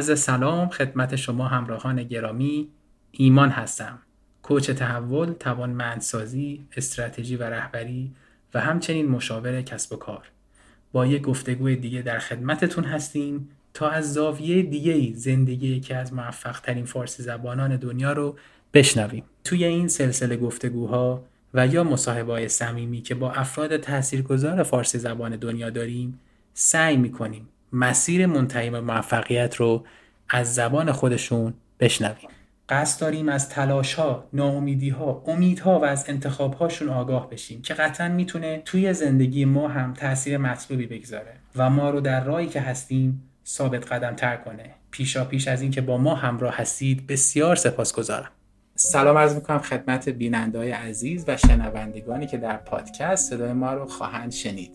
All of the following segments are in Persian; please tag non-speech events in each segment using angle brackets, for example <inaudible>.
عرض سلام خدمت شما همراهان گرامی. ایمان هستم. کوچ تحول توانمندسازی استراتژی و رهبری و همچنین مشاور کسب و کار. با یک گفتگوی دیگه در خدمتتون هستیم تا از زاویه دیگه زندگی یکی از موفق ترین فارسی زبانان دنیا رو بشنویم. توی این سلسله گفتگوها و یا مصاحبه های صمیمی که با افراد تاثیرگذار فارسی زبان دنیا داریم سعی می‌کنیم مسیر منتهی به موفقیت رو از زبان خودشون بشنویم. قصد داریم از تلاش ها، ناامیدی ها، امیدها و از انتخاب هاشون آگاه بشیم که قطعا می‌تونه توی زندگی ما هم تاثیر مطلوبی بگذاره و ما رو در راهی که هستیم ثابت قدم تر کنه. پیشا پیش از اینکه با ما همراه هستید بسیار سپاسگزارم. سلام عرض می‌کنم خدمت بیننده عزیز و شنوندگانی که در پادکست صدای ما رو خواهند شنید.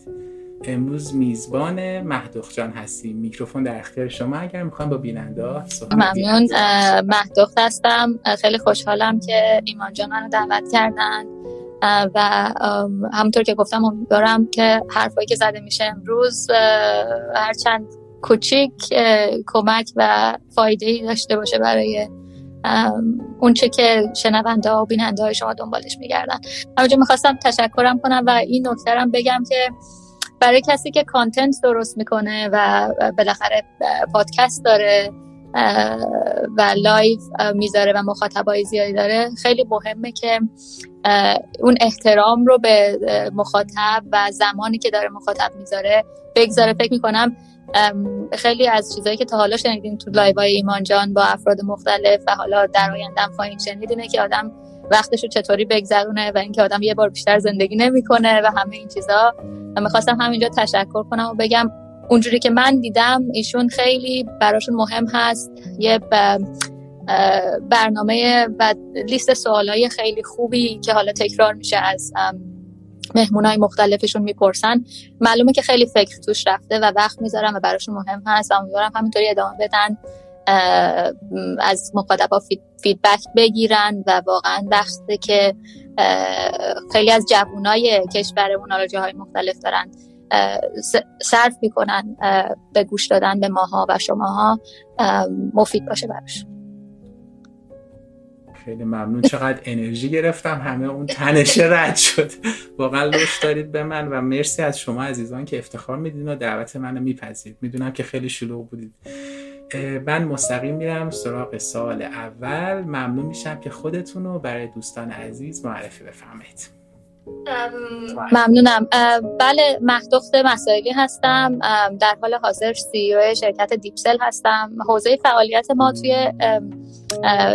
امروز میزبان مهدوخ جان هستیم. میکروفون در اختیار شما. اگر می‌خوام با بیننده ممنون. مهدوخ هستم. خیلی خوشحالم که ایمان جان منو دعوت کردن. و همونطور که گفتم امیدوارم که حرفایی که زده میشه امروز هرچند کوچیک کمک و فایده ای داشته باشه برای اون چه که شنونده ها و بیننده های شما دنبالش میگردن. همونجا می‌خواستم تشکرم کنم و این نکته بگم که برای کسی که content درست می‌کنه و بالاخره پادکست داره و لایو می‌ذاره و مخاطبای زیادی داره خیلی مهمه که اون احترام رو به مخاطب و زمانی که داره مخاطب می‌ذاره بگذاره. فکر می‌کنم خیلی از چیزهایی که تا حالا شنیدین تو لایو های ایمان جان با افراد مختلف و حالا در آیندهم خواهیم شنید که آدم وقتش رو چطوری بگذرونه و اینکه آدم یه بار بیشتر زندگی نمی‌کنه و همه این چیزها و می‌خواستم همینجا تشکر کنم و بگم اونجوری که من دیدم ایشون خیلی براشون مهم هست. یه برنامه و لیست سوالای خیلی خوبی که حالا تکرار میشه از مهمونای مختلفشون می‌پرسن. معلومه که خیلی فکر توش رفته و وقت می‌ذارم و براشون مهم هست. امیدوارم همینطوری ادامه بدن. از مخاطبا فیدبک بگیرن و واقعا وقته که خیلی از جوانای کشورمون حالا جاهای مختلف دارن صرف می‌کنن به گوش دادن به ماها و شماها. مفید باشه براش. خیلی ممنون. چقدر انرژی گرفتم. همه اون تنشه رد شد. واقعا لطف دارید به من و مرسی از شما عزیزان که افتخار میدین و دعوت منو میپذیرید. می‌دونم که خیلی شلوغ بودید. من مستقیم میرم سراغ سوال اول. ممنون میشم که خودتون رو برای دوستان عزیز معرفی بفرمایید. ممنونم. بله مهدخت مسائلی هستم. در حال حاضر CEO شرکت Deepcell هستم. حوزه فعالیت ما توی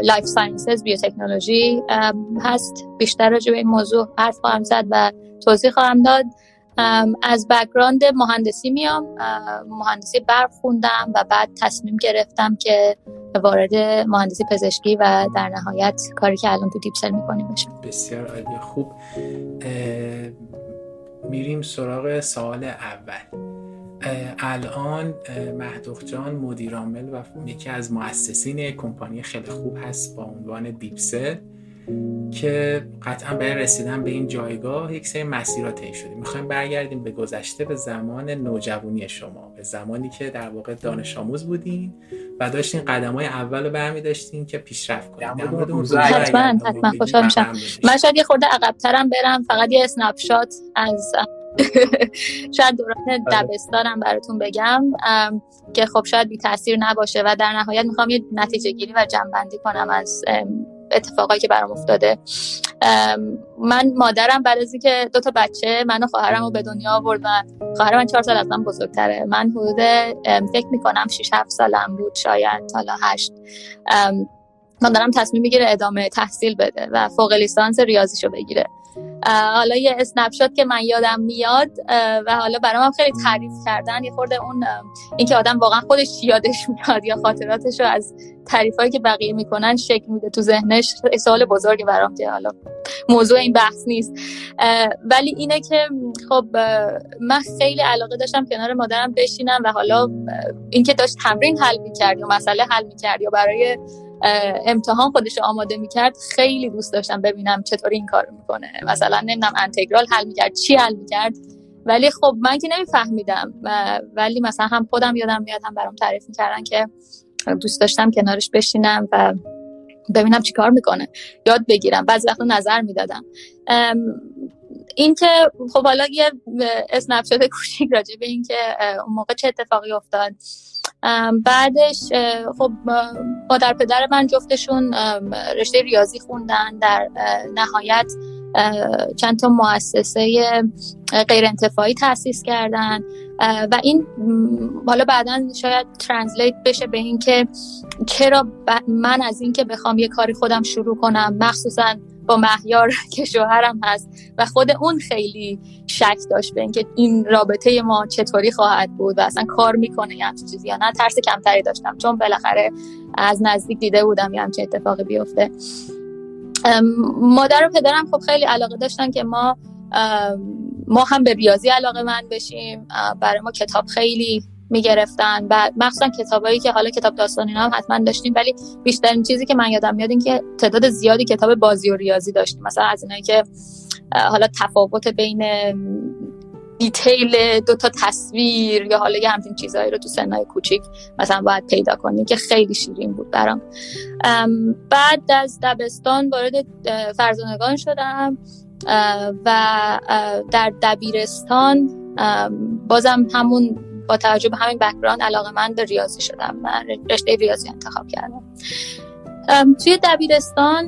life sciences بیوتکنولوژی هست. بیشتر راجع به این موضوع حرف خواهم زد و توضیح خواهم داد. از background مهندسی میام مهندسی برق خوندم و بعد تصمیم گرفتم که وارد مهندسی پزشکی و در نهایت کاری که الان تو دیپسل می‌کنیم بشم. بسیار عالی. خوب. میریم سراغ سوال اول. الان مهدوخ جان مدیرعامل و یکی از مؤسسین کمپانی خیلی خوب هست با عنوان دیپسل که قطعا برای رسیدن به این جایگاه یک سری مسیرات طی شده. می‌خوایم برگردیم به گذشته به زمان نوجوانی شما به زمانی که در واقع دانش آموز بودین و داشتین قدم های اول رو برمی داشتین که پیشرفت کنید حتما حتما. خوشحال میشم. من شاید یه خورده عقبترم برم فقط یه اسنپ شات از <laughs> شاید دوران بله. دبستانم براتون بگم که خب شاید بی تاثیر نباشه و در نهایت می‌خوام یه نتیجه گیری و جنبندی کنم از اتفاقایی که برام افتاده. من مادرم بعد از که دو تا بچه من و خواهرم رو به دنیا آورد و خواهر من چهار سال از من بزرگتره. من حدود فکر می‌کنم 6 7 سالم بود شاید حالا هشت. دارم تصمیم می‌گیره ادامه تحصیل بده و فوق لیسانس ریاضیشو بگیره. حالا یه اسنپ که من یادم میاد و حالا برام خیلی تعریف کردن یه خورده اون اینکه آدم واقعا خودش یادش میاد یا خاطراتش رو از تعریفایی که بقیه می‌کنن شکل میده تو ذهنش. سوال بزرگی برام که حالا موضوع این بحث نیست. ولی اینه که خب من خیلی علاقه داشتم کنار مادرم بشینم و حالا اینکه داشت تمرین حل می‌کرد یا مسئله حل می‌کرد یا برای امتحان خودش آماده می‌کرد. خیلی دوست داشتم ببینم چطوری این کار می‌کنه. مثلا نمی‌دونم انتگرال حل می‌کرد. چی حل می‌کرد؟ ولی خب من که نمیفهمیدم ولی مثلا هم خودم یادم میاد هم برام تعریف می‌کردن که دوست داشتم کنارش بشینم و ببینم چی کار می‌کنه. یاد بگیرم. بعضی وقتا نظر می‌دادم. این که خب حالا یه اسنپ شات کوچیک راجع به این که اون موقع چه اتفاقی افتاد. بعدش خب مادر پدر من جفتشون رشته ریاضی خوندن در نهایت چند تا مؤسسه غیر انتفاعی تاسیس کردن. و این حالا بعدا شاید ترنسلیت بشه به این که چرا من از اینکه بخوام یه کاری خودم شروع کنم مخصوصا با مهیار <laughs> که شوهرم هست و خود اون خیلی شک داشت به اینکه این رابطه ما چطوری خواهد بود و اصلا کار می‌کنه یا همچین چیزی یا نه. ترس کمتری داشتم چون بالاخره از نزدیک دیده بودم یا همچین اتفاقی بیفته. مادر و پدرم خب خیلی علاقه داشتن که ما ما هم به ریاضی علاقه من بشیم. برای ما کتاب خیلی می‌گرفتن و مخصوصا کتابایی که حالا کتاب داستان اینا هم حتما داشتیم ولی بیشترین چیزی که من یادم میاد این که تعداد زیادی کتاب بازی و ریاضی داشتیم. مثلا از اینایی که حالا تفاوت بین دیتیل دو تا تصویر یا حالا یه همچین چیزهایی رو تو سنهای کوچیک مثلا باید پیدا کنیم که خیلی شیرین بود برام. بعد از دبستان وارد فرزانگان شدم و در دبیرستان بازم همون با توجه به همین background علاقه مند به ریاضی شدم. من رشته ریاضی انتخاب کردم. توی دبیرستان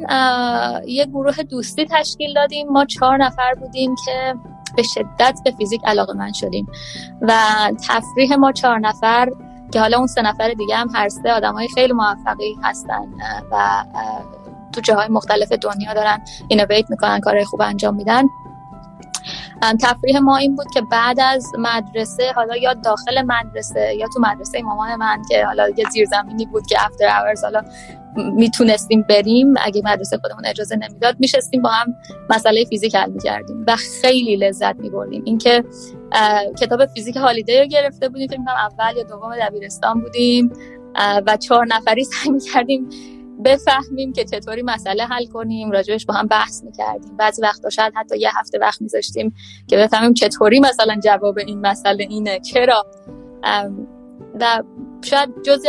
یه گروه دوستی تشکیل دادیم. ما چهار نفر بودیم که به شدت به فیزیک علاقه مند شدیم. و تفریح ما چهار نفر که حالا اون سه نفر دیگه هم هر سه آدم های خیلی موفقی هستن و تو جاهای مختلف دنیا دارن اینویت می‌کنن کارهای خوب انجام میدن. تفریح ما این بود که بعد از مدرسه حالا یا داخل مدرسه یا تو مدرسه مامان من که حالا یه زیرزمینی بود که افتر اورز حالا می‌تونستیم بریم. اگه مدرسه خودمون اجازه نمی‌داد میشستیم با هم مسئله فیزیک حل می‌کردیم و خیلی لذت میبردیم. اینکه کتاب فیزیک هالیدی رو گرفته بودیم فکر اول یا دوم دبیرستان بودیم و چهار نفری سعی می‌کردیم بفهمیم که چطوری مسئله حل کنیم راجبش با هم بحث می‌کردیم. بعضی وقتا شاید حتی یه هفته وقت میذاشتیم که بفهمیم چطوری مثلا جواب این مسئله اینه. چرا؟ و شاید جز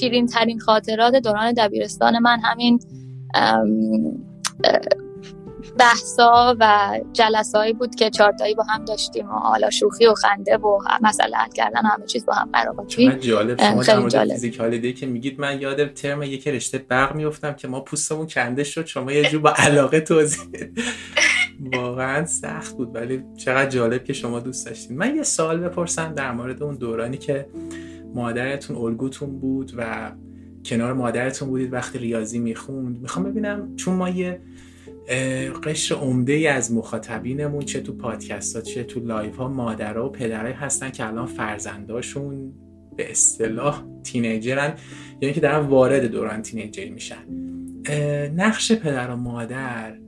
شیرین ترین خاطرات دوران دبیرستان من همین بحثا و جلسایی بود که چارتایی با هم داشتیم و حالا شوخی و خنده و مسئله حل کردن و همه چیز با هم قرار بود. جالب شما در مورد فیزیک هالیدی که میگید من یاد ترم یک رشته برق میفتم که ما پوستمون کنده شد شما یه جو با علاقه توضیح <laughs> واقعا سخت بود ولی چقدر جالب که شما دوست داشتین. من یه سوال بپرسم در مورد اون دورانی که مادرتون الگوتون بود و کنار مادرتون بودید وقتی ریاضی می‌خوند. می‌خوام ببینم چون ما یه قشر عمده ای از مخاطبینمون چه تو پادکست ها چه تو لایو ها مادرها و پدرای هستن که الان فرزنداشون به اصطلاح تینیجرن یعنی که دارن وارد دوران تینیجر میشن. نقش پدر و مادر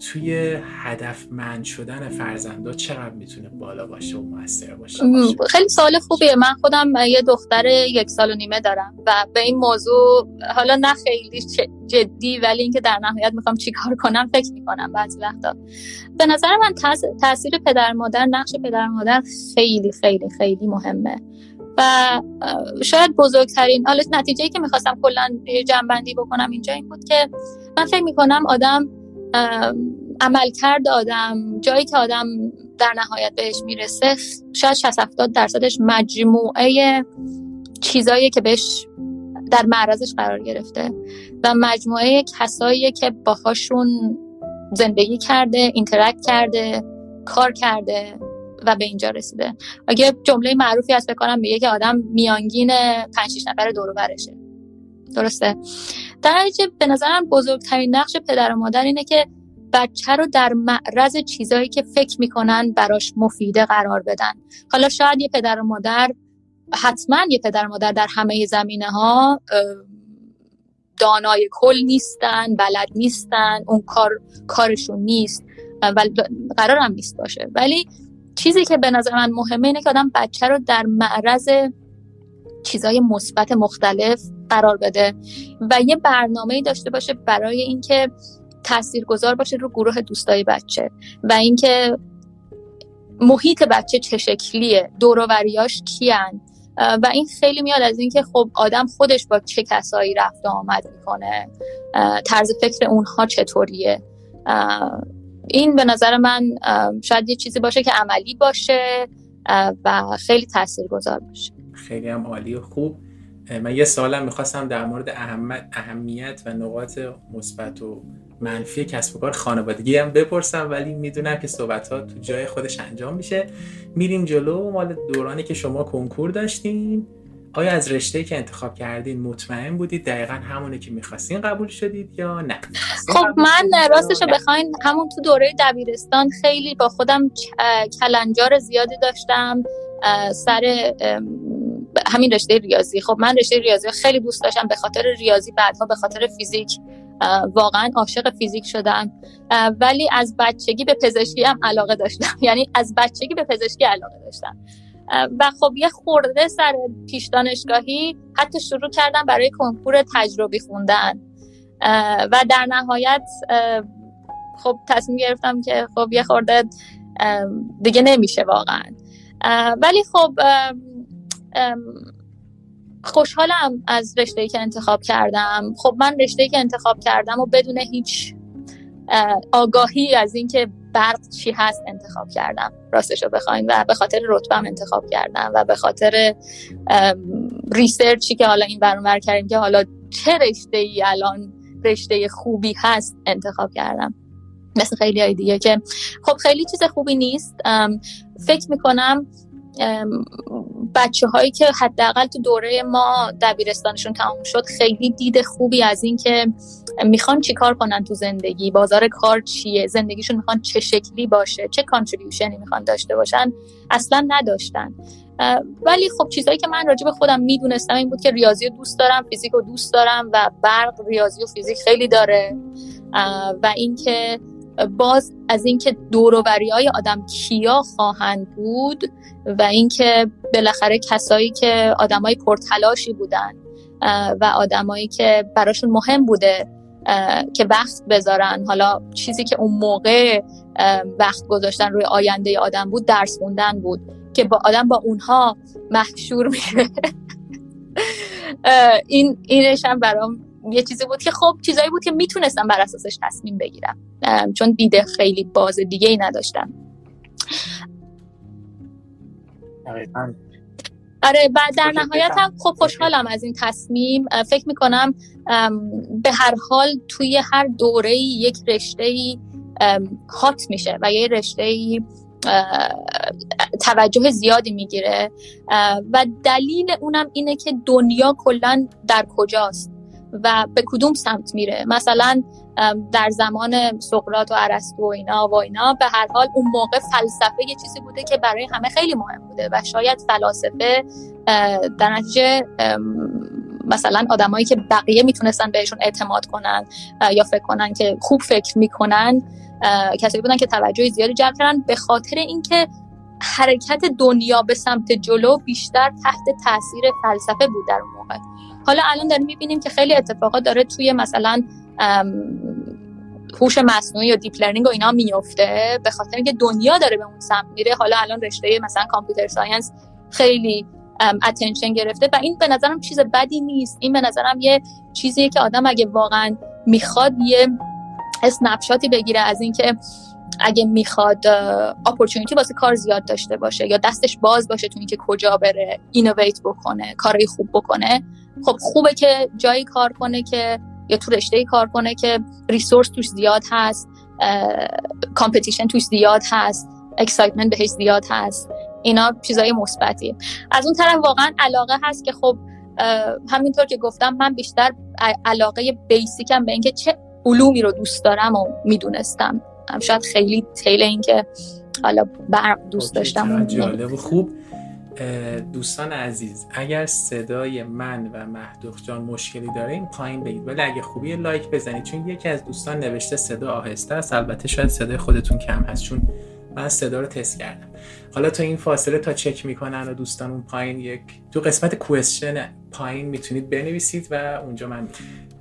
توی هدفمند شدن فرزندا چقدر می‌تونه بالا باشه و موثر باشه, خیلی سوال خوبیه. من خودم یه دختر یک سال و نیمه دارم و به این موضوع حالا نه خیلی جدی ولی اینکه در نهایت می‌خوام چیکار کنم فکر می‌کنم بعضی وقتا. به نظر من تاثیر پدر مادر نقش پدر مادر خیلی خیلی خیلی مهمه. و شاید بزرگترین حالا نتیجه که می‌خواستم کلا جنبندی بکنم اینجا این بود که من فکر می‌کنم آدم عملکرد آدم جایی که آدم در نهایت بهش می‌رسه شاید 60 70 درصدش مجموعه چیزایی که بهش در معرضش قرار گرفته و مجموعه کسایی که باهاشون زندگی کرده اینترکت کرده کار کرده و به اینجا رسیده. اگه جمله معروفی هست بکنم میگه که آدم میانگین 5 6 نفر دور برشه. درسته؟ در به نظرم بزرگترین نقش پدر و مادر اینه که بچه رو در معرض چیزهایی که فکر می‌کنن براش مفیده قرار بدن. حالا شاید یه پدر و مادر حتما یه پدر و مادر در همه زمینه ها دانای کل نیستن بلد نیستن اون کار کارشون نیست و قرار هم نیست باشه. ولی چیزی که به نظر من مهمه اینه که آدم بچه رو در معرض چیزهای مثبت مختلف قرار بده و یه برنامه داشته باشه برای اینکه تاثیرگذار باشه رو گروه دوستای بچه و اینکه محیط بچه چه شکلیه دوروریاش کیان. و این خیلی میاد از اینکه خب آدم خودش با چه کسایی رفت آمد می‌کنه؟ طرز فکر اونها چطوریه؟ این به نظر من شاید یه چیزی باشه که عملی باشه و خیلی تاثیرگذار باشه. خیلی هم عالی و خوب. من یه سوالم می‌خواستم در مورد اهمیت و نقاط مثبت و منفی کسب و کار خانوادگی هم بپرسم ولی می‌دونم که صحبت ها تو جای خودش انجام میشه. میریم جلو مال دورانی که شما کنکور داشتین. آیا از رشته که انتخاب کردین مطمئن بودید دقیقا همونه که می‌خواستین قبول شدید یا نه؟ خب من راستش رو بخواین همون تو دوره دبیرستان خیلی با خودم کلنجار زیادی داشتم. سر همین رشته ریاضی. خب من رشته ریاضی خیلی دوست داشتم. به خاطر ریاضی بعدها به خاطر فیزیک واقعا عاشق فیزیک شدم. ولی از بچگی به پزشکی هم علاقه داشتم. <laughs> یعنی از بچگی به پزشکی علاقه داشتم. و خب یه خورده سر پیش دانشگاهی حتی شروع کردم برای کنکور تجربی خوندن. و در نهایت خب تصمیم گرفتم که خب یه خورده دیگه نمیشه واقعا. ولی خب خوشحالم از رشته که انتخاب کردم. خب من رشته که انتخاب کردم و بدون هیچ آگاهی از اینکه برق چی هست انتخاب کردم. راستش رو بخواین و به خاطر رتبم انتخاب کردم و به خاطر ریسرچی که حالا این برونور کردیم که حالا چه رشته ای الان رشته خوبی هست انتخاب کردم. مثل خیلی های دیگه که خب خیلی چیز خوبی نیست. فکر می‌کنم بچه هایی که حداقل تو دوره ما دبیرستانشون تموم شد خیلی دید خوبی از این که می‌خوان چیکار کنن تو زندگی؟ بازار کار چیه؟ زندگیشون می‌خوان چه شکلی باشه؟ چه کانتریبیوشنی می‌خوان داشته باشن؟ اصلا نداشتن. ولی خب چیزهایی که من راجع به خودم می‌دونستم این بود که ریاضی رو دوست دارم فیزیک رو دوست دارم و برق ریاضی و فیزیک خیلی داره. و اینکه باز از اینکه دوروبری های آدم کیا خواهند بود و اینکه بالاخره کسایی که آدمای پرتلاشی بودن و آدمایی که براشون مهم بوده که وقت بذارن. حالا چیزی که اون موقع وقت گذاشتن روی آینده آدم بود درس خوندن بود که با آدم با اونها محشور میشه. <laughs> این اینش هم برام یه چیزی بود که خب چیزایی بود که می‌تونستم بر اساسش تصمیم بگیرم. چون دیده خیلی باز دیگه ای نداشتم آره بعد در نهایت هم خب خوشحالم از این تصمیم. فکر می‌کنم به هر حال توی هر دوره یک رشته هات میشه و یه رشته توجه زیادی می‌گیره. و دلیل اونم اینه که دنیا کلا در کجاست. و به کدوم سمت میره؟ مثلا در زمان سقراط و ارسطو و اینا و اینا به هر حال اون موقع فلسفه یه چیزی بوده که برای همه خیلی مهم بوده و شاید فلاسفه در نتیجه مثلا آدمایی که بقیه می‌تونستن بهشون اعتماد کنن یا فکر کنن که خوب فکر می‌کنن کسایی بودن که توجه زیادی جلب کردن به خاطر اینکه حرکت دنیا به سمت جلو بیشتر تحت تاثیر فلسفه بود در اون موقع. حالا الان داریم می‌بینیم که خیلی اتفاقات داره توی مثلا هوش مصنوعی یا deep learning و اینا میفته به خاطر اینکه دنیا داره به اون سمت میره. حالا الان رشته مثلا computer science خیلی attention گرفته. و این به نظرم چیز بدی نیست. این به نظرم یه چیزیه که آدم اگه واقعا می‌خواد یه snapshot ی بگیره از اینکه اگه می‌خواد opportunity واسه کار زیاد داشته باشه یا دستش باز باشه تو اینکه کجا بره innovate بکنه کارهای خوب بکنه. خب خوبه که جایی کار کنه که یا تو رشته کار کنه که resource توش زیاد هست competition توش زیاد هست excitement بهش زیاد هست. اینا چیزای مثبتی. از اون طرف واقعا علاقه هست که خب همینطور که گفتم من بیشتر علاقه basic م به اینکه چه علومی رو دوست دارم و می‌دونستم. شاید خیلی detail این که حالا برق دوست داشتم. جالب و خوب. دوستان عزیز اگر صدای من و مهدخت جان مشکلی داره این پایین بگید. ولی اگه خوبی لایک بزنید. چون یکی از دوستان نوشته صدا آهسته است. البته شاید صدای خودتون کم هست چون من صدا رو تست کردم. حالا تو این فاصله تا چک می‌کنن و دوستان اون پایین یک تو قسمت کوشن پایین می‌تونید بنویسید و اونجا من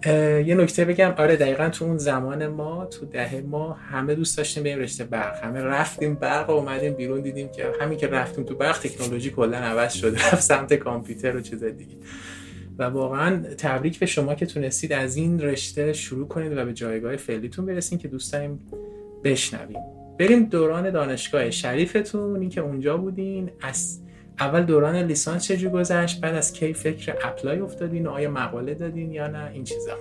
یه نکته بگم. آره دقیقا تو اون زمان ما تو دهه ما همه دوست داشتیم بریم رشته برق. همه رفتیم برق و اومدیم بیرون دیدیم که همین که رفتیم تو برق تکنولوژی کلا عوض شد رفت سمت کامپیوتر و چیز دیگه. و واقعا تبریک به شما که تونستید از این رشته شروع کنید و به جایگاه فعلیتون برسین که دوست داریم بشنویم. بریم دوران دانشگاه شریفتون این که اونجا بودین. از اول دوران لیسانس چجور گذشت؟ بعد از کی فکر اپلای افتادین؟ آیا مقاله دادین یا نه؟ این چیزا.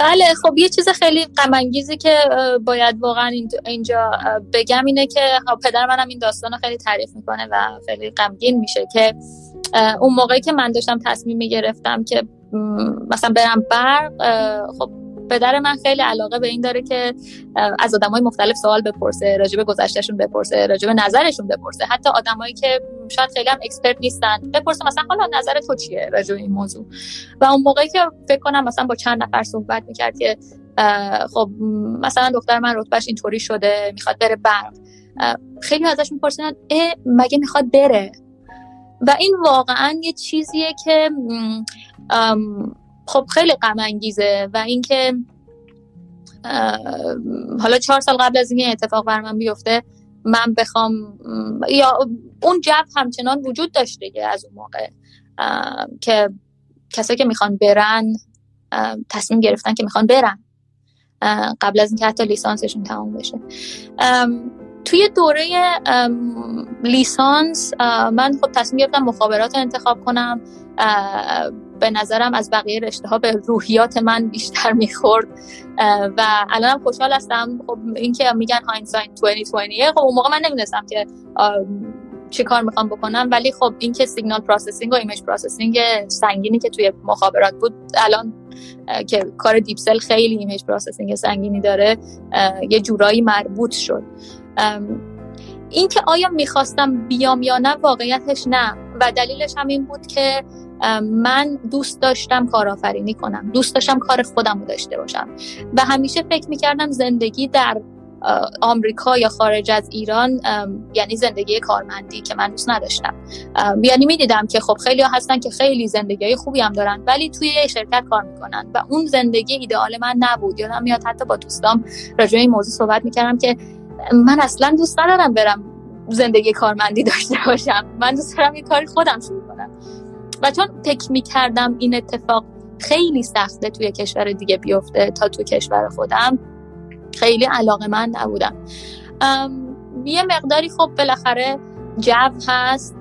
بله خب یه چیز خیلی غم که باید واقعا اینجا بگم اینه که پدر منم این داستان رو خیلی تعریف می‌کنه و خیلی غمگین میشه که اون موقعی که من داشتم تصمیم می‌گرفتم که مثلا برم برق خب پدر من خیلی علاقه به این داره که از آدمای مختلف سوال بپرسه راجب گذشتهشون بپرسه راجب نظرشون بپرسه. حتی آدمایی که شاید خیلی هم اکسپرت نیستن بپرسه مثلا حالا نظر تو چیه راجب این موضوع؟ و اون موقعی که فکر کنم مثلا با چند نفر صحبت می‌کرد که خب مثلا دختر من رتبهش اینطوری شده می‌خواد بره برق. خیلی ازش می‌پرسن مگه می‌خواد بره؟ و این واقعا یه چیزیه که خب خیلی غم انگیزه و اینکه حالا چهار سال قبل از این اتفاق بر من بیفته من بخوام یا اون جو همچنان وجود داشته از اون موقع. که کسایی که می‌خوان برن تصمیم گرفتن که می‌خوان برن قبل از اینکه حتی لیسانسشون تمام بشه. توی دوره لیسانس من خب تصمیم گرفتم مخابرات رو انتخاب کنم به نظرم از بقیه رشته ها به روحیات من بیشتر می‌خورد. و الانم خوشحال هستم. خب اینکه میگن hindsight 2020 خب اون موقع من نمی‌دونستم که چی کار می‌خوام بکنم. ولی خب اینکه signal processing و image processing سنگینی که توی مخابرات بود الان که کار Deepcell خیلی image processing سنگینی داره یه جورایی مربوط شد. اینکه آیا می‌خواستم بیام یا نه واقعیتش نه. و دلیلش هم این بود که من دوست داشتم کارآفرینی کنم. دوست داشتم کار خودم رو داشته باشم. و همیشه فکر می‌کردم زندگی در آمریکا یا خارج از ایران یعنی زندگی کارمندی که من دوست نداشتم. یعنی می‌دیدم که خب خیلی ها هستن که خیلی زندگی خوبی هم دارن ولی توی شرکت کار می‌کنن. و اون زندگی ایدئال من نبود. یادم میاد حتی با دوستام راجع این موضوع صحبت می‌کردم که من اصلا دوست ندارم برم زندگی کارمندی داشته باشم. من دوست دارم یه کاری خودم شروع و چون فکر می‌کردم این اتفاق خیلی سخته توی کشور دیگه بیفته تا توی کشور خودم خیلی علاقه من نبودم. یه مقداری خب بالاخره جو هست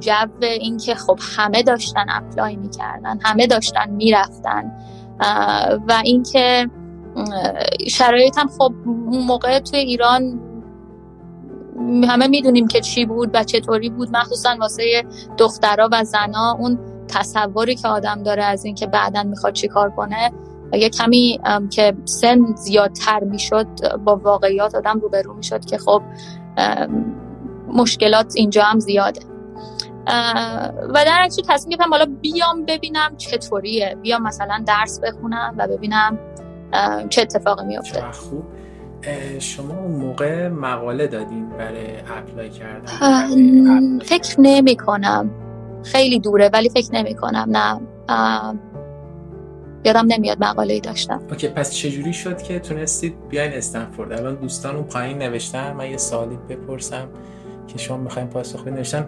جو اینکه خب همه داشتن اپلای می‌کردن همه داشتن می‌رفتن و اینکه شرایطم خب اون موقع توی ایران همه می‌دونیم که چی بود و چطوری بود مخصوصا واسه دخترها و زنا. اون تصوری که آدم داره از اینکه بعدا می‌خواد چی کار کنه یه کمی که سن زیادتر می‌شد با واقعیات آدم روبرو می‌شد که خب مشکلات اینجا هم زیاده. و در نتیجه تصمیم گرفتم حالا بیام ببینم چطوریه. بیام مثلا درس بخونم و ببینم چه اتفاقی میفته خوب. شما اون موقع مقاله دادین برای apply کردن؟ فکر نمی کنم خیلی دوره ولی فکر نمی کنم نه یادم نمیاد مقاله ای داشتم. OK پس چجوری شد که تونستید بیاین استنفورد؟ الان دوستان اون پایین نوشتن من یه سوالی بپرسم که شما می‌خواین پاسخ بدین. نوشتن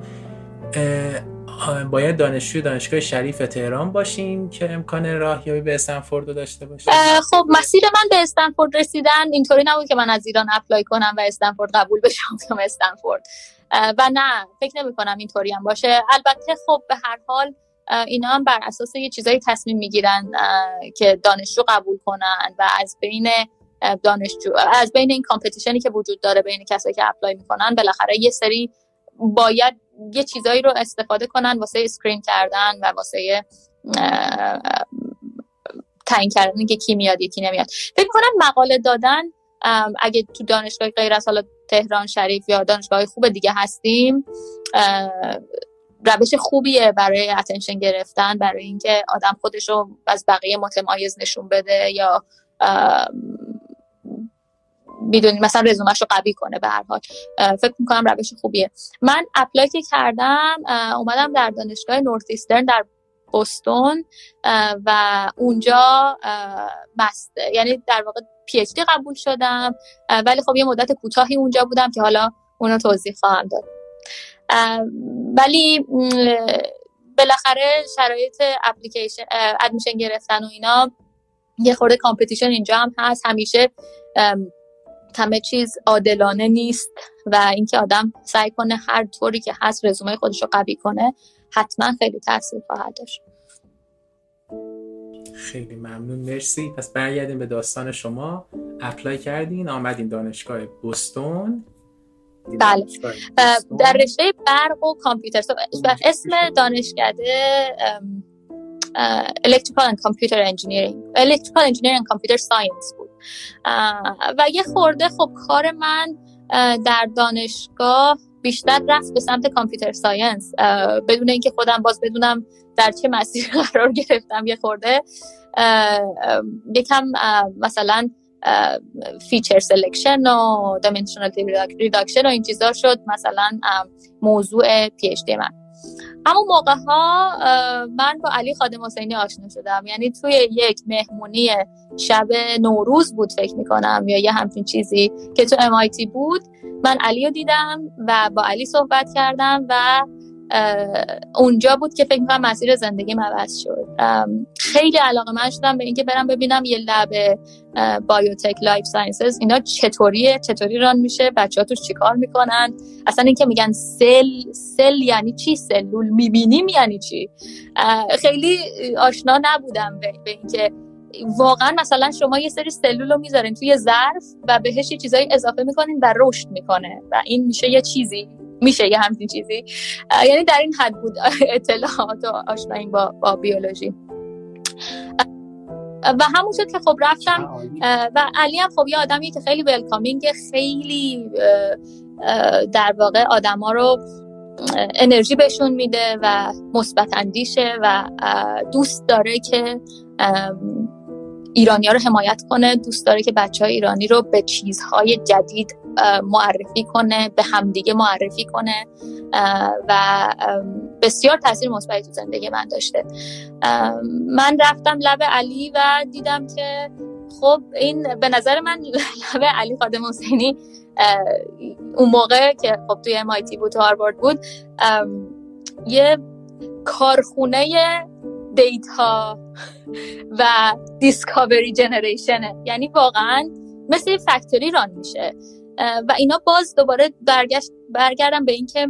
باید دانشجوی دانشگاه شریف تهران باشیم که امکان راهیابی به استنفورد رو داشته باشیم. خب مسیر من به استنفورد رسیدن اینطوری نبود که من از ایران apply کنم و استنفورد قبول بشم بیام استنفورد. و نه فکر نمی کنم اینطوری هم باشه. البته خب به هر حال اینا هم بر اساس یه چیزایی تصمیم می‌گیرن که دانشجو قبول کنن و از بین دانشجو از بین این competition ی که وجود داره بین کسایی که apply می‌کنن بالاخره یه سری باید یه چیزایی رو استفاده کنن واسه screen کردن و واسه تعیین کردن که کی میاد کی نمیاد. فکر کنم مقاله دادن اگه تو دانشگاه غیر از حالا تهران شریف یا دانشگاه خوب دیگه هستیم روش خوبیه برای attention گرفتن برای اینکه آدم خودش رو از بقیه متمایز نشون بده یا می‌دونی مثلا رزومش رو قوی کنه به هر حال. فکر می‌کنم روش خوبیه. من apply کردم اومدم در دانشگاه Northeastern در بوستون و اونجا master یعنی در واقع PhD قبول شدم ولی خب یه مدت کوتاهی اونجا بودم که حالا اونو توضیح خواهم داد. ولی بالاخره شرایط application admission گرفتن و اینا یه خورده competition اینجا هم هست. همیشه همه چیز عادلانه نیست و اینکه آدم سعی کنه هر طوری که هست رزومه خودش رو قوی کنه حتما خیلی تاثیر خواهد داشت. خیلی ممنون مرسی. پس برگردیم به داستان شما. اپلای کردین آمدین دانشگاه بوستون. بله. در رشته برق و کامپیوتر. اسم دانشکده electrical and computer engineering. Electrical engineering and computer science. و یه خورده خب کار من در دانشگاه بیشتر رفت به سمت computer science. بدون اینکه خودم باز بدونم در چه مسیر <laughs> قرار گرفتم یه خورده. یکم مثلا feature selection و dimensional reduction و این چیزا شد. مثلا موضوع PhD من. همون موقع ها من با علی خادم حسینی آشنا شدم. یعنی توی یک مهمونی شب نوروز بود فکر می‌کنم یا یه همچین چیزی که تو MIT بود من علی رو دیدم و با علی صحبت کردم و اونجا بود که فکر کنم مسیر زندگی عوض شد. خیلی علاقه من شدم به اینکه برم ببینم یه lab biotech life sciences اینا چطوریه چطوری run میشه بچه ها توش چیکار می‌کنن؟ اصلا اینکه میگن cell cell یعنی چی؟ سلول می‌بینیم یعنی چی؟ خیلی آشنا نبودم به, به اینکه واقعا مثلا شما یه سری سلول رو می‌ذارین توی ظرف و بهش یه چیزایی اضافه می‌کنین و رشد می‌کنه و این میشه یه چیزی. میشه یه همچین چیزی. یعنی در این حد بود <laughs> اطلاعات و آشنایی با, با بیولوژی. و همون شد که خب رفتم و علی هم خب یه آدمی که خیلی ولکامینگ خیلی در واقع آدما رو انرژی بهشون میده و مثبت اندیشه و دوست داره که ایرانی ها رو حمایت کنه دوست داره که بچه های ایرانی رو به چیزهای جدید معرفی کنه به همدیگه معرفی کنه و بسیار تاثیر مثبتی تو زندگی من داشته. من رفتم لب علی و دیدم که خب این به نظر من <laughs> لب علی خادم حسینی اون موقع که خب توی MIT بود و هاروارد بود یه کارخونه data <laughs> و discovery generation ه یعنی واقعا مثل factory run میشه. و اینا باز دوباره برگشت برگردم به اینکه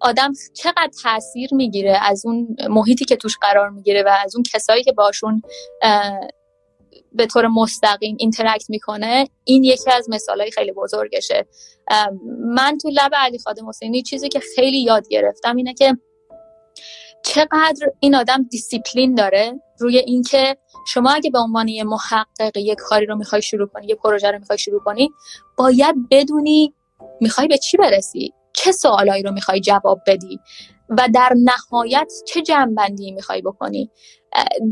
آدم چقدر تاثیر می‌گیره از اون محیطی که توش قرار می‌گیره و از اون کسایی که باشون به طور مستقیم interact می‌کنه این یکی از مثالهای خیلی بزرگشه. من تو لب علی خادم حسینی چیزی که خیلی یاد گرفتم اینه که چقدر این آدم دیسیپلین داره روی اینکه شما اگه به عنوان یه محقق یه کاری رو می‌خوای شروع کنی یه پروژه رو می‌خوای شروع کنی باید بدونی می‌خوای به چی برسی چه سوالایی رو می‌خوای جواب بدی. و در نهایت چه جنبندی می‌خوای بکنی؟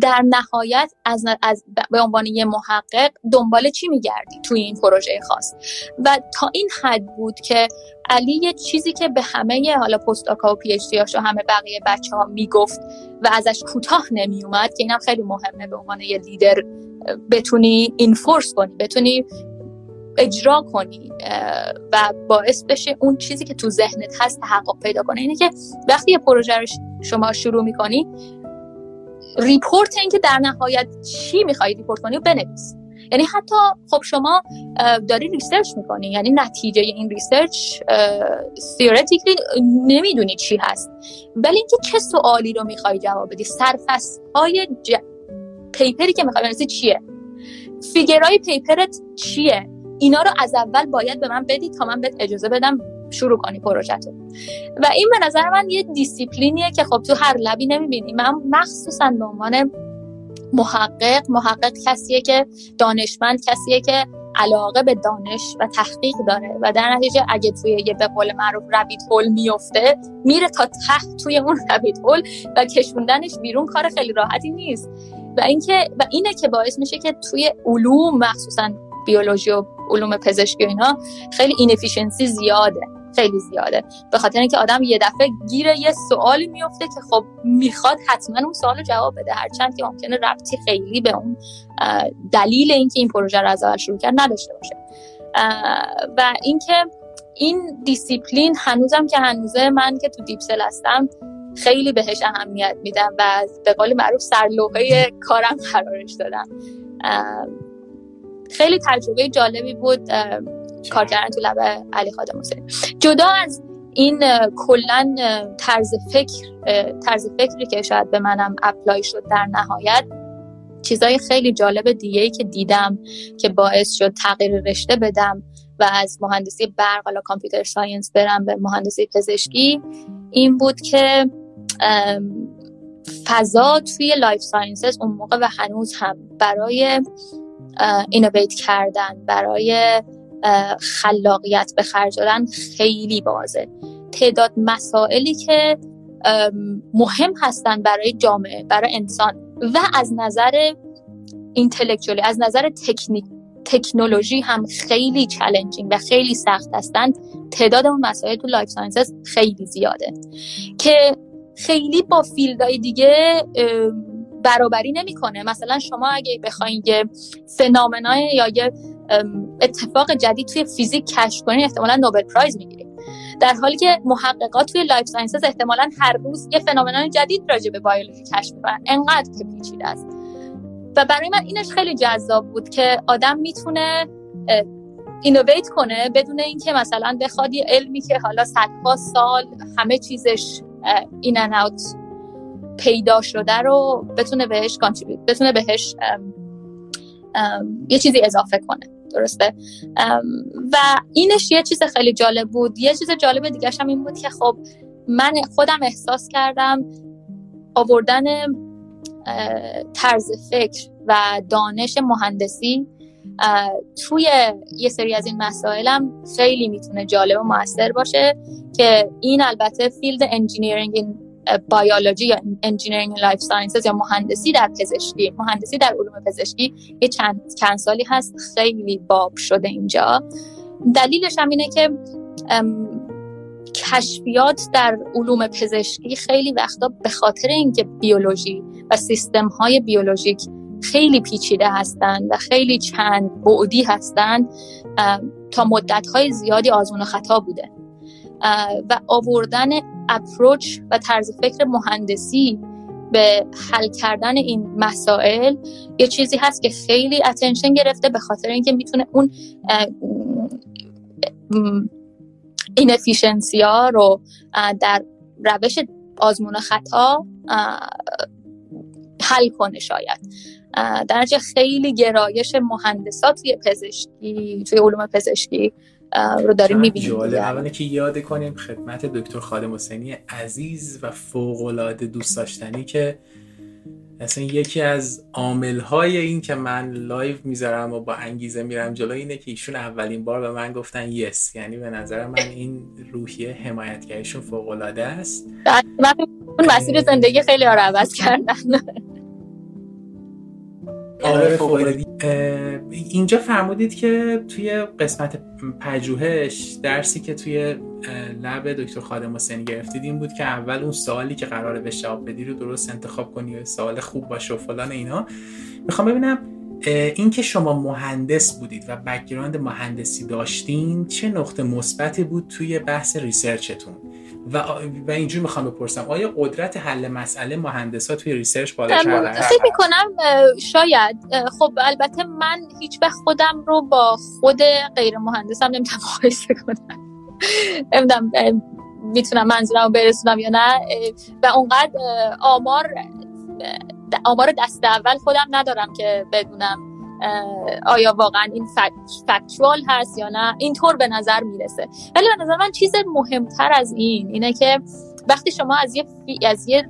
در نهایت از, از به عنوان یه محقق دنبال چی میگردی توی این پروژه خاص؟ و تا این حد بود که علی یه چیزی که به همه حالا postdoc ها و PhD و همه بقیه بچه ها می‌گفت و ازش کوتاه نمیومد که اینم خیلی مهمه به عنوان یه لیدر بتونی enforce کنی بتونی اجرا کنی و باعث بشه اون چیزی که تو ذهنت هست تحقق پیدا کنه. اینه که وقتی یه پروژه رو شما شروع می‌کنی report این که در نهایت چی می‌خوای report کنی و بنویس. یعنی حتی خب شما داری research می‌کنی یعنی نتیجه این research theoretically نمی‌دونی چی هست. ولی اینکه چه سوالی رو می‌خوای جواب بدی سرفست های ج... paper ی که می‌خوای بنویسی چیه؟ figure های paper ت چیه؟ اینا رو از اول باید به من بدی تا من بهت اجازه بدم شروع کنی پروژه و این به نظر من یه دیسیپلینیه که خب تو هر lab ی نمی‌بینی. من مخصوصا به عنوان محقق محقق کسیه که دانشمند کسیه که علاقه به دانش و تحقیق داره و در نتیجه اگه توی یه به قول معروف ربیت هول میفته میره تا ته توی اون ربیت هول و کشوندنش بیرون کار خیلی راحتی نیست. و اینکه و اینه که باعث میشه که توی علوم مخصوصا بیولوژی و علوم پزشکی و اینا خیلی اینفیشنسی زیاده خیلی زیاده. به خاطر اینکه آدم یه دفعه گیر یه سوالی میفته که خب می‌خواد حتما اون سوال جواب بده. هرچند که ممکنه ربطی خیلی به اون دلیل اینکه این پروژه رو از اول شروع کرد نداشته باشه. و اینکه این دیسیپلین هنوزم که هنوزه من که تو Deepcell هستم خیلی بهش اهمیت میدم و به قول معروف سرلوحه کارم <laughs> قرارش دادم. خیلی تجربه جالبی بود کار کردن تو lab علی خادم حسینی. جدا از این کلا طرز فکر طرز فکری که شاید به منم apply شد در نهایت چیزای خیلی جالب دیگه ای که دیدم که باعث شد تغییر رشته بدم و از مهندسی برق حالا computer science برم به مهندسی پزشکی این بود که فضا توی life sciences اون موقع و هنوز هم برای innovate کردن برای خلاقیت به خرج دادن خیلی بازه تعداد مسائلی که مهم هستن برای جامعه برای انسان و از نظر intellectually از نظر تکنیک تکنولوژی هم خیلی challenging و خیلی سخت هستند تعداد اون مسائل تو life sciences خیلی زیاده. که خیلی با field های دیگه برابری نمی‌کنه. مثلا شما اگه بخواید یه phenomena ی یا یه اتفاق جدید توی فیزیک کشف کنید احتمالا Nobel Prize می‌گیرید در حالی که محققا توی life sciences احتمالا هر روز یه phenomena ی جدید راجع به بیولوژی کشف می‌کنن. انقدر که پیچیده است. و برای من اینش خیلی جذاب بود که آدم می‌تونه innovate کنه بدون اینکه مثلا بخواد یه علمی که حالا صدها سال همه چیزش in and out پیدا شده رو بتونه بهش بتونه بهش یه چیزی اضافه کنه. درسته؟ و اینش یه چیز خیلی جالب بود. یه چیز جالب دیگه هم این بود که خب من خودم احساس کردم آوردن طرز فکر و دانش مهندسی توی یه سری از این مسائلم خیلی می‌تونه جالب و موثر باشه که این البته field engineering biology یا engineering life sciences یا مهندسی در پزشکی. مهندسی در علوم پزشکی یه چند, چند سالی هست خیلی باب شده اینجا. دلیلش هم اینه که کشفیات در علوم پزشکی خیلی وقتا به خاطر اینکه بیولوژی و سیستم های بیولوژیک خیلی پیچیده هستند و خیلی چند بعدی هستند تا مدت های زیادی آزمون و خطا بوده. و آوردن اپروچ و طرز فکر مهندسی به حل کردن این مسائل یه چیزی هست که خیلی اتنشن گرفته به خاطر اینکه می‌تونه اون اینفیشنسی ها رو در روش آزمون خطا حل کنه شاید. در خیلی گرایش مهندسات توی پزشکی توی علوم پزشکی رو داریم می‌بینیم اولی که یاد کنیم خدمت دکتر خادم حسینی عزیز و فوقالعاده دوست داشتنی که اصلا یکی از عامل های این که من live می‌ذارم و با انگیزه میرم جلو اینه که ایشون اولین بار به من گفتن yes. یعنی به نظر من این روحیه حمایتگریشون فوق العاده است اون مسیر زندگی خیلی ها عوض کردن. آره اینجا فرمودید که توی قسمت پژوهش درسی که توی lab دکتر خادم حسینی گرفتید این بود که اول اون سوالی که قراره به جواب بدی رو درست انتخاب کنی و سوال خوب باشه و فلان اینا. می‌خوام ببینم این که شما مهندس بودید و background مهندسی داشتین چه نقطه مثبتی بود توی بحث research تون؟ و و اینجوری می‌خوام بپرسم آیا قدرت حل مسئله مهندسا توی research بالاتر فکر می‌کنم شاید. خب البته من هیچ وقت خودم رو با خود غیر مهندسم نمی‌تونم مقایسه کنم. نمی‌دونم می‌تونم منظورم رو برسونم یا نه. و اونقدر آمار آمار دست اول خودم ندارم که بدونم آیا واقعا این فکچوال هست یا نه. اینطور به نظر می‌رسه. ولی به نظر من چیز مهمتر از این اینه که وقتی شما از یه از یه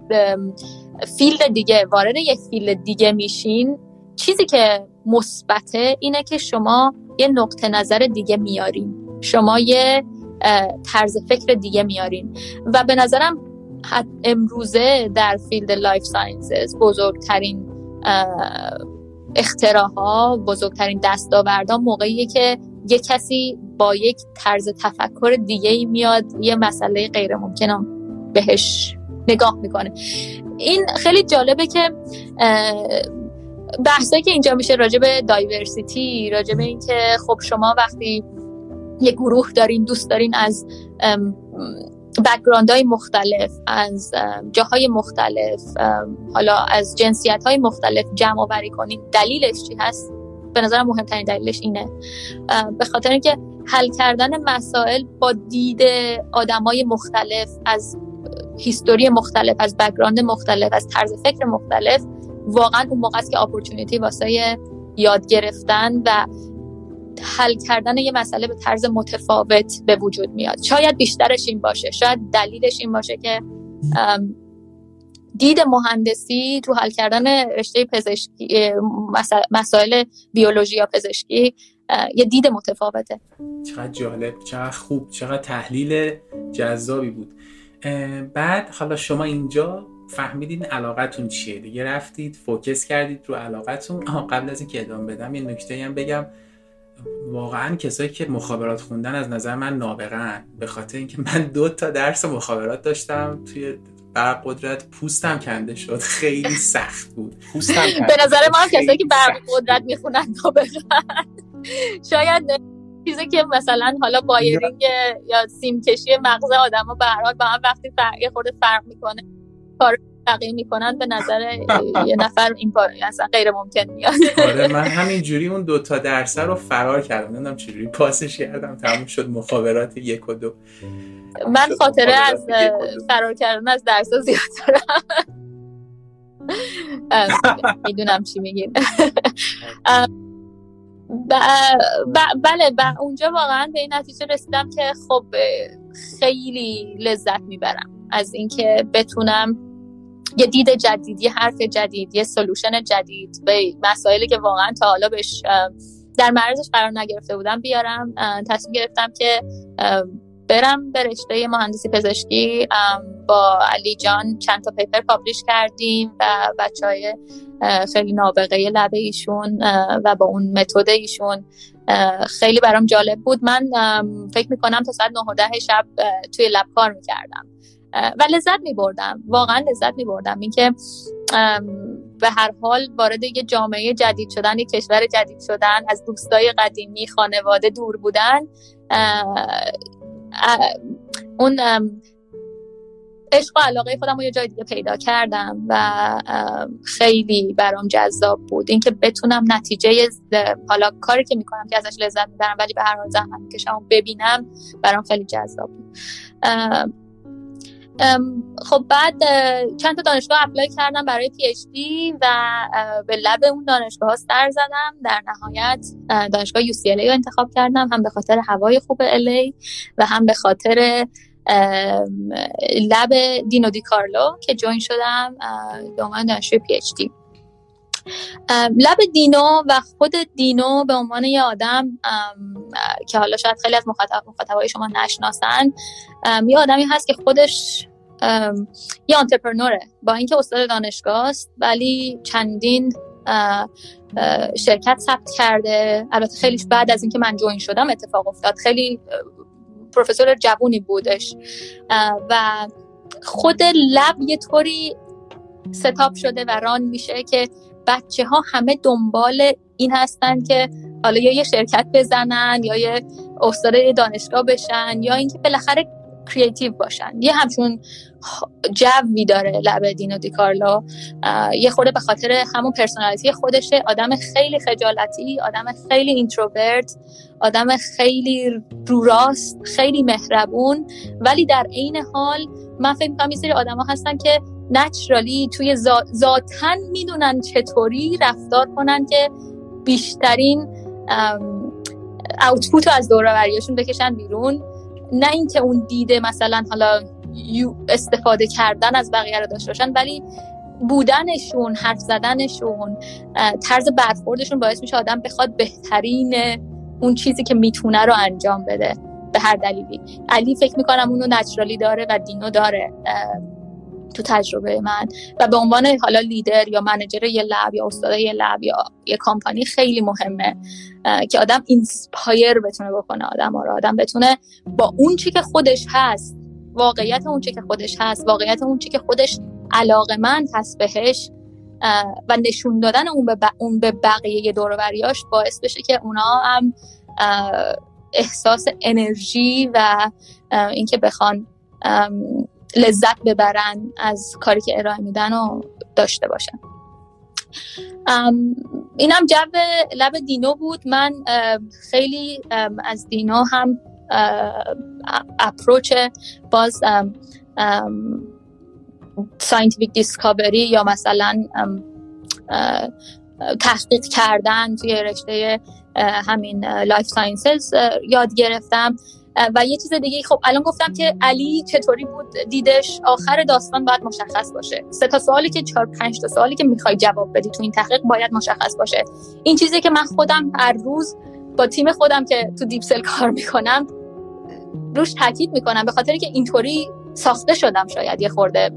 field دیگه وارد یک field دیگه میشین چیزی که مثبته اینه که شما یه نقطه نظر دیگه میارین. شما یه طرز فکر دیگه میارین. و به نظرم امروزه در field life sciences بزرگترین اختراها بزرگترین دستاوردها موقعیه که یه کسی با یک طرز تفکر دیگه ای میاد یه مسئله غیر ممکنم بهش نگاه می‌کنه. این خیلی جالبه که بحثایی که اینجا میشه راجع به diversity راجع به اینکه خب شما وقتی یه گروه دارین دوست دارین از background های مختلف از جاهای مختلف حالا از جنسیت های مختلف جمع آوری کنید دلیلش چی هست؟ به نظرم مهمترین دلیلش اینه. به خاطر اینکه حل کردن مسائل با دید آدمای مختلف از history مختلف از background مختلف از طرز فکر مختلف واقعا اون موقع است که opportunity واسه یاد گرفتن و حل کردن یه مسئله به طرز متفاوت به وجود میاد. شاید بیشترش این باشه. شاید دلیلش این باشه که دید مهندسی تو حل کردن رشته پزشکی مسائل بیولوژی یا پزشکی یه دید متفاوته. چقدر جالب چقدر خوب چقدر تحلیل جذابی بود. بعد حالا شما اینجا فهمیدین علاقتون چیه؟ دیگه رفتید فوکس کردید رو علاقتون. قبل از اینکه ادامه بدم یه نکته هم بگم. واقعا کسایی که مخابرات خوندن از نظر من نابغن به خاطر اینکه من دو تا درس مخابرات داشتم توی برق قدرت پوستم کنده شد. خیلی سخت بود. پوستم کنده به نظر ما کسایی که برق قدرت می‌خونن نابغن شاید چیزی که مثلا حالا بایرینگ یا سیم کشی مغز آدما به هر حال با هم وقتی فرق خورده فرق می‌کنه. کار بقیه می‌کنن به نظر <laughs> یه نفر این کار اصلا غیر ممکن میاد. آره من همین جوری اون دو تا درس رو فرار کردم. نمی‌دونم چجوری پاسش کردم. تموم شد مخابرات یک و دو. من خاطره از فرار کردن از درس زیاد دارم. می‌دونم چی میگین بله اونجا واقعا به این نتیجه رسیدم که خب خیلی لذت می‌برم. از اینکه بتونم یه دید جدید یه حرف جدید یه سلوشن جدید. به مسائلی که واقعا تا حالا بهش در معرضش قرار نگرفته بودم بیارم. تصمیم گرفتم که برم به رشته مهندسی پزشکی. با علی جان چند تا پیپر پابلیش کردیم و بچه های خیلی نابغه لبه ایشون و با اون متد ایشون خیلی برام جالب بود. من فکر می‌کنم تا ساعت 9 و 10 شب توی لب کار می‌کردم. و لذت می بردم واقعا لذت می بردم اینکه به هر حال وارد یه جامعه جدید شدن یه کشور جدید شدن از دوستای قدیمی خانواده دور بودن اون عشق و علاقه خودم رو یه جای دیگه پیدا کردم و خیلی برام جذاب بود. اینکه بتونم نتیجه حالا کاری که می‌کنم که ازش لذت می‌برم ولی به هر حال زحمت می‌کشم ببینم برام خیلی جذاب بود. خب بعد چند تا دانشگاه apply کردم برای PhD و به lab اون دانشگاه ها سر زدم. در نهایت دانشگاه UC رو انتخاب کردم. هم به خاطر هوای خوب LA و هم به خاطر لب دینو دی کارلو که جوین شدم به عنوان دانشجوی پی اچ دی لب دینو و خود دینو به عنوان یه آدم که حالا شاید خیلی از مخاطب مخاطبای شما نشناسن یه آدمی هست که خودش یه آنترپرنوره با اینکه استاد دانشگاه است ولی چندین شرکت ثبت کرده. البته خیلیش بعد از اینکه من جوین شدم اتفاق افتاد. خیلی پروفسور جوونی بودش. و خود lab یه طوری setup شده و run میشه که بچه ها همه دنبال این هستن که حالا یا یه شرکت بزنن یا یه استاد دانشگاه بشن یا اینکه بالاخره creative باشن. یه همچون جوی داره lab دینو دیکارلو یه خورده به خاطر همون personality خودشه آدم خیلی خجالتی آدم خیلی introvert آدم خیلی رو راست خیلی مهربون. ولی در عین حال من فکر می‌کنم یه سری هستن که نچرالی توی ذاتن می‌دونن چطوری رفتار کنن که بیشترین اوتپوت از دوروریاشون بکشن بیرون. نه اینکه اون دیده مثلا حالا استفاده کردن از بقیه رو داشته باشن ولی بودنشون حرف زدنشون طرز برخوردشون باعث میشه آدم بخواد بهترین اون چیزی که می‌تونه رو انجام بده به هر دلیلی. علی فکر می‌کنم اونو naturally داره و دینو داره. تو تجربه من و به عنوان حالا لیدر یا manager یه lab یا استاد یه lab یا یه کامپانی خیلی مهمه که آدم inspire بتونه بکنه آدم رو. آدم بتونه با اون چی که خودش هست واقعیت اون چی که خودش هست واقعیت اون چی که خودش علاقمند هست بهش و نشون دادن اون به, اون به بقیه دوروریاش باعث بشه که اونا هم احساس انرژی و اینکه بخوان لذت ببرن از کاری که ارائه میدن و داشته باشن. اینم جو لب دینو بود. من خیلی از دینو هم approach باز scientific discovery یا مثلا تحقیق کردن توی رشته همین life sciences یاد گرفتم. و یه چیز دیگه خب الان گفتم که علی چطوری بود؟ دیدش آخر داستان باید مشخص باشه. سه تا سوالی که چهار پنج تا سوالی که می‌خوای جواب بدی تو این تحقیق باید مشخص باشه. این چیزی که من خودم هر روز با تیم خودم که تو Deepcell کار می‌کنم روش تاکید می‌کنم. به خاطر که اینطوری ساخته شدم شاید یه خورده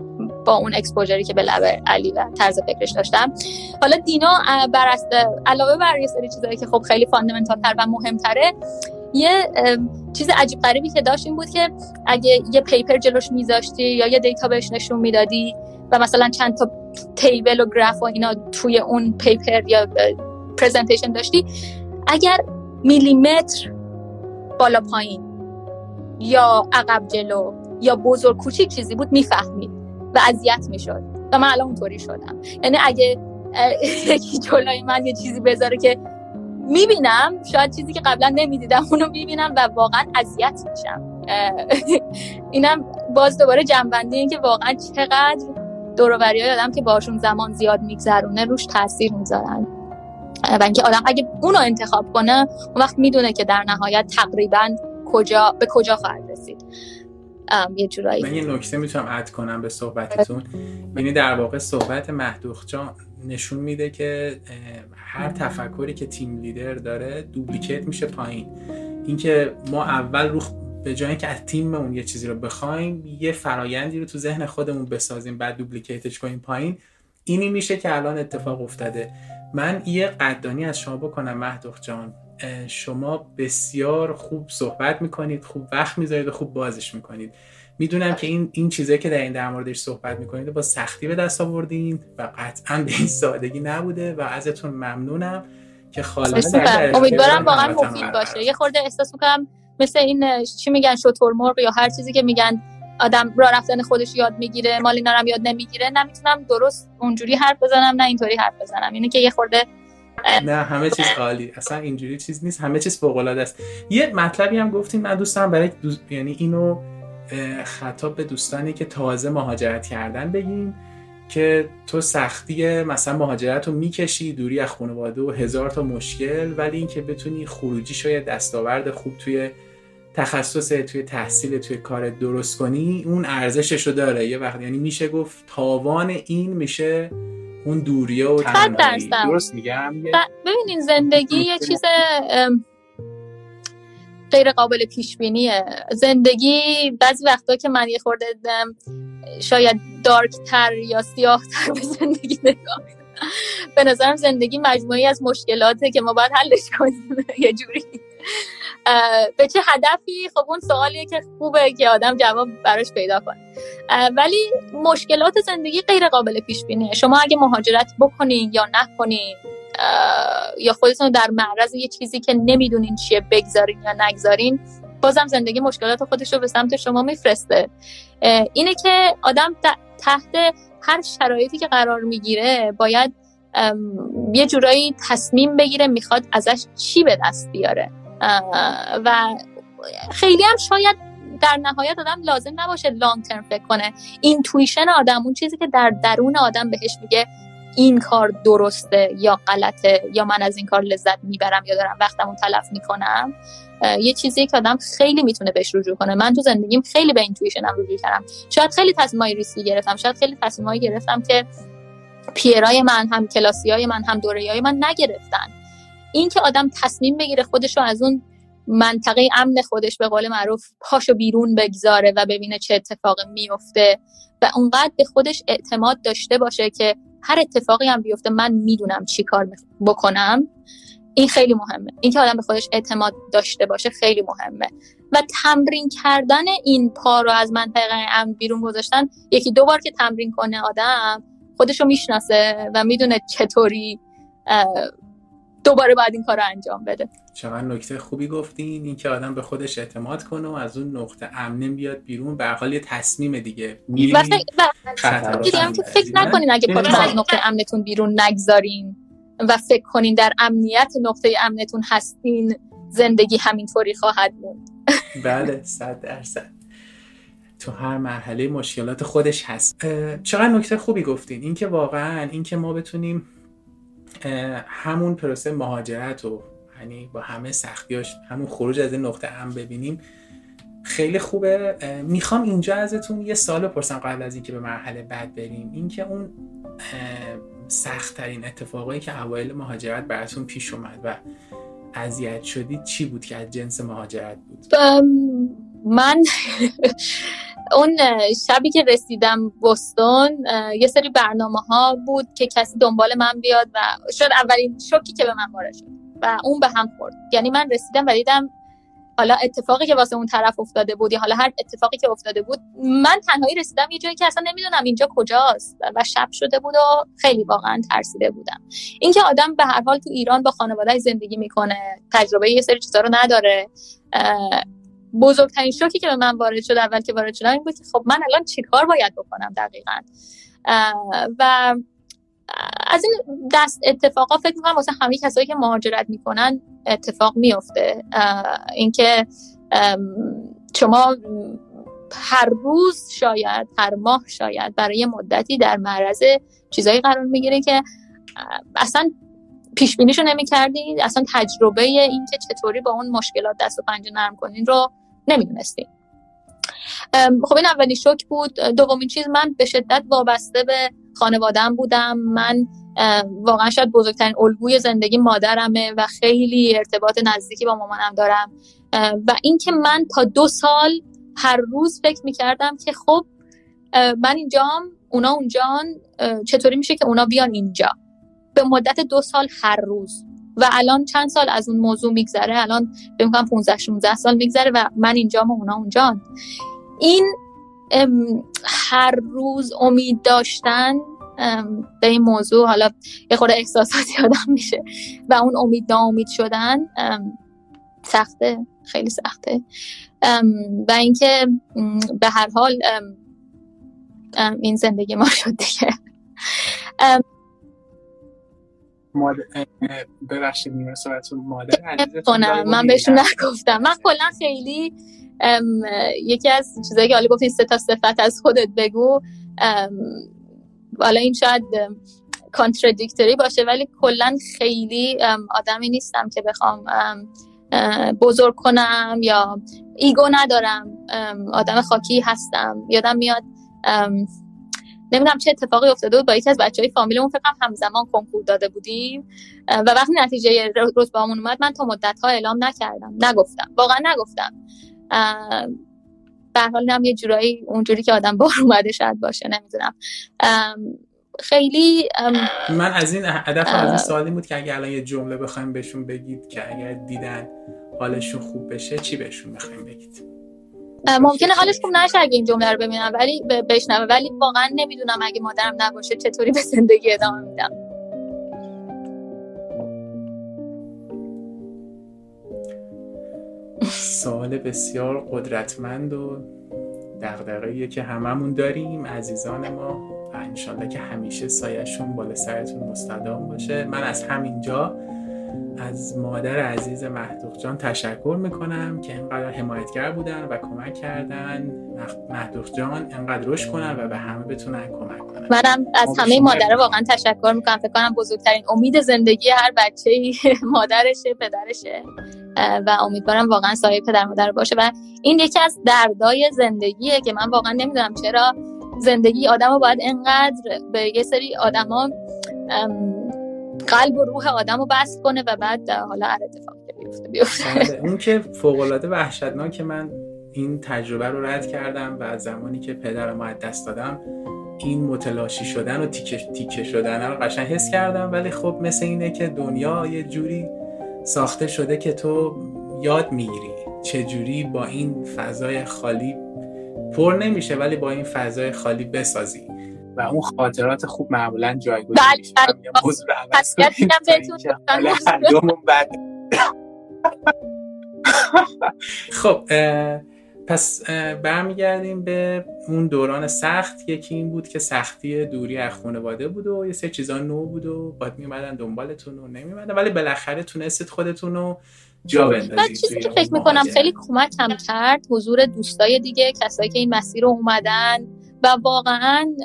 با اون exposure ی که به lab علی و طرز فکرش داشتم. حالا دینو برعکس علاوه بر یه سری چیزایی که خب خیلی fundamental تر و مهمتره یه چیز عجیب غریبی که داشت این بود که اگه یه paper جلوش میذاشتی یا یه data بهش نشون می‌دادی و مثلا چند تا table و گراف و اینا توی اون paper یا پرزنتیشن داشتی اگر میلیمتر بالا پایین یا عقب جلو یا بزرگ کوچیک چیزی بود می‌فهمید و اذیت می‌شد و من الان اونطوری شدم. یعنی اگه <laughs> یکی جلوی من یه چیزی بذاره که می‌بینم شاید چیزی که قبلا نمی‌دیدم اونو می‌بینم و واقعا اذیت میشم. اینم باز دوباره جنبنده این که واقعا چقدر دوروبری های آدم که باشون زمان زیاد میگذرونه روش تاثیر می‌ذارن. و اینکه آدم اگه اونو انتخاب کنه اون وقت می‌دونه که در نهایت تقریبا کجا به کجا خواهد رسید. یه جورایی. من یه نکته می‌تونم اد کنم به صحبتتون. یعنی در واقع صحبت مهدوخ جان. نشون میده که هر تفکری که تیم لیدر داره دوبلیکیت میشه پایین. اینکه ما اول رو به جای اینکه از تیممون یه چیزی رو بخوایم یه فرایندی رو تو ذهن خودمون بسازیم بعد دوبلیکیتش کنیم پایین. اینی میشه که الان اتفاق افتاده. من یه قدانی از شما بکنم مهدوخ جان. شما بسیار خوب صحبت می‌کنید خوب وقت می‌ذارید و خوب بازش می‌کنید. می‌دونم که این این چیزایی که در این در موردش صحبت می‌کنید با سختی به دست آوردین و قطعا به این سادگی نبوده و ازتون ممنونم که خالص امیدوارم واقعا مفید باشه. یه خورده احساس می‌کنم مثل این چی میگن شطور مرغ یا هر چیزی که میگن آدم راه رفتن خودش یاد می‌گیره مال اینا یاد نمی‌گیره نمی‌تونم درست اونجوری حرف بزنم نه اینطوری حرف بزنم. اینه که یه خورده نه همه چیز عالی. اصلا اینجوری چیز نیست همه چیز فوق العاده است. یه مطلبی هم گفتیم من دوستم برای یعنی اینو خطاب به دوستانی که تازه مهاجرت کردن بگیم که تو سختی مثلا مهاجرت رو می‌کشی دوری از خانواده و هزار تا مشکل ولی اینکه بتونی خروجی شاید دستاورد خوب توی تخصص توی تحصیل توی کار درست کنی اون ارزشش رو داره. یه وقت یعنی میشه گفت تاوان این میشه اون دوریه و تنهایی. درست میگم؟ ببینین زندگی یه <laughs> چیز غیر قابل پیش بینیه زندگی بعضی وقتا که من یه خورده شاید دارک تر یا سیاه تر به زندگی نگاه به نظرم زندگی مجموعی از مشکلاته که ما باید حلش کنیم. <laughs> یه جوری. به چه هدفی؟ خب اون سوالیه که خوبه که آدم جواب براش پیدا کنه. ولی مشکلات زندگی غیر قابل پیش بینیه شما اگه مهاجرت بکنین یا نکنین یا خودتون در معرض یه چیزی که نمی‌دونین چیه بگذارین یا نگذارین بازم زندگی مشکلات خودش رو به سمت شما میفرسته. اینه که آدم تحت هر شرایطی که قرار می‌گیره باید یه جورایی تصمیم بگیره می‌خواد ازش چی به دست بیاره. و خیلی هم شاید در نهایت آدم لازم نباشه long term فکر کنه. intuition آدم اون چیزی که در درون آدم بهش میگه این کار درسته یا غلطه یا من از این کار لذت می‌برم یا دارم وقتمو تلف می‌کنم؟ یه چیزی که آدم خیلی می‌تونه بهش رجوع کنه. من تو زندگیم خیلی به intuition م رجوع کردم. شاید خیلی تصمیمای ریسکی گرفتم. شاید خیلی تصمیمایی گرفتم که peer های من هم کلاسی های من هم دوره های من نگرفتن. این که آدم تصمیم بگیره خودش رو از اون منطقه امن خودش به قول معروف پاشو بیرون بگذاره و ببینه چه اتفاقی میفته و اونقدر به خودش اعتماد داشته باشه که هر اتفاقی هم بیفته من می‌دونم چی کار بکنم این خیلی مهمه. اینکه آدم به خودش اعتماد داشته باشه خیلی مهمه. و تمرین کردن این پا رو از منطقه امن بیرون گذاشتن یکی دو بار که تمرین کنه آدم خودش رو می‌شناسه و می‌دونه چطوری دوباره باید این کار رو انجام بده. چقدر نکته خوبی گفتین اینکه آدم به خودش اعتماد کنه و از اون نقطه امنه بیاد بیرون. به حال یه تصمیم دیگه. میری که فکر نکنین اگه خودتون از نقطه امنتون بیرون نگذارین و فکر کنین در امنیت نقطه امنتون هستین زندگی همینطوری خواهد موند. بله صد درصد. تو هر مرحله مشکلات خودش هست. چقدر نکته خوبی گفتین. اینکه واقعا اینکه ما بتونیم همون پروسه مهاجرت و یعنی با همه سختیاش همون خروج از این نقطه هم ببینیم. خیلی خوبه. می‌خوام اینجا ازتون یه سال بپرسم قبل از اینکه به مرحله بعد بریم. اینکه اون سختترین اتفاقایی که اوایل مهاجرت براتون پیش اومد و اذیت شدید چی بود که از جنس مهاجرت بود؟ من اون شبی که رسیدم بستون یه سری برنامه ها بود که کسی دنبال من بیاد و شد اولین شوکی که به من وارد شد و اون به هم خورد. یعنی من رسیدم و دیدم حالا اتفاقی که واسه اون طرف افتاده بود یا حالا هر اتفاقی که افتاده بود من تنهایی رسیدم یه جایی که اصلا نمی‌دونم اینجا کجاست و شب شده بود و خیلی واقعا ترسیده بودم. اینکه آدم به هر حال تو ایران با خانواده زندگی می‌کنه تجربه یه سری چیزا رو نداره بزرگترین شوکی که به من وارد شد اول که وارد شدم این بود خب من الان چیکار باید بکنم دقیقا؟ و از این دست اتفاقا فکر می‌کنم واسه همه کسایی که مهاجرت می‌کنن اتفاق میفته اینکه شما هر روز شاید هر ماه شاید برای مدتی در معرض چیزایی قرار می‌گیره که اصلا پیش بینیشو نمی‌کردین اصلا تجربه این که چطوری با اون مشکلات دست و پنجه نرم کنین رو نمی‌دونستین خب این اولین شوک بود. دومین چیز من به شدت وابسته به خانوادم بودم. من واقعا شاید بزرگترین الگوی زندگی مادرمه و خیلی ارتباط نزدیکی با مامانم دارم. و اینکه من تا دو سال هر روز فکر می‌کردم که خب من اینجام اونا اونجان چطوری میشه که اونا بیان اینجا. به مدت دو سال هر روز. و الان چند سال از اون موضوع میگذره؟ الان به 15 16 سال میگذره و من اینجام و اونا اونجان این هر روز امید داشتن به این موضوع حالا یه خورده احساساتی <laughs> آدم میشه و اون امید ناامید شدن سخته خیلی سخته. و اینکه به هر حال این زندگی ما <laughs> شد دیگه. ببخشید مادر من بهشون نگفتم. من کلا خیلی یکی از چیزایی که حالا گفتین سه تا صفت از خودت بگو. حالا این شاید کانتردیکتوری باشه ولی کلا خیلی آدمی نیستم که بخوام بزرگ کنم یا ایگو ندارم. آدم خاکی هستم. یادم میاد نمی‌دونم چه اتفاقی افتاده بود. با یکی از بچه های فامیلمون فکرم همزمان کنکور داده بودیم. و وقتی نتیجه رتبه اومد من تا مدت ها اعلام نکردم. نگفتم. واقعا نگفتم. به حال هم یه جورایی اونجوری که آدم بار اومده شاید باشه نمی‌دونم. خیلی من از این هدف از این سوالی بود که اگر الان یه جمله بخوایم بهشون بگید که اگر دیدن حالشون خوب بشه چی بهشون بخوایم بگید؟ ممکنه حالش خوب نشه اگه این جمله رو ببینم ولی بشنوه. ولی واقعا نمی‌دونم اگه مادرم نباشه چطوری به زندگی ادامه میدم. سوال بسیار قدرتمند و دقدقه که هممون داریم. عزیزان ما انشالله که همیشه سایشون بالا سرتون مستدام باشه. من از همینجا از مادر عزیز محدوق جان تشکر می‌کنم که اینقدر حمایتگر بودن و کمک کردن. محدوق جان اینقدر رشد کنن و به همه بتونن کمک کنن. منم از همه مادر واقعا تشکر می‌کنم. فکر کنم بزرگترین امید زندگی هر بچه <laughs> مادرشه پدرشه. و امیدوارم واقعا سایه پدر مادر باشه. و این یکی از دردای زندگیه که من واقعا نمی‌دونم چرا زندگی آدم رو باید انقدر به یه سری آدما قلب و روح آدم رو بست کنه و بعد حالا هر اتفاق بیفته بیفته. بله، <laughs> اون که فوق العاده وحشتناک من این تجربه رو رد کردم و زمانی که پدرم از دست دادم این متلاشی شدن و تیکه, تیکه شدن رو قشنگ حس کردم ولی خب مثل اینه که دنیا یه جوری ساخته شده که تو یاد می‌گیری چجوری با این فضای خالی پر نمیشه ولی با این فضای خالی بسازی. و اون خاطرات خوب معمولا جایگزین بله، میشه. بله. موضوع خب پس برمیگردیم به اون دوران سخت. یکی این بود که سختی دوری از خانواده بود و یه سه چیزا نو بود و باید میمدن دنبالتون و نمیمدن ولی بالاخره تونستید خودتون رو جا بندازید چیزی که فکر می‌کنم خیلی کمکم کرد حضور دوستای دیگه کسایی که این مسیر رو اومدن و واقعا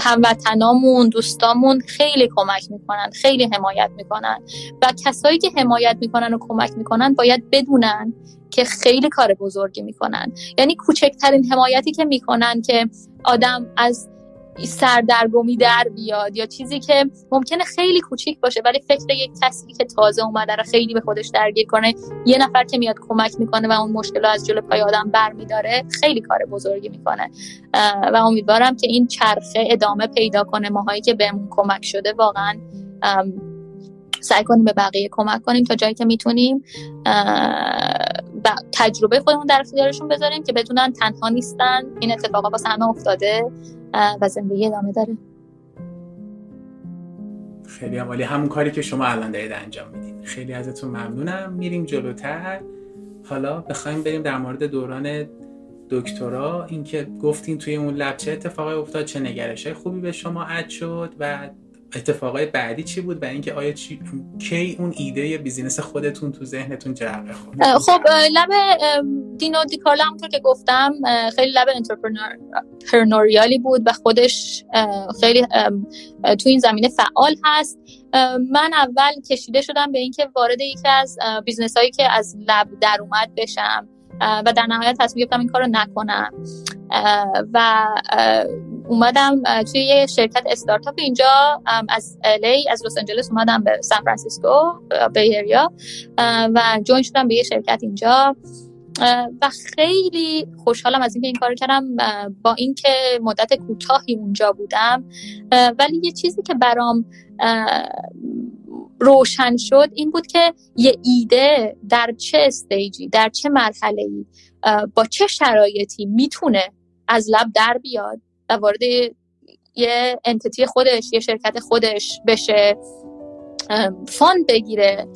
هموطنامون دوستامون خیلی کمک می‌کنن خیلی حمایت می‌کنن. و کسایی که حمایت می‌کنن و کمک می‌کنن باید بدونن که خیلی کار بزرگی می‌کنن. یعنی کوچکترین حمایتی که می‌کنن که آدم از سردرگمی در بیاد یا چیزی که ممکنه خیلی کوچیک باشه ولی فکر یک کسی که تازه اومده رو خیلی به خودش درگیر کنه یه نفر که میاد کمک می‌کنه و اون مشکل از جلو پای آدم برمیداره خیلی کار بزرگی می‌کنه. و امیدوارم که این چرخه ادامه پیدا کنه ماهایی که بهمون کمک شده. واقعا سعی کنیم به بقیه کمک کنیم تا جایی که می‌تونیم و تجربه خودمون در اختیارشون بذاریم که بدونن تنها نیستن. این اتفاقا واسه همه افتاده. و زندگی ادامه داره. خیلی عالی. همون کاری که شما الان دارید انجام میدین. خیلی ازتون ممنونم. میریم جلوتر. حالا بخوایم بریم در مورد دوران دکترا. اینکه گفتین توی اون لب چه اتفاقی افتاد چه نگرش خوبی به شما اد شد و اتفاقای بعدی چی بود و اینکه آیا چی... کی اون ایده بیزینس خودتون تو ذهنتون جرقه خورد؟ خب لب دینو دیکارلو همونطور که گفتم خیلی lab entrepreneurial ی بود و خودش خیلی تو این زمینه فعال هست. من اول کشیده شدم به اینکه وارد یکی از business هایی که از lab در اومد بشم و در نهایت تصمیم گرفتم این کار رو نکنم و اومدم توی یه شرکت استارتاپ اینجا از LA از لس آنجلس اومدم به سان فرانسیسکو به و جوین شدم به یه شرکت اینجا. و خیلی خوشحالم از اینکه این کار کردم با اینکه مدت کوتاهی اونجا بودم. ولی یه چیزی که برام روشن شد این بود که یه ایده در چه استیجی در چه مرحله ای با چه شرایطی می‌تونه از لب در بیاد. و وارد یه انتیتی خودش یه شرکت خودش بشه فان بگیره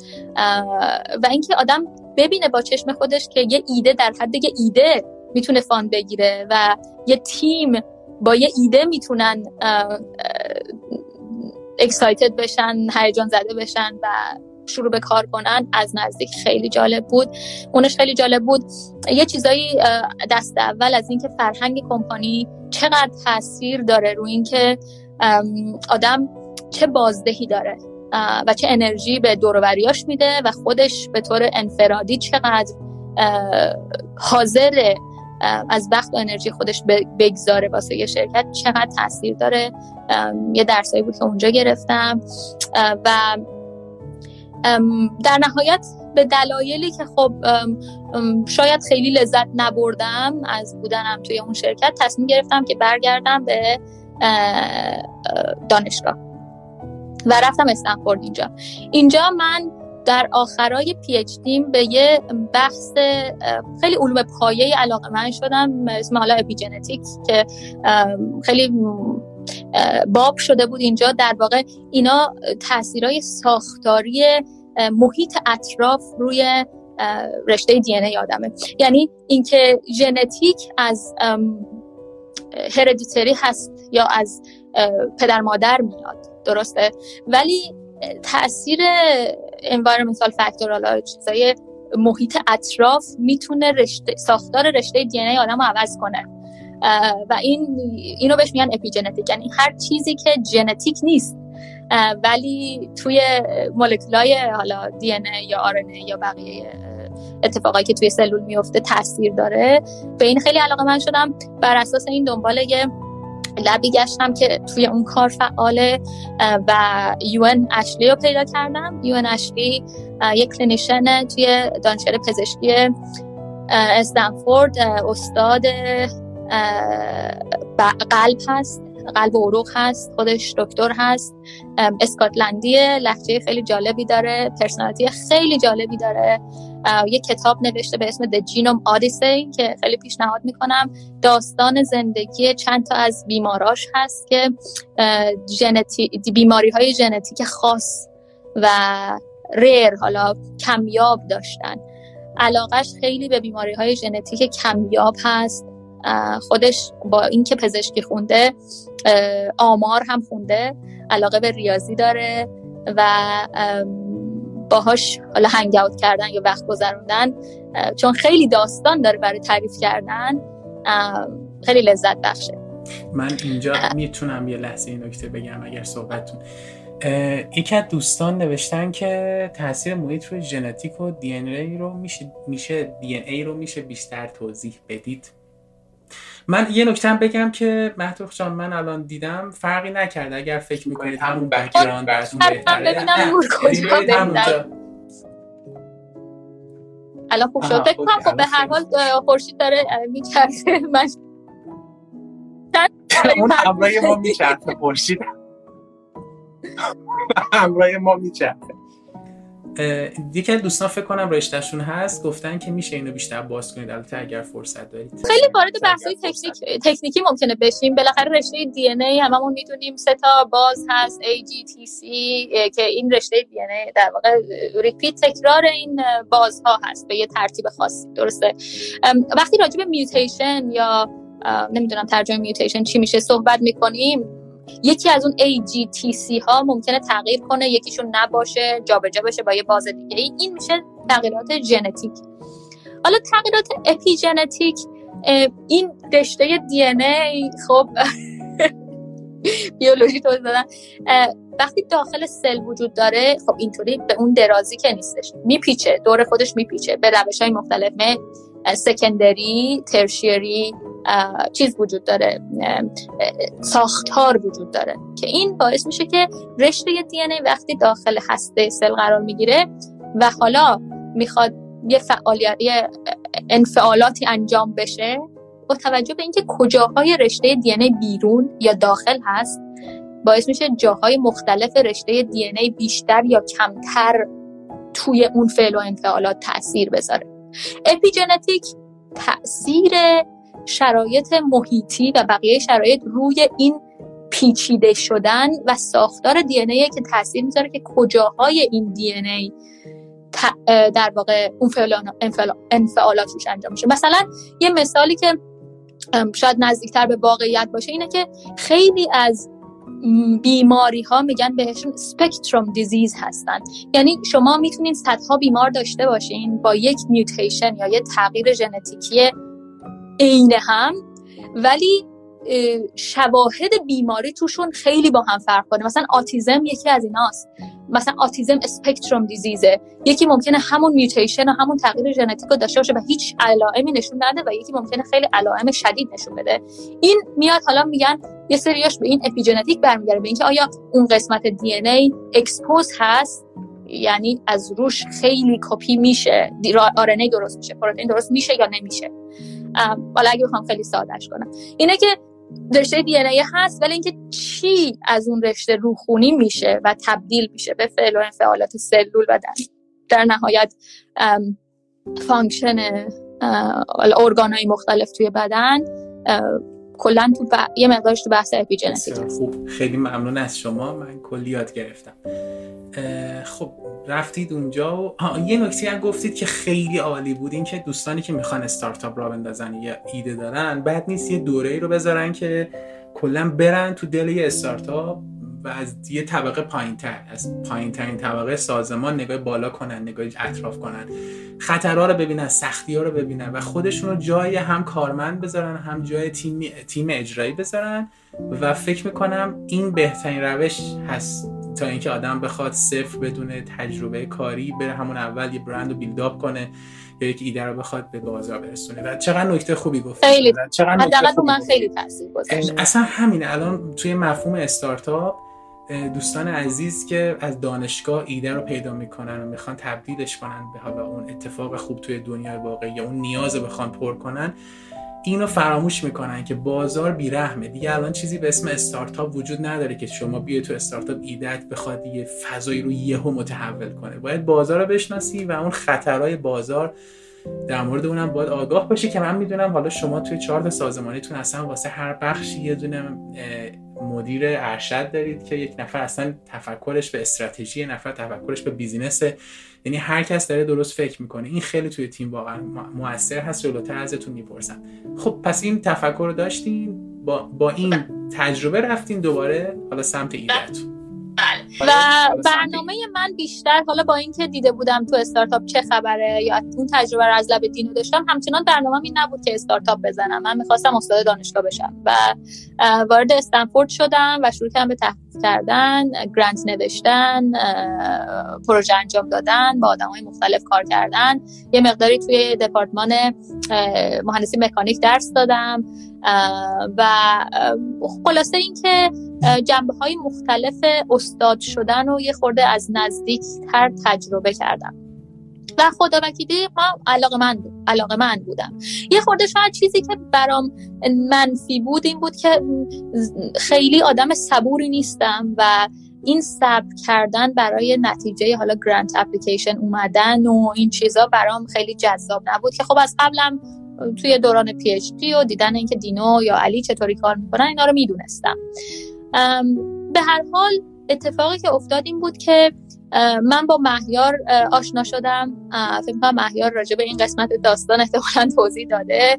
و اینکه آدم ببینه با چشم خودش که یه ایده در حد یه ایده می‌تونه فان بگیره و یه تیم با یه ایده می‌تونن اکسایتد بشن هیجان زده بشن و شروع به کار کنن از نزدیک خیلی جالب بود. اونش خیلی جالب بود. یه چیزایی دست اول از اینکه فرهنگ کمپانی چقدر تاثیر داره روی اینکه آدم چه بازدهی داره و چه انرژی به دوروبریاش میده و خودش به طور انفرادی چقدر حاضر از وقت و انرژی خودش بگذاره واسه یه شرکت چقدر تاثیر داره. یه درسایی بود که اونجا گرفتم. و در نهایت به دلایلی که خب شاید خیلی لذت نبردم از بودنم توی اون شرکت تصمیم گرفتم که برگردم به دانشگاه و رفتم استنفورد اینجا. اینجا من در آخرای پی اچ دیم به یه بحث خیلی علوم پایه علاقه من شدم اسم حالا اپیژنتیک که خیلی باب شده بود اینجا. در واقع اینا تاثیرهای ساختاری محیط اطراف روی رشته دی ان ای آدمه. یعنی اینکه ژنتیک از هردیتری هست یا از پدر مادر میاد. درسته؟ ولی تاثیر factor حالا چیزای محیط اطراف می‌تونه رشته ساختار رشته دی ای آدم رو عوض کنه. و این اینو بهش میگن اپیژنتیک یعنی هر چیزی که ژنتیک نیست ولی توی مولکولای حالا دی یا آر یا بقیه اتفاقایی که توی سلول میفته تاثیر داره. به این خیلی علاقه‌مند شدم. بر اساس این دنبال یه lab ی گشتم که توی اون کار فعاله و یون اشلی رو پیدا کردم. یون اشلی یک clinician توی دانشگاه پزشکی استنفورد استاد قلب هست قلب عروق هست خودش دکتر هست اسکاتلندی لهجه خیلی جالبی داره personality خیلی جالبی داره. یه کتاب نوشته به اسم The Genome Odyssey که خیلی پیشنهاد می‌کنم. داستان زندگی چند تا از بیماراش هست که بیماری های ژنتیک خاص و ریر حالا کمیاب داشتن. علاقش خیلی به بیماری های ژنتیک کمیاب هست. خودش با اینکه پزشکی خونده آمار هم خونده علاقه به ریاضی داره و باهاش حالا hang کردن یا وقت گذروندن چون خیلی داستان داره برای تعریف کردن خیلی لذت بخشه. من اینجا می‌تونم یه لحظه این نکته بگم اگر صحبتتون. یکی از دوستان نوشتن که تاثیر محیط روی ژنتیک و دی ای رو میشه میشه دی ای رو میشه بیشتر توضیح بدید. من یه نکته بگم که مهدخت جان من الان دیدم فرقی نکرده. اگر فکر می‌کنید همون background براتون بهتره. الان خوب شد. فکر کنم خب به هر حال خورشید داره میچرخه. <laughs> من <laughs> اون همراه ما میچرخه خورشید. <laughs> همراه ما میچرخه. یکی از دوستان فکر کنم رشتهشون هست. گفتن که میشه اینو بیشتر باز کنید. البته اگر فرصت دارید. خیلی وارد بحث‌های تکنیک تکنیکی ممکنه بشیم. بالاخره رشته دی ان ای هممون می‌دونیم سه تا باز هست. ای جی تی سی که این رشته DNA در واقع repeat تکرار این بازها هست. به یه ترتیب خاصی. درسته؟ وقتی راجع به mutation یا نمی‌دونم ترجمه mutation چی میشه صحبت می‌کنیم یکی از اون AGTC ها ممکنه تغییر کنه یکیشون نباشه جابجا بشه با یه باز دیگه ای. این میشه تغییرات ژنتیک. حالا تغییرات اپیژنتیک این رشته DNA خب <laughs> بیولوژی توضیح دادن وقتی داخل سل وجود داره خب اینطوری به اون درازی که نیستش میپیچه دور خودش میپیچه به روش های مختلف. سکندری ترشیری چیز وجود داره ساختار وجود داره که این باعث میشه که رشته دی ای وقتی داخل هسته سل قرار می‌گیره و حالا می‌خواد یه فعالیت انفعالاتی انجام بشه با توجه به اینکه کجاهای رشته دی ای بیرون یا داخل هست باعث میشه جاهای مختلف رشته دی ای بیشتر یا کمتر توی اون فعل و انفعالات تاثیر بذاره. اپیژنتیک تاثیر شرایط محیطی و بقیه شرایط روی این پیچیده شدن و ساختار دی ای که تاثیر می‌ذاره که کجاهای این دی ای در واقع اون انفعالات روش انجام میشه. مثلا یه مثالی که شاید نزدیکتر به واقعیت باشه اینه که خیلی از بیماری ها میگن بهشون سپکتروم دیزیز هستن. یعنی شما می‌تونید صدها بیمار داشته باشین با یک میوتیشن یا یه تغییر ژنتیکی عین هم ولی شواهد بیماری توشون خیلی با هم فرق کنه. مثلا آتیزم یکی از ایناست. مثلا آتیزم اسپکتروم دیزیزه. یکی ممکنه همون میوتیشن و همون تغییر ژنتیک رو داشته باشه و هیچ علائمی نشون نده و یکی ممکنه خیلی علائم شدید نشون بده. این میاد حالا میگن یه سریاش به این اپیژنتیک برمیگرده به اینکه آیا اون قسمت DNA expose هست؟ یعنی از روش خیلی کپی میشه. RNA درست میشه. پروتئین درست میشه یا نمیشه. حالا اگه بخوام خیلی سادهش کنم. اینه که رشته DNA هست ولی اینکه چی از اون رشته روخونی میشه و تبدیل میشه به فعل و انفعالات سلول و در, در نهایت function ارگان های مختلف توی بدن کلا تو یه مقدارش تو بحث اپیژنتیک خوب. خیلی ممنون از شما. من کلی یاد گرفتم. خب رفتید اونجا و یه نکته هم گفتید که خیلی عالی بود. این که دوستانی که می‌خوان استارتاپ راه بندازن یا ایده دارن بد نیست یه دوره ای رو بذارن که کلا برن تو دل یه استارتاپ. و از یه طبقه پایین تر از پایین ترین طبقه سازمان نگاه بالا کنن نگاه اطراف کنن. خطرها رو ببینن سختی ها رو ببینن و خودشون رو جای هم کارمند بذارن هم جای تیم, تیم اجرایی بذارن و فکر می‌کنم این بهترین روش هست تا اینکه آدم بخواد صفر بدون تجربه کاری بره همون اول یه برند رو بیلداپ کنه یا یک ایده رو بخواد به بازار برسونه. و چقدر نکته خوبی گفت خیلی. چقدر من خیلی تاثیر گذاشت. اصلا همین الان توی مفهوم استارتاپ دوستان عزیز که از دانشگاه ایده رو پیدا می‌کنن و می‌خوان تبدیلش کنن به حالا اون اتفاق خوب توی دنیای واقعی یا اون نیاز رو بخوان پر کنن اینو فراموش می‌کنن که بازار بیرحمه. دیگه الان چیزی به اسم استارتاپ وجود نداره که شما بیای تو استارتاپ ایدت بخواد یه فضایی رو یهو متحول کنه. باید بازار رو بشناسی و اون خطرهای بازار در مورد اونم باید آگاه باشی که من می‌دونم حالا شما توی چارت سازمانیتون اصلا واسه هر بخشی یه دونه مدیر ارشد دارید که یک نفر اصلا تفکرش به استراتژی نفر تفکرش به business یعنی هر کس داره درست فکر می‌کنه. این خیلی توی تیم واقعا موثر هست. جلوتر ازتون می‌پرسم. خب پس این تفکر رو داشتین؟ با, با این تجربه رفتین دوباره؟ حالا سمت ایدهتون. و برنامه من بیشتر حالا با اینکه دیده بودم تو استارتاپ چه خبره یا اون تجربه رو از لب دینو داشتم همچنان برنامه این نبود که استارتاپ بزنم. من می‌خواستم استاد دانشگاه بشم و وارد استنفورد شدم و شروع کردم به تحقیق کردن گرانت نوشتن پروژه انجام دادن با آدم های مختلف کار کردن. یه مقداری توی دپارتمان مهندسی مکانیک درس دادم. و خلاصه اینکه جنبه های مختلف استاد شدن و یه خورده از نزدیک تر تجربه کردم. و خدا وکیلی ما علاقه من, علاقه من بودم. یه خورده شاید چیزی که برام منفی بود این بود که خیلی آدم صبوری نیستم و این صبر کردن برای نتیجه حالا گرانت اپلیکیشن اومدن و این چیزا برام خیلی جذاب نبود که خب از قبلم توی دوران پی اچ دی و دیدن اینکه دینو یا علی چطوری کار می‌کنن اینا رو می‌دونستم. به هر حال اتفاقی که افتاد این بود که من با مهیار آشنا شدم. فکر کنم مهیار راجع به این قسمت داستان احتمالا توضیح داده.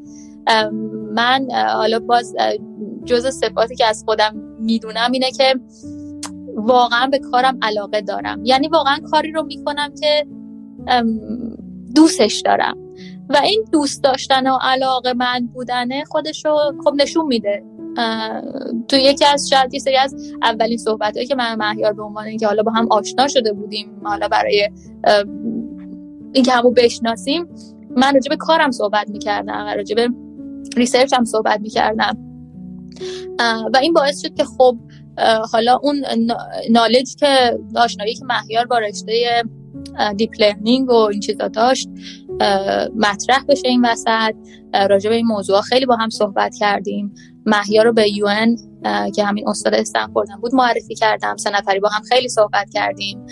من حالا باز جز صفاتی که از خودم می‌دونم اینه که واقعا به کارم علاقه دارم. یعنی واقعا کاری رو می‌کنم که دوستش دارم. و این دوست داشتن و علاقه من بودنه خودش رو خب نشون میده. تو یکی از شاید یه سری از اولین صحبت که من مهیار به عنوان اینکه حالا با هم آشنا شده بودیم حالا برای اینکه همو بشناسیم من راجع به کارم صحبت می‌کردم و راجع به research هم صحبت می‌کردم. و این باعث شد که خب حالا اون knowledge که آشنایی که مهیار با رشته deep learning و این چیزا داشت مطرح بشه این وسط. راجع به این موضوع خیلی با هم صحبت کردیم. مهیار رو به یو که همین استاد استنفورد بود معرفی کردم. سه نفری با هم خیلی صحبت کردیم.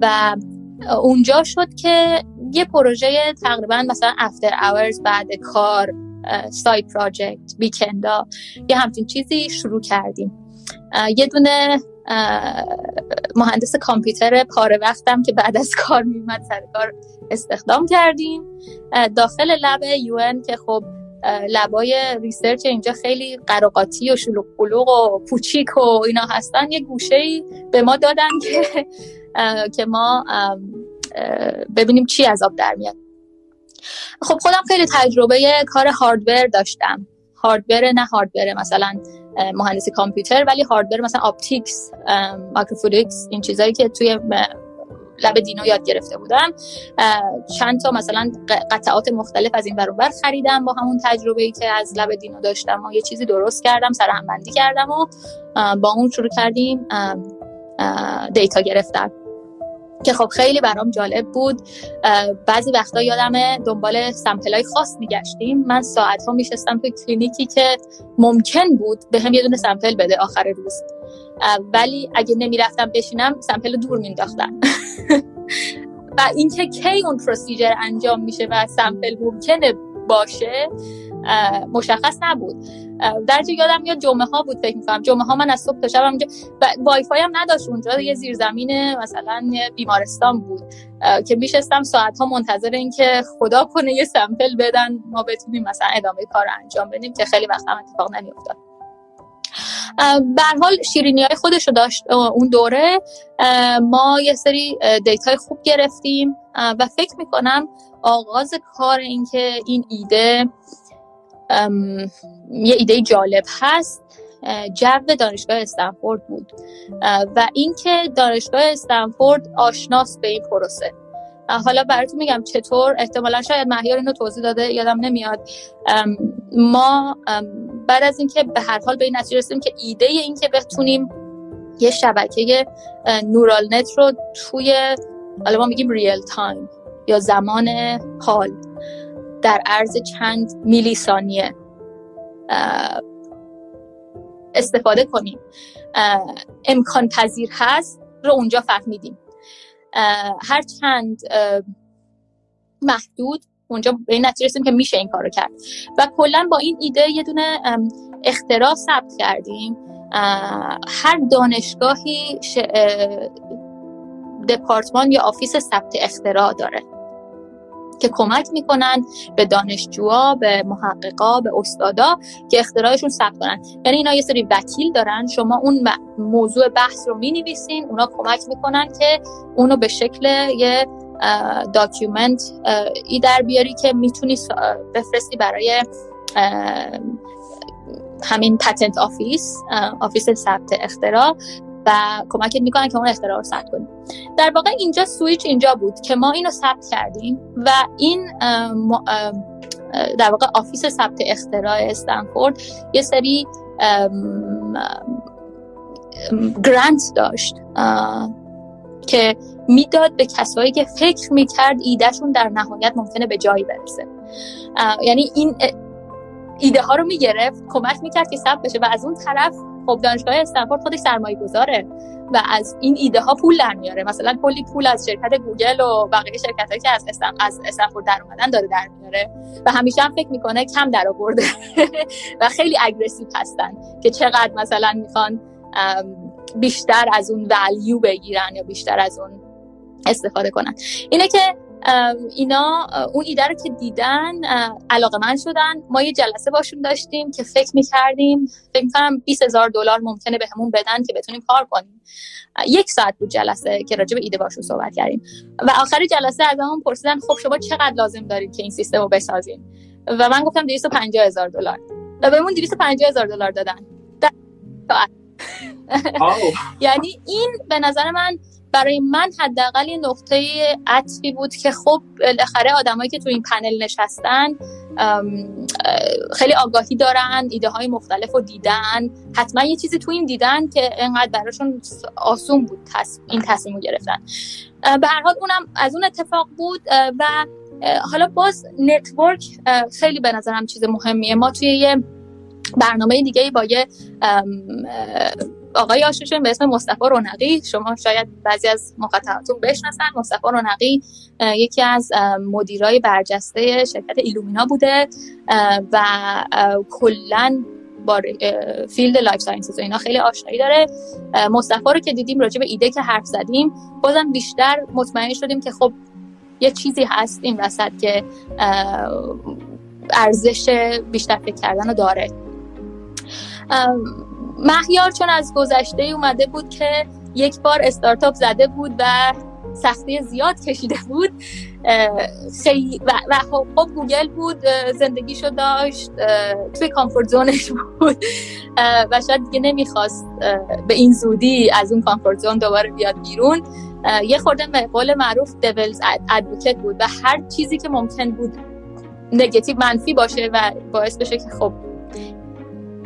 و اونجا شد که یه پروژه تقریبا مثلا after hours بعد کار side project weekend ا یه همچین چیزی شروع کردیم. یه دونه مهندس کامپیوتر پاره وقتم که بعد از کار میومد سر کار استخدام کردیم. داخل lab یو که خب lab ای research اینجا خیلی قر و قاتی و شلوغ قلوغ و کوچیک و اینا هستن. یه گوشه ای به ما دادن که که ما ببینیم چی از آب در میاد. خب خودم خیلی تجربه کار hardware داشتم. hardware نه hardware مثلا مهندسی کامپیوتر ولی hardware مثلا optics microfluidics این چیزایی که توی lab دینو یاد گرفته بودم چند تا مثلا قطعات مختلف از این ور اون ور خریدم با همون تجربه ای که از lab دینو داشتم و یه چیزی درست کردم سرهم بندی کردم و با اون شروع کردیم data گرفتن. که خب خیلی برام جالب بود. بعضی وقتا یادم دنبال sample های خاص میگشتیم. من ساعت ها میشستم توی کلینیکی که ممکن بود به هم یه دونه sample بده آخر روز. ولی اگه نمی‌رفتم بشینم sample دور مینداختم <laughs> و اینکه کی اون procedure انجام میشه و sample ممکنه باشه مشخص نبود. در یادم میاد جمعه ها بود فکر می‌کنم. جمعه ها من از صبح تا شب اونجا وای فای هم نداشت اونجا. یه زیرزمین مثلا بیمارستان بود. که میشستم ساعت ها منتظر اینکه خدا کنه یه sample بدن ما بتونیم مثلا ادامه کار انجام بدیم که خیلی وقت هم اتفاق نمیافتاد به هر حال شیرینی های خودش رو داشت اون دوره ما یه سری data ی خوب گرفتیم. و فکر می‌کنم آغاز کار اینکه این ایده یه ایده جالب هست. جو دانشگاه استنفورد بود. و اینکه دانشگاه استنفورد آشناس به این پروسه. حالا براتون میگم چطور احتمالا شاید مهیار اینو توضیح داده یادم نمیاد. ما بعد از اینکه به هر حال به این نتیجه رسیدیم که ایده این که بتونیم یه شبکه neural net رو توی حالا ما میگیم real time یا زمان حال در عرض چند میلی ثانیه استفاده کنیم. امکان پذیر هست رو اونجا فهمیدیم. هر چند محدود اونجا به این نتیجه رسیدیم که میشه این کارو کرد. و کلا با این ایده یه دونه اختراع ثبت کردیم. هر دانشگاهی دپارتمان یا office ثبت اختراع داره. که کمک می‌کنن به دانشجوها به محققا به استادا که اختراعشون ثبت کنن. یعنی اینا یه سری وکیل دارن. شما اون موضوع بحث رو می‌نویسین اونا کمک می‌کنن که اونو به شکل یه document ای در بیاری که می‌تونی بفرستی برای همین patent office آفیس ثبت اختراع. و کمکت می‌کنن که اون اختراع رو ثبت کنیم. در واقع اینجا سویچ اینجا بود که ما اینو ثبت کردیم و این در واقع آفیس ثبت اختراع استنفورد یه سری grant داشت که می‌داد به کسایی که فکر می‌کرد ایدهشون در نهایت ممکنه به جایی برسه. یعنی این ایده ها رو می‌گرفت کمک می‌کرد که ثبت بشه و از اون طرف خب دانشگاه استنفورد خودش سرمایه گذاره و از این ایده ها پول در میاره مثلا کلی پول از شرکت گوگل و بقیه شرکت هایی که از از استنفورد در اومدن داره در میاره و همیشه هم فکر می‌کنه کم در آورده <laughs> و خیلی aggressive هستن که چقدر مثلا می‌خوان بیشتر از اون value بگیرن یا بیشتر از اون استفاده کنن. اینه که اینا اون ایده رو که دیدن علاقه من شدن. ما یه جلسه باشون داشتیم که فکر می‌کردیم فکر می‌کنم 20 هزار دلار ممکنه بهمون به بدن که بتونیم کار کنیم. یک ساعت بود جلسه که راجع به ایده باشون صحبت کردیم. و آخر جلسه از همون پرسیدن خب شما چقدر لازم دارید که این سیستم رو بسازیم و من گفتم 250 هزار دلار. و بهمون 250 هزار دلار دادن. <laughs> یعنی این به نظر من برای من حداقل یه نقطه عطفی بود که خب بالاخره آدمایی که تو این پنل نشستن خیلی آگاهی دارن ایده های مختلف رو دیدن. حتما یه چیزی تو این دیدن که انقدر براشون آسون بود این تصمیم رو گرفتن به هر حال اونم از اون اتفاق بود و حالا باز نتورک خیلی به نظرم چیز مهمیه. ما توی یه برنامه دیگه با یه آقای آشوشون به اسم مصطفی رونقی. شما شاید بعضی از مخاطباتون بشناسن. مصطفی رونقی یکی از مدیرای برجسته شرکت ایلومینا بوده و کلا با field life sciences و اینا خیلی آشنایی داره. مصطفی رو که دیدیم راجع به ایده که حرف زدیم بازم بیشتر مطمئن شدیم که خب یه چیزی هست این وسط که ارزش بیشتر فکر کردن رو داره. مهیار چون از گذشته اومده بود که یک بار استارتاپ زده بود و سختی زیاد کشیده بود خیلی و, خب, خب گوگل بود زندگیشو داشت توی comfort zone ش <laughs> بود و شاید دیگه نمی‌خواست به این زودی از اون comfort zone دوباره بیاد بیرون. یه خورده به قول معروف devil's ادوکت بود و هر چیزی که ممکن بود نگتیو منفی باشه و باعث بشه که خب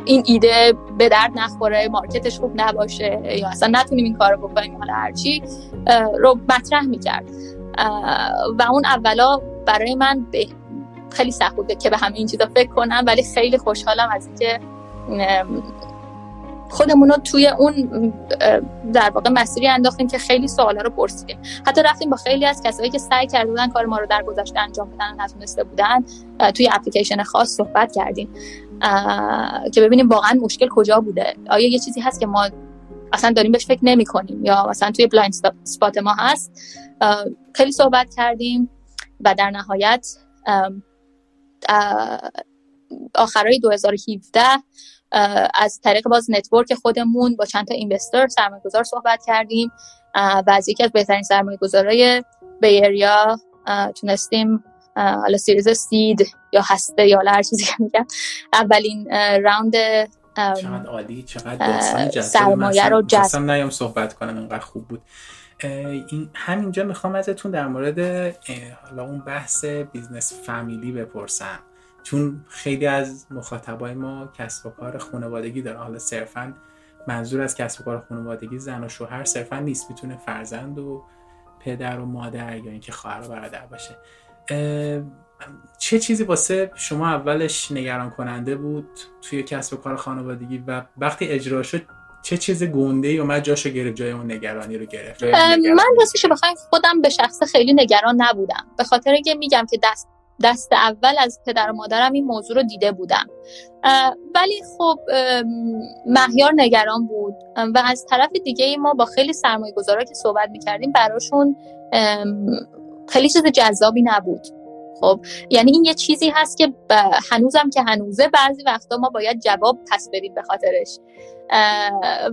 این ایده به درد نخوره مارکتش خوب نباشه یا اصلا نتونیم این کار بکنیم حالا هرچی رو مطرح می‌کرد. و اون اولا برای من خیلی سخت بوده که به همه این چیزا فکر کنم ولی خیلی خوشحالم از اینکه خودمون رو توی اون در واقع مسیری انداختیم که خیلی سوالا رو پرسیدیم. حتی رفتیم با خیلی از کسایی که سعی کرده بودن کار ما رو در گذشته انجام بدن و نتونسته بودن توی اپلیکیشن خاص صحبت کردیم. که ببینیم واقعا مشکل کجا بوده. آیا یه چیزی هست که ما اصلا داریم بهش فکر نمی کنیم یا مثلا توی blind spot ما هست؟ خیلی صحبت کردیم و در نهایت آخرای 2017 از طریق باز network خودمون با چند تا investor سرمایه گذار صحبت کردیم. و از یکی از بهترین سرمایه گذارای Bay Area تونستیم حالا series seed یا هسته یا هر چیزی که میگم. اولین round چقدر عالی چقدر داستان سرمایه رو جذب نیام صحبت کنم اینقدر خوب بود. این همینجا می‌خوام ازتون در مورد حالا اون بحث business فامیلی بپرسم. چون خیلی از مخاطبای ما کسب و کار خانوادگی دارن. حالا صرفا منظور از کسب و کار خانوادگی زن و شوهر صرفا نیست. می‌تونه فرزند و پدر و مادر یا اینکه خواهر و برادر باشه. چه چیزی واسه شما اولش نگران کننده بود توی کسب و کار خانوادگی و وقتی اجرا شد چه چیز گنده ای اومد جاشو گرفت جای اون نگرانی رو گرفت؟ من راستش بخواین خودم به شخص خیلی نگران نبودم. به خاطر که میگم که دست دست اول از پدر و مادرم این موضوع رو دیده بودم. ولی خب مهیار نگران بود. و از طرف دیگه ما با خیلی سرمایه گذارا که صحبت می‌کردیم براشون خیلی چیز جذابی نبود. خب یعنی این یه چیزی هست که هنوزم که هنوزه بعضی وقتا ما باید جواب پس بدیم به خاطرش.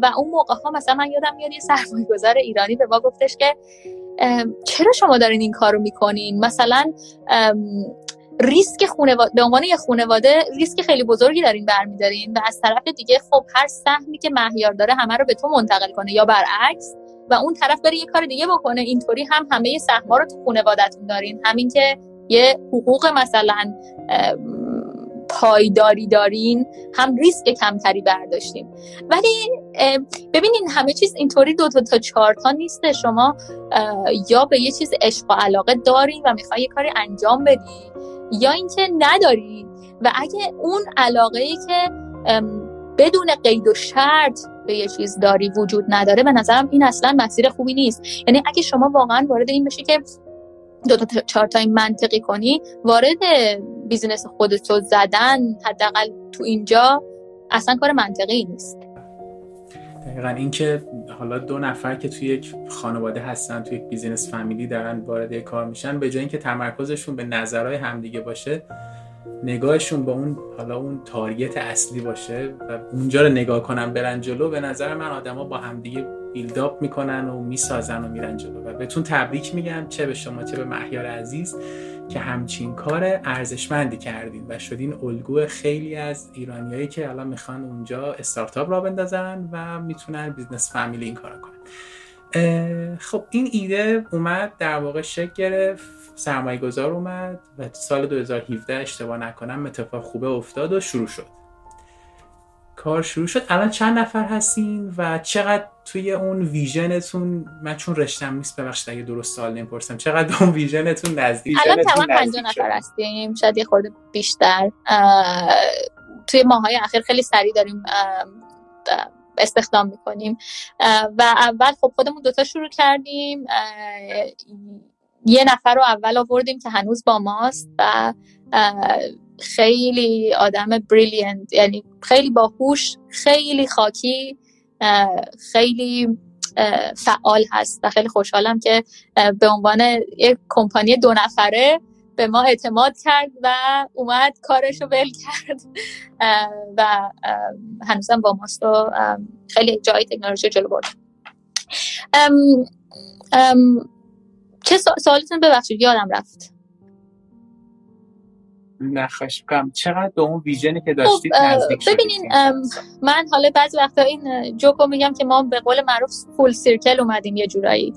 و اون موقع ها مثلا من یادم میاد یه سرمایه گذار ایرانی به ما گفتش که چرا شما دارین این کارو می‌کنین؟ مثلا ریسک خونواده به عنوان یه خانواده ریسک خیلی بزرگی دارین برمیدارین و از طرف دیگه خب هر سهمی که مهیار داره همه رو به تو منتقل کنه یا برعکس. و اون طرف بره یه کار دیگه بکنه. اینطوری هم همه سهم‌ها رو تو خانواده‌تون دارین. همین که یه حقوق مثلا پایداری دارین هم ریسک کمتری برداشتیم ولی ببینین همه چیز اینطوری دو تا تا چهار تا نیسته. شما یا به یه چیز عشق و علاقه دارین و می‌خوای یه کاری انجام بدی یا اینکه نداری و اگه اون علاقه ای که بدون قید و شرط به یه چیز داری وجود نداره. به نظرم این اصلا مسیر خوبی نیست. یعنی اگه شما واقعا وارد این بشی که دو تا چهار تا منطقی کنی وارد بیزینس خودتو زدن حداقل تو اینجا اصلا کار منطقی نیست. دقیقا اینکه حالا دو نفر که توی یک خانواده هستن توی یک business فامیلی دارن وارد کار میشن به جای اینکه تمرکزشون به نظرهای همدیگه باشه نگاهشون با اون حالا اون target اصلی باشه و اونجا رو نگاه کنن برن جلو به نظر من آدما با همدیگه build up می‌کنن و می‌سازن و میرن جلو و بهتون تبریک میگم چه به شما چه به مهیار عزیز که همچین کار ارزشمندی کردین و شدین الگو خیلی از ایرانیایی که الان می‌خوان اونجا استارتاپ را بندازن و می‌تونن business فامیلی این کارو کنن. خب این ایده اومد در واقع شکل گرفت. سرمایه گذار اومد و سال 2017 اشتباه نکنم اتفاق خوبه افتاد و شروع شد. کار شروع شد. الان چند نفر هستین و چقدر توی اون vision تون من چون رشتم نیست ببخشید اگه درست سوال نمی‌پرسم. چقدر اون vision تون نزدیک؟ الان تمام 50 نفر هستیم. شاید یه خورده بیشتر. توی ماهای اخیر خیلی سریع داریم استخدام می‌کنیم. و اول خب خودمون دوتا شروع کردیم. یه نفر رو اول آوردیم که هنوز با ماست و خیلی آدم بریلینت یعنی خیلی باهوش خیلی خاکی خیلی فعال هست و خیلی خوشحالم که به عنوان یک کمپانی دو نفره به ما اعتماد کرد و اومد کارش رو ول کرد. و هنوزم با ماست و خیلی جای تکنولوژی جلو برد. چه سوالتون ببخشید یادم رفت. نخواهش کنم چقدر به اون ویژنی که داشتید خب نزدیک ببینین من حالا بعضی وقتا این جوکو میگم که ما به قول معروف فول سیرکل اومدیم یه جورایی.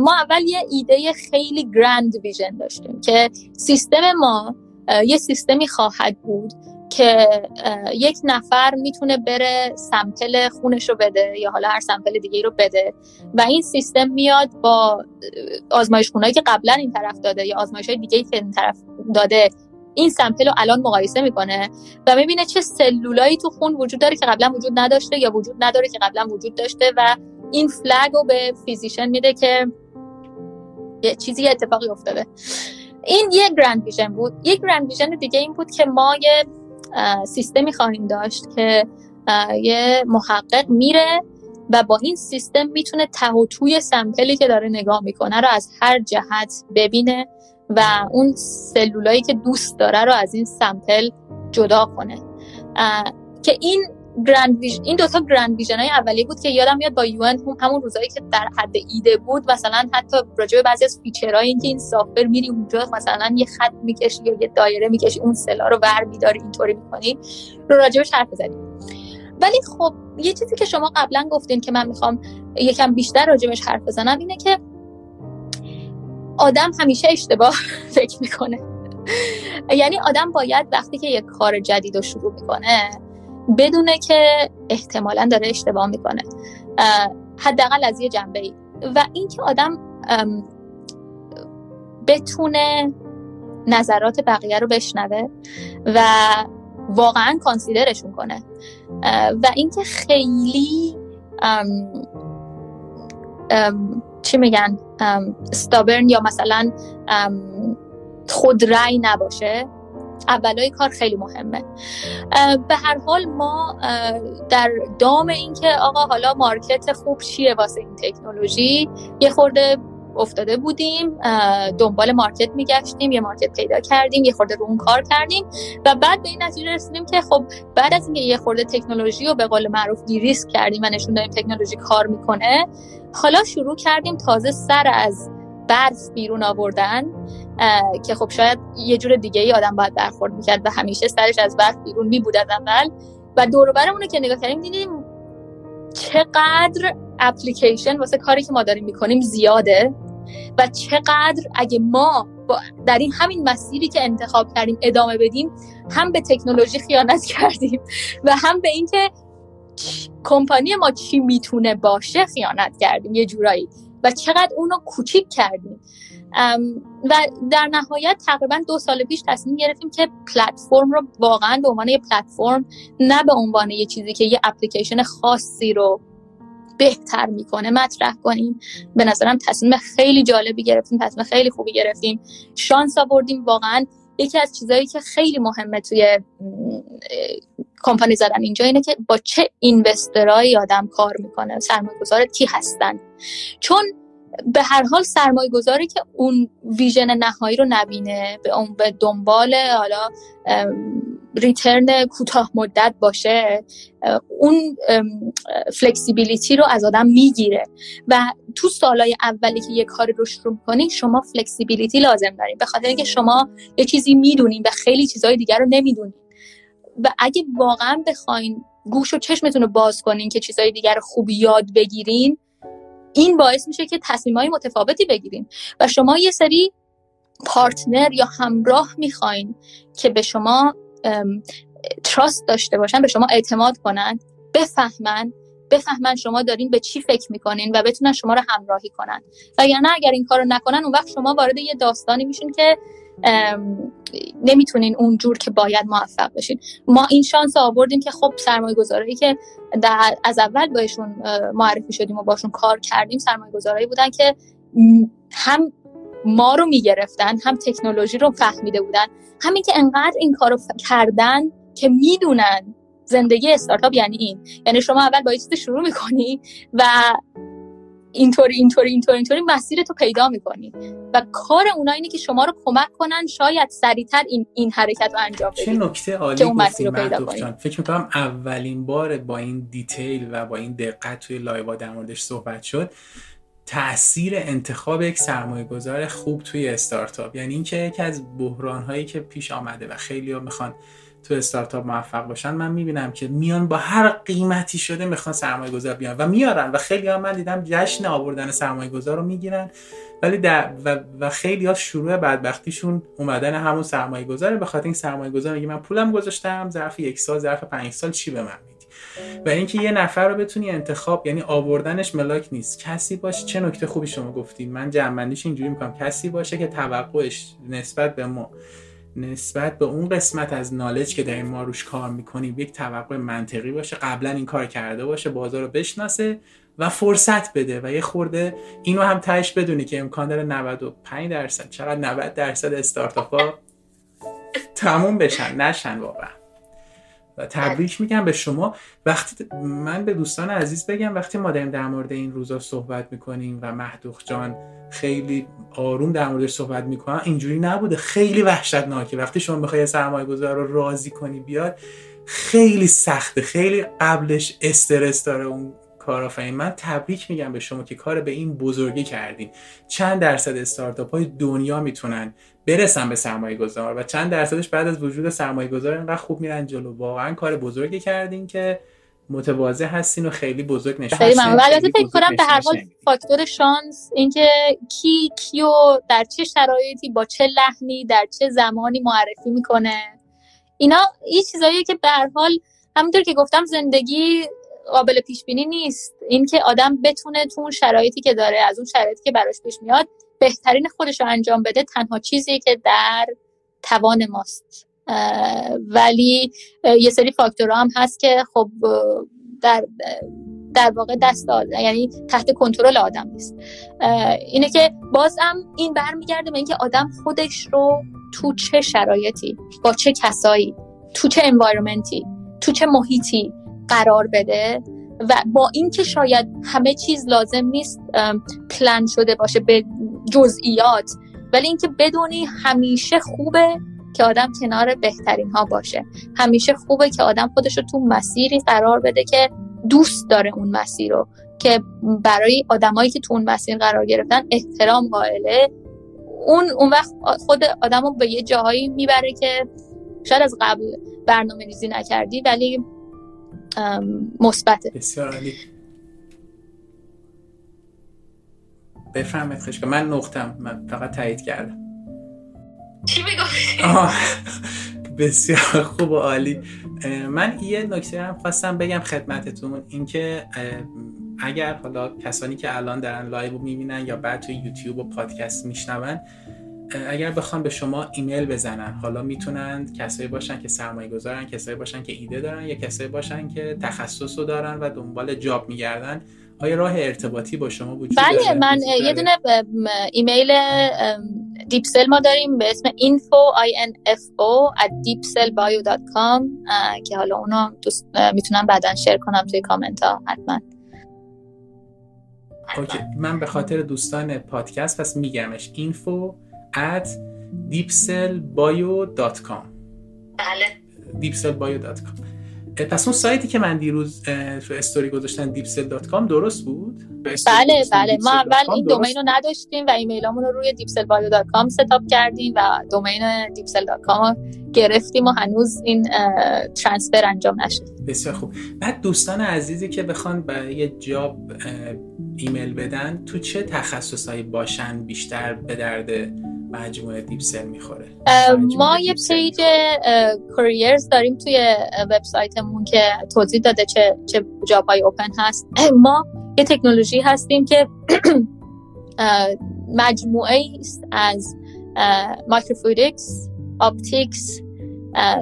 ما اول یه ایده خیلی گرند ویژن داشتیم که سیستم ما یه سیستمی خواهد بود که یک نفر می‌تونه بره سمپل خونش رو بده یا حالا هر سمپل دیگه رو بده. و این سیستم میاد با آزمایش خونهایی که قبلا این طرف داده یا آزمایش های دیگه که این طرف داده این سمپل رو الان مقایسه می‌کنه و می‌بینه چه سلولایی تو خون وجود داره که قبلا وجود نداشته یا وجود نداره که قبلا وجود داشته و این flag رو به physician میده که یه چیزی اتفاقی افتاده. این یه grand vision بود. یک grand vision دیگه این بود که ما یه سیستمی خواهیم داشت که یه محقق میره و با این سیستم می‌تونه ته و توی sample ی که داره نگاه می‌کنه رو از هر جهت ببینه و اون سلولایی که دوست داره رو از این sample جدا کنه. که این grand vision این دوتا grand vision های اولیه بود که یادم میاد با یون همون روزایی که در حد ایده بود مثلا حتی راجع به بعضی از feature های اینکه این software میری اونجا مثلا یه خط می‌کشی یا یه دایره می‌کشی اون cell ا رو ور میداری اینطوری می‌کنی رو راجبش حرف زدیم ولی خب یه چیزی که شما قبلا گفتین که من می‌خوام یکم بیشتر راجبش حرف بزنم اینه که آدم همیشه اشتباه <laughs> فکر می‌کنه. یعنی آدم باید وقتی که یک کار جدید رو شروع می‌کنه بدونه که احتمالا داره اشتباه می‌کنه. حداقل از یه جنبه ای و اینکه آدم بتونه نظرات بقیه رو بشنوه و واقعا کانسیدرشون کنه. و اینکه خیلی چی میگن ستابرن یا مثلا خودرأی نباشه. اولای کار خیلی مهمه. به هر حال ما در دام اینکه آقا حالا مارکت خوب چیه واسه این تکنولوژی یه خورده افتاده بودیم دنبال مارکت میگشتیم یه مارکت پیدا کردیم یه خورده رو اون کار کردیم و بعد به این نتیجه رسیدیم که خب بعد از اینکه یه خورده تکنولوژی رو به قول معروف دیریسک کردیم و نشون دادیم تکنولوژی کار می‌کنه حالا شروع کردیم تازه سر از برف بیرون آوردن. که خب شاید یه جور دیگه ای آدم باید برخورد می‌کرد و همیشه سرش از برف بیرون میبود از اول. و دور رو که نگاه کردیم دیدیم چقدر اپلیکیشن واسه کاری که ما داریم می‌کنیم زیاده و چقدر اگه ما در این همین مسیری که انتخاب کردیم ادامه بدیم هم به تکنولوژی خیانت <laughs> کردیم و هم به اینکه کمپانی ما چی می‌تونه باشه خیانت کردیم یه جورایی. و چقدر اونو کوچیک کردیم. و در نهایت تقریبا دو سال پیش تصمیم گرفتیم که پلتفرم رو واقعا به عنوان یه پلتفرم نه به عنوان یه چیزی که یه اپلیکیشن خاصی رو بهتر می‌کنه مطرح کنیم. به نظرم تصمیم خیلی جالبی گرفتیم تصمیم خیلی خوبی گرفتیم. شانس آوردیم واقعا. یکی از چیزهایی که خیلی مهمه توی کمپانی زدن اینجا اینه که با چه investor ایی آدم کار می‌کنه سرمایه گذار کی هستن. چون به هر حال سرمایه گذاری که اون vision نهایی رو نبینه به اون به دنبال حالا return کوتاه مدت باشه اون flexibility رو از آدم می‌گیره. و تو سالهای اولی که یه کاری رو شروع کنی شما flexibility لازم دارین. به خاطر اینکه شما یه چیزی می‌دونین و خیلی چیزهای دیگر رو نمی‌دونین. و اگه واقعا بخواین گوش و چشمتون رو باز کنین که چیزهای دیگر خوب یاد بگیرین این باعث میشه که تصمیم های متفاوتی بگیرین و شما یه سری پارتنر یا همراه می‌خواین که به شما تراست داشته باشن به شما اعتماد کنن بفهمن بفهمن شما دارین به چی فکر می‌کنین و بتونن شما رو همراهی کنن. و یا نه اگر این کارو نکنن اون وقت شما وارد یه داستانی میشین که نمی‌تونین اونجور که باید موفق بشین. ما این شانس آوردیم که خب سرمایه گذاری که در از اول بهشون معرفی شدیم و باشون کار کردیم سرمایه گذارایی بودن که هم ما رو می‌گرفتن هم تکنولوژی رو فهمیده بودن. همین که انقدر این کارو کردن که می‌دونن زندگی استارتاپ یعنی این. یعنی شما اول با چیز شروع می‌کنی و اینطوری اینطوری اینطوری اینطوری مسیر تو پیدا می‌کنی. و کار اونا اینه که شما رو کمک کنن شاید سریعتر این این حرکت رو انجام بدید چه نکته عالی که اون مسیر رو پیدا کنید فکر می‌کنم اولین بار با این دیتیل و با این دقت توی لایوا در موردش صحبت شد تاثیر انتخاب یک سرمایه گذار خوب توی استارتاپ. یعنی اینکه یکی از بحران هایی که پیش آمده و خیلی ها می‌خوان تو استارتاپ موفق باشن من می‌بینم که میان با هر قیمتی شده می‌خوان سرمایه گذار بیان و میارن و خیلی ها من دیدم جشن آوردن سرمایه گذار رو می‌گیرن ولی در و, و خیلی ها شروع بدبختیشون اومدن همون سرمایه گذاره به خاطر این سرمایه گذار میگه من پولم گذاشتم ظرف یک سال ظرف پنج سال چی به من میدی؟ و اینکه یه نفر رو بتونی انتخاب یعنی آوردنش ملاک نیست. کسی باشه چه نکته خوبی شما گفتین من جمعنیش اینجوری می‌کنم. کسی باشه که توقعش نسبت به ما نسبت به اون قسمت از نالج که در ما روش کار می‌کنیم یک توقع منطقی باشه قبلا این کار کرده باشه بازار رو بشناسه و فرصت بده و یه خورده اینو هم تهش بدونی که امکان داره 95 درصد چقدر 90 درصد استارتاپ ها تموم بشن نشن واقعا. و تبریک میگم به شما. وقتی من به دوستان عزیز بگم وقتی ما داریم در مورد این روزا صحبت می‌کنیم و مهدوخ جان خیلی آروم در موردش صحبت می‌کنن اینجوری نبوده. خیلی وحشتناکه. وقتی شما بخوای سرمایه گذار رو راضی کنی بیاد خیلی سخته. خیلی قبلش استرس داره اون کارآفرین. من تبریک میگم به شما که کار به این بزرگی کردین. چند درصد استارتاپ های دنیا می‌تونن برسن به سرمایه گذار و چند درصدش بعد از وجود سرمایه گذار اینقدر خوب میرن جلو. واقعا کار بزرگی کردین که متواضع هستین و خیلی بزرگ نشون خیلی ممنون. البته فکر کنم به هر حال فاکتور شانس اینکه کی کیو در چه شرایطی با چه لحنی در چه زمانی معرفی می‌کنه. اینا این چیزاییه که به هر حال همونطور که گفتم زندگی قابل پیش بینی نیست. اینکه آدم بتونه تو اون شرایطی که داره از اون شرایطی که براش پیش میاد بهترین خودش رو انجام بده تنها چیزی که در توان ماست. ولی یه سری فاکتورها هم هست که خب در در واقع دست یعنی تحت کنترل آدم نیست. اینه که بازم این برمیگرده به اینکه آدم خودش رو تو چه شرایطی با چه کسایی تو چه انوایرمنتی تو چه محیطی قرار بده و با اینکه شاید همه چیز لازم نیست پلن شده باشه به جزئیات ولی اینکه بدونی همیشه خوبه که آدم کنار بهترین ها باشه. همیشه خوبه که آدم خودش رو تو مسیری قرار بده که دوست داره اون مسیر رو که برای آدمایی که تو اون مسیر قرار گرفتن احترام قائله. اون اون وقت خود آدم رو به یه جاهایی می‌بره که شاید از قبل برنامه ریزی نکردی ولی مثبته. بسیار عالی. بفرمایید خشکا. من نقطم من فقط تایید کردم. چی بسیار خوب و عالی. من یه نکته هم خواستم بگم خدمتتون اینکه اگر حالا کسانی که الان دارن live می‌بینن یا بعد توی یوتیوب و پادکست میشنون اگر بخوان به شما ایمیل بزنن حالا می‌تونن کسایی باشن که سرمایه گذارن کسایی باشن که ایده دارن یا کسایی باشن که تخصص رو دارن و دنبال job میگردن آیا راه ارتباطی با شما وجود بله من یه دونه ایمیل Deepcell ما داریم به اسم info info at deepcellbio.com که حالا اونو می‌تونم بعدا share کنم توی کامنت ها حتما. okay من به خاطر دوستان پادکست پس میگمش info at deepcellbio.com بله. deepcellbio.com پس اون سایتی که من دیروز تو استوری گذاشتم deepcell.com درست بود؟ بله بله. ما اول این domain رو نداشتیم و ایمیلامون رو روی deepcellbio.com setup کردیم و domain deepcell.com گرفتیم و هنوز این transfer انجام نشد بسیار خوب. بعد دوستان عزیزی که بخوان برای یه job ایمیل بدن تو چه تخصصهایی باشن بیشتر به درد مجموعه Deepcell می‌خوره. ما یه page careers داریم توی وبسایتمون که توضیح داده چه چه job های open هست ما یه تکنولوژی هستیم که <clears throat> مجموعه است از microfluidics optics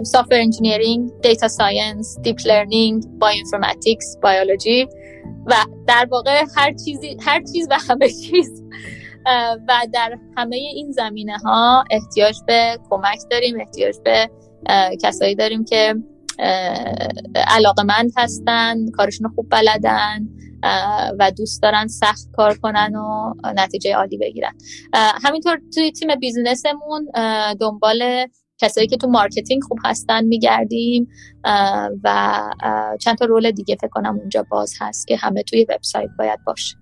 software engineering data science deep learning bioinformatics بیولوژی و در واقع هر چیزی هر چیز و همه چیز. و در همه این زمینه ها احتیاج به کمک داریم احتیاج به کسایی داریم که علاقمند هستن کارشون خوب بلدن و دوست دارن سخت کار کنن و نتیجه عالی بگیرن. همینطور توی تیم business مون دنبال کسایی که تو marketing خوب هستن میگردیم و چند تا role دیگه فکر کنم اونجا باز هست که همه توی وبسایت باید باشه.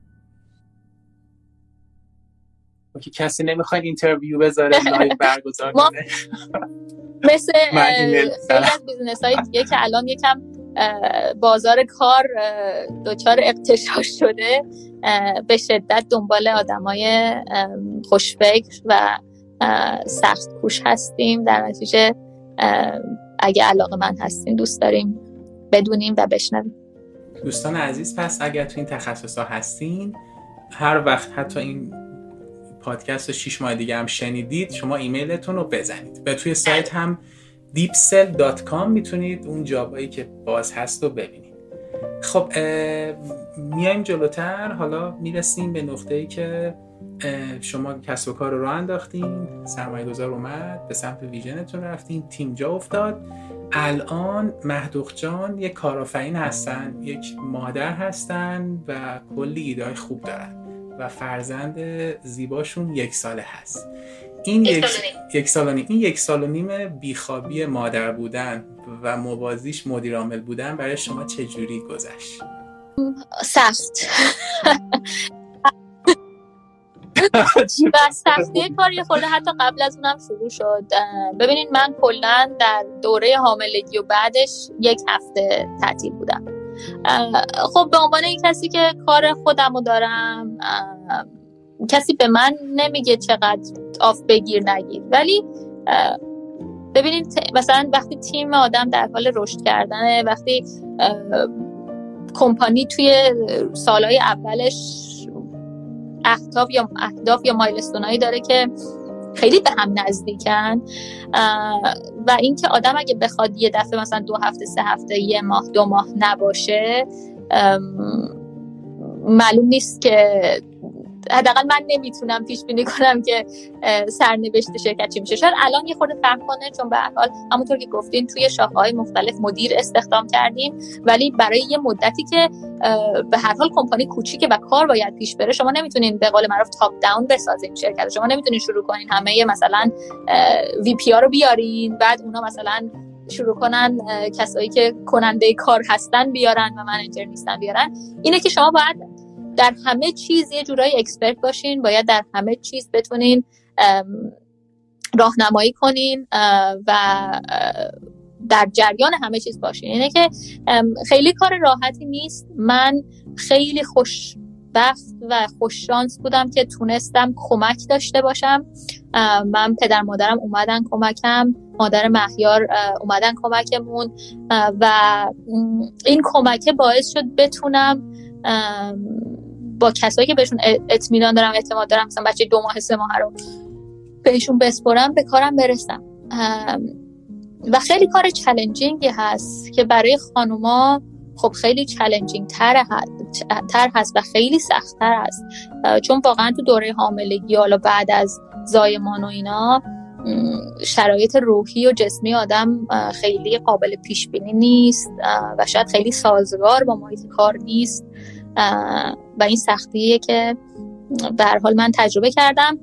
که کسی نمی‌خواین interview بذاره live <laughs> برگزار کنه. مثل <laughs> خیلی از business های دیگه که الان یکم بازار کار دچار اقتشاش شده به شدت دنبال آدمای خوشفکر و سخت کوش هستیم. در نتیجه اگه علاقه‌مند هستین دوست داریم بدونیم و بشنویم. دوستان عزیز پس اگر تو این تخصص ها هستین هر وقت حتی این پادکست رو 6 ماه دیگه هم شنیدید شما ایمیلتون رو بزنید. و توی سایت هم deepsell.com می‌تونید اون جابایی که باز هست رو ببینید. خب میایم جلوتر. حالا می‌رسیم به نقطه ای که شما کسب و کار رو راه انداختین سرمایه گذار اومد به سمت ویژنتون رفتین تیم جا افتاد. الان مهدوخ جان یک کارآفرین هستن یک مادر هستن و کلی ایده خوب دارن. و فرزند زیباشون یک ساله هست. این یک, یک سال این یک سال و نیم بیخوابی مادر بودن و موازیش مدیر عامل بودن برای شما چجوری گذشت؟ سخت. و سختی کار یه خورده حتی قبل از اونم شروع شد. ببینید من کلا در دوره حاملگی و بعدش یک هفته تعطیل بودم. خب به عنوان این کسی که کار خودم رو دارم کسی به من نمیگه چقدر آف بگیر نگیر. ولی ببینید مثلا وقتی تیم آدم در حال رشد کردنه وقتی کمپانی توی سالهای اولش اهداف یا اهداف یا مایلستونایی داره که خیلی به هم نزدیکن. و اینکه آدم اگه بخواد یه دفعه مثلا دو هفته سه هفته یه ماه دو ماه نباشه معلوم نیست که حداقل من نمی‌تونم پیش بینی کنم که سرنوشت شرکت چی میشه. شاید الان یه خورده فهم کنه چون به حال همونطور که گفتین توی شاخه های مختلف مدیر استخدام کردیم ولی برای یه مدتی که به هر حال کمپانی کوچیکه و کار باید پیش بره شما نمی‌تونین به قول معروف تاپ داون بسازین شرکت. شما نمی‌تونین شروع کنین همه مثلا وی پی رو بیارین بعد اونا مثلا شروع کنن کسایی که کننده کار هستن بیارن و منیجر نیستن بیارن. اینه که شما باید در همه چیز یه جورایی اکسپرت باشین باید در همه چیز بتونین راهنمایی کنین و در جریان همه چیز باشین. اینه که خیلی کار راحتی نیست. من خیلی خوش بخت و خوششانس بودم که تونستم کمک داشته باشم. من پدر مادرم اومدن کمکم مادر مهیار اومدن کمکمون و این کمکه باعث شد بتونم با کسایی که بهشون اطمینان دارم اعتماد دارم مثلا بچه دو ماه سه ماه رو بهشون بسپرم به کارم برسم. و خیلی کار challenging ی هست که برای خانوما خب خیلی challenging تر هست و خیلی سختتر هست. چون واقعا تو دوره حاملگی حالا بعد از زایمان و اینا شرایط روحی و جسمی آدم خیلی قابل پیش بینی نیست و شاید خیلی سازگار با محیط کار نیست. و این سختیه که به حال من تجربه کردم.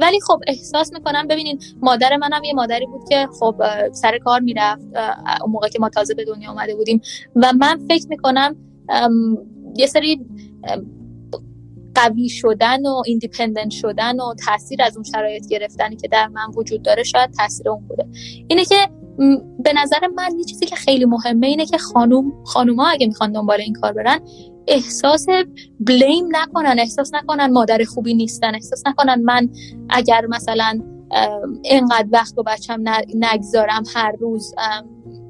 ولی خب احساس می‌کنم ببینین مادر منم یه مادری بود که خب سر کار می‌رفت. اون موقع که ما تازه به دنیا آمده بودیم. و من فکر می‌کنم یه سری قوی شدن و ایندیپندنت شدن و تاثیر از اون شرایط گرفتنی که در من وجود داره شاید تاثیر اون بوده. اینه که به نظر من یه چیزی که خیلی مهمه اینه که خانوم خانوما اگه می‌خوان دنبال این کار برن احساس بلیم نکنن احساس نکنن مادر خوبی نیستن احساس نکنن من اگر مثلا اینقدر وقت با بچم نگذارم هر روز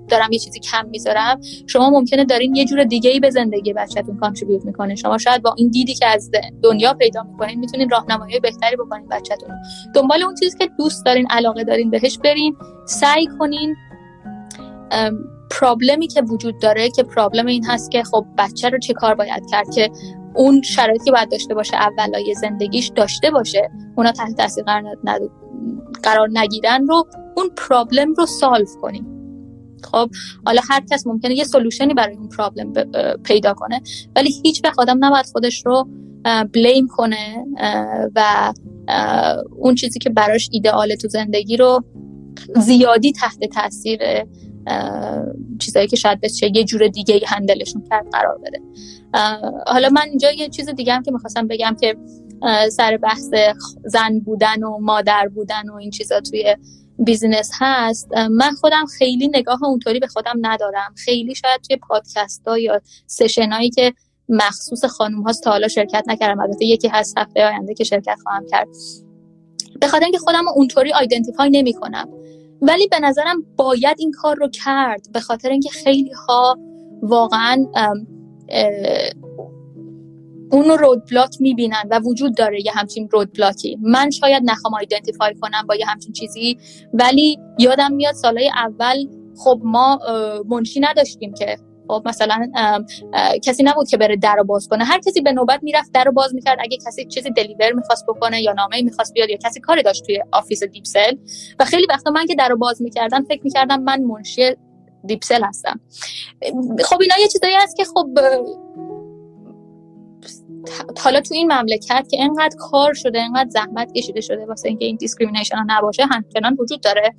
دارم یه چیزی کم می‌ذارم شما ممکنه دارین یه جور دیگه ای به زندگی بچهتون کانتریبیوت می‌کنه. شما شاید با این دیدی که از دنیا پیدا می‌کنین می‌تونین راهنمایی بهتری بکنین بچهتون دنبال اون چیزی که دوست دارین علاقه دارین بهش برین سعی کنین پرابلمی که وجود داره که پرابلم این هست که خب بچه رو چه کار باید کرد که اون شرایطی باید داشته باشه اولای زندگیش داشته باشه اونا تحت تاثیر قرار, قرار نگیرن رو اون پرابلم رو سالو کنیم. خب حالا هر کس ممکنه یه سلوشنی برای اون پرابلم پیدا کنه ولی هیچ وقت آدم نباید خودش رو بلیم کنه و اون چیزی که براش ایدئال تو زندگی رو زیادی تحت تاثیر چیزایی که شاید بشه یه جور دیگه هندلشون کرد قرار بده. حالا من اینجا یه چیز دیگه هم که می‌خواستم بگم که سر بحث زن بودن و مادر بودن و این چیزا توی بیزینس هست من خودم خیلی نگاه اونطوری به خودم ندارم. خیلی شاید توی پادکست ها یا session هایی که مخصوص خانوم هاست تا حالا شرکت نکردم. البته یکی هست هفته آینده که شرکت خواهم کرد. به خاطر اینکه خودم اونطوری identify نمی کنم ولی به نظرم باید این کار رو کرد به خاطر اینکه خیلی ها واقعا اون road block می‌بینن و وجود داره یه همچین road block ی من شاید نخوام identify کنم با یه همچین چیزی ولی یادم میاد سالهای اول خب ما منشی نداشتیم که خب مثلا کسی نبود که بره در رو باز کنه. هر کسی به نوبت می‌رفت در رو باز می‌کرد. اگه کسی چیزی deliver می‌خواست بکنه یا نامه می‌خواست بیاد یا کسی کاری داشت توی office Deepcell. و خیلی وقتا من که در رو باز می‌کردم فکر می‌کردم من منشی Deepcell هستم. خب اینا یه چیزایی هست که خب حالا تو این مملکت که انقدر کار شده انقدر زحمت کشیده شده واسه اینکه این discrimination نباشه همچنان وجود داره.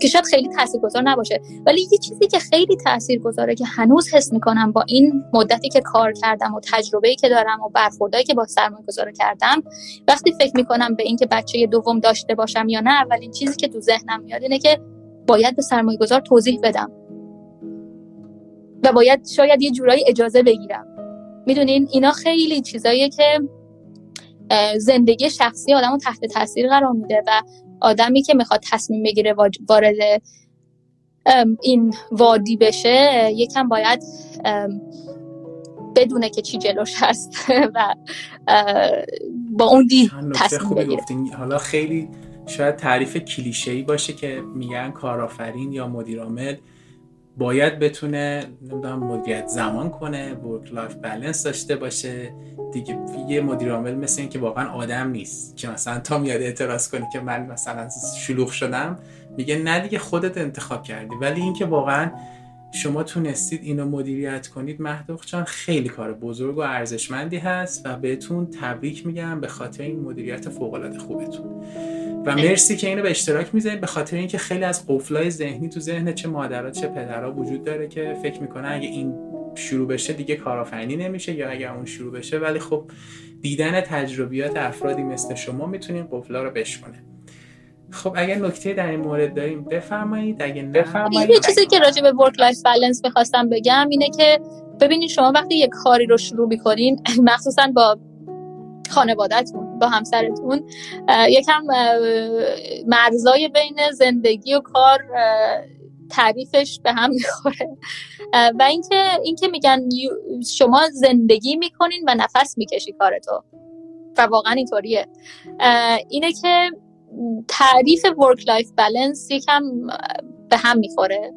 که شاید خیلی تاثیرگذار نباشه. ولی یه چیزی که خیلی تاثیرگذاره که هنوز حس می‌کنم با این مدتی که کار کردم و تجربه‌ای که دارم و برخوردایی که با سرمایه گذار کردم وقتی فکر می‌کنم به اینکه بچه دوم داشته باشم یا نه اولین چیزی که تو ذهنم میاد اینه که باید به سرمایه گذار توضیح بدم. و باید شاید یه جورایی اجازه بگیرم. می‌دونین اینا خیلی چیزاییه که زندگی شخصی آدم رو تحت تاثیر قرار میده و آدمی که می‌خواد تصمیم بگیره وارد این وادی بشه یکم باید بدونه که چی جلوش هست <laughs> و با اون دید تصمیم بگیره. حالا خیلی شاید تعریف کلیشه‌ای باشه که میگن کارآفرین یا مدیرعامل باید بتونه نمی‌دونم مدیریت زمان کنه work life balance داشته باشه. دیگه یه مدیر عامل مثل این که واقعا آدم نیست. که مثلا تا میاد اعتراض کنی که من مثلا شلوغ شدم میگه نه دیگه خودت انتخاب کردی. ولی اینکه واقعا شما تونستید اینو مدیریت کنید مهدخت جان خیلی کار بزرگ و ارزشمندی هست و بهتون تبریک میگم به خاطر این مدیریت فوق العاده خوبتون. و مرسی. که اینو به اشتراک می‌ذارید به خاطر اینکه خیلی از قفلای ذهنی تو ذهن چه مادرها چه پدرها وجود داره که فکر می‌کنن اگه این شروع بشه دیگه کارآفرینی نمیشه یا اگر اون شروع بشه ولی خب دیدن تجربیات افرادی مثل شما می‌تونین قفلا رو بشکنه خب اگر نکته در این مورد داریم بفرمایید. اگه بفرمایید. یه چیزی که راجع به work life balance می‌خواستم بگم اینه که ببینید شما وقتی یک کاری رو شروع می‌کنین <laughs> مخصوصا با خانوادهتون با همسرتون یکم مرزای بین زندگی و کار تعریفش به هم می‌خوره. و اینکه اینکه میگن شما زندگی می‌کنین و نفس می‌کشی کارتو و واقعا اینطوریه. اینه که تعریف work life balance یکم به هم می‌خوره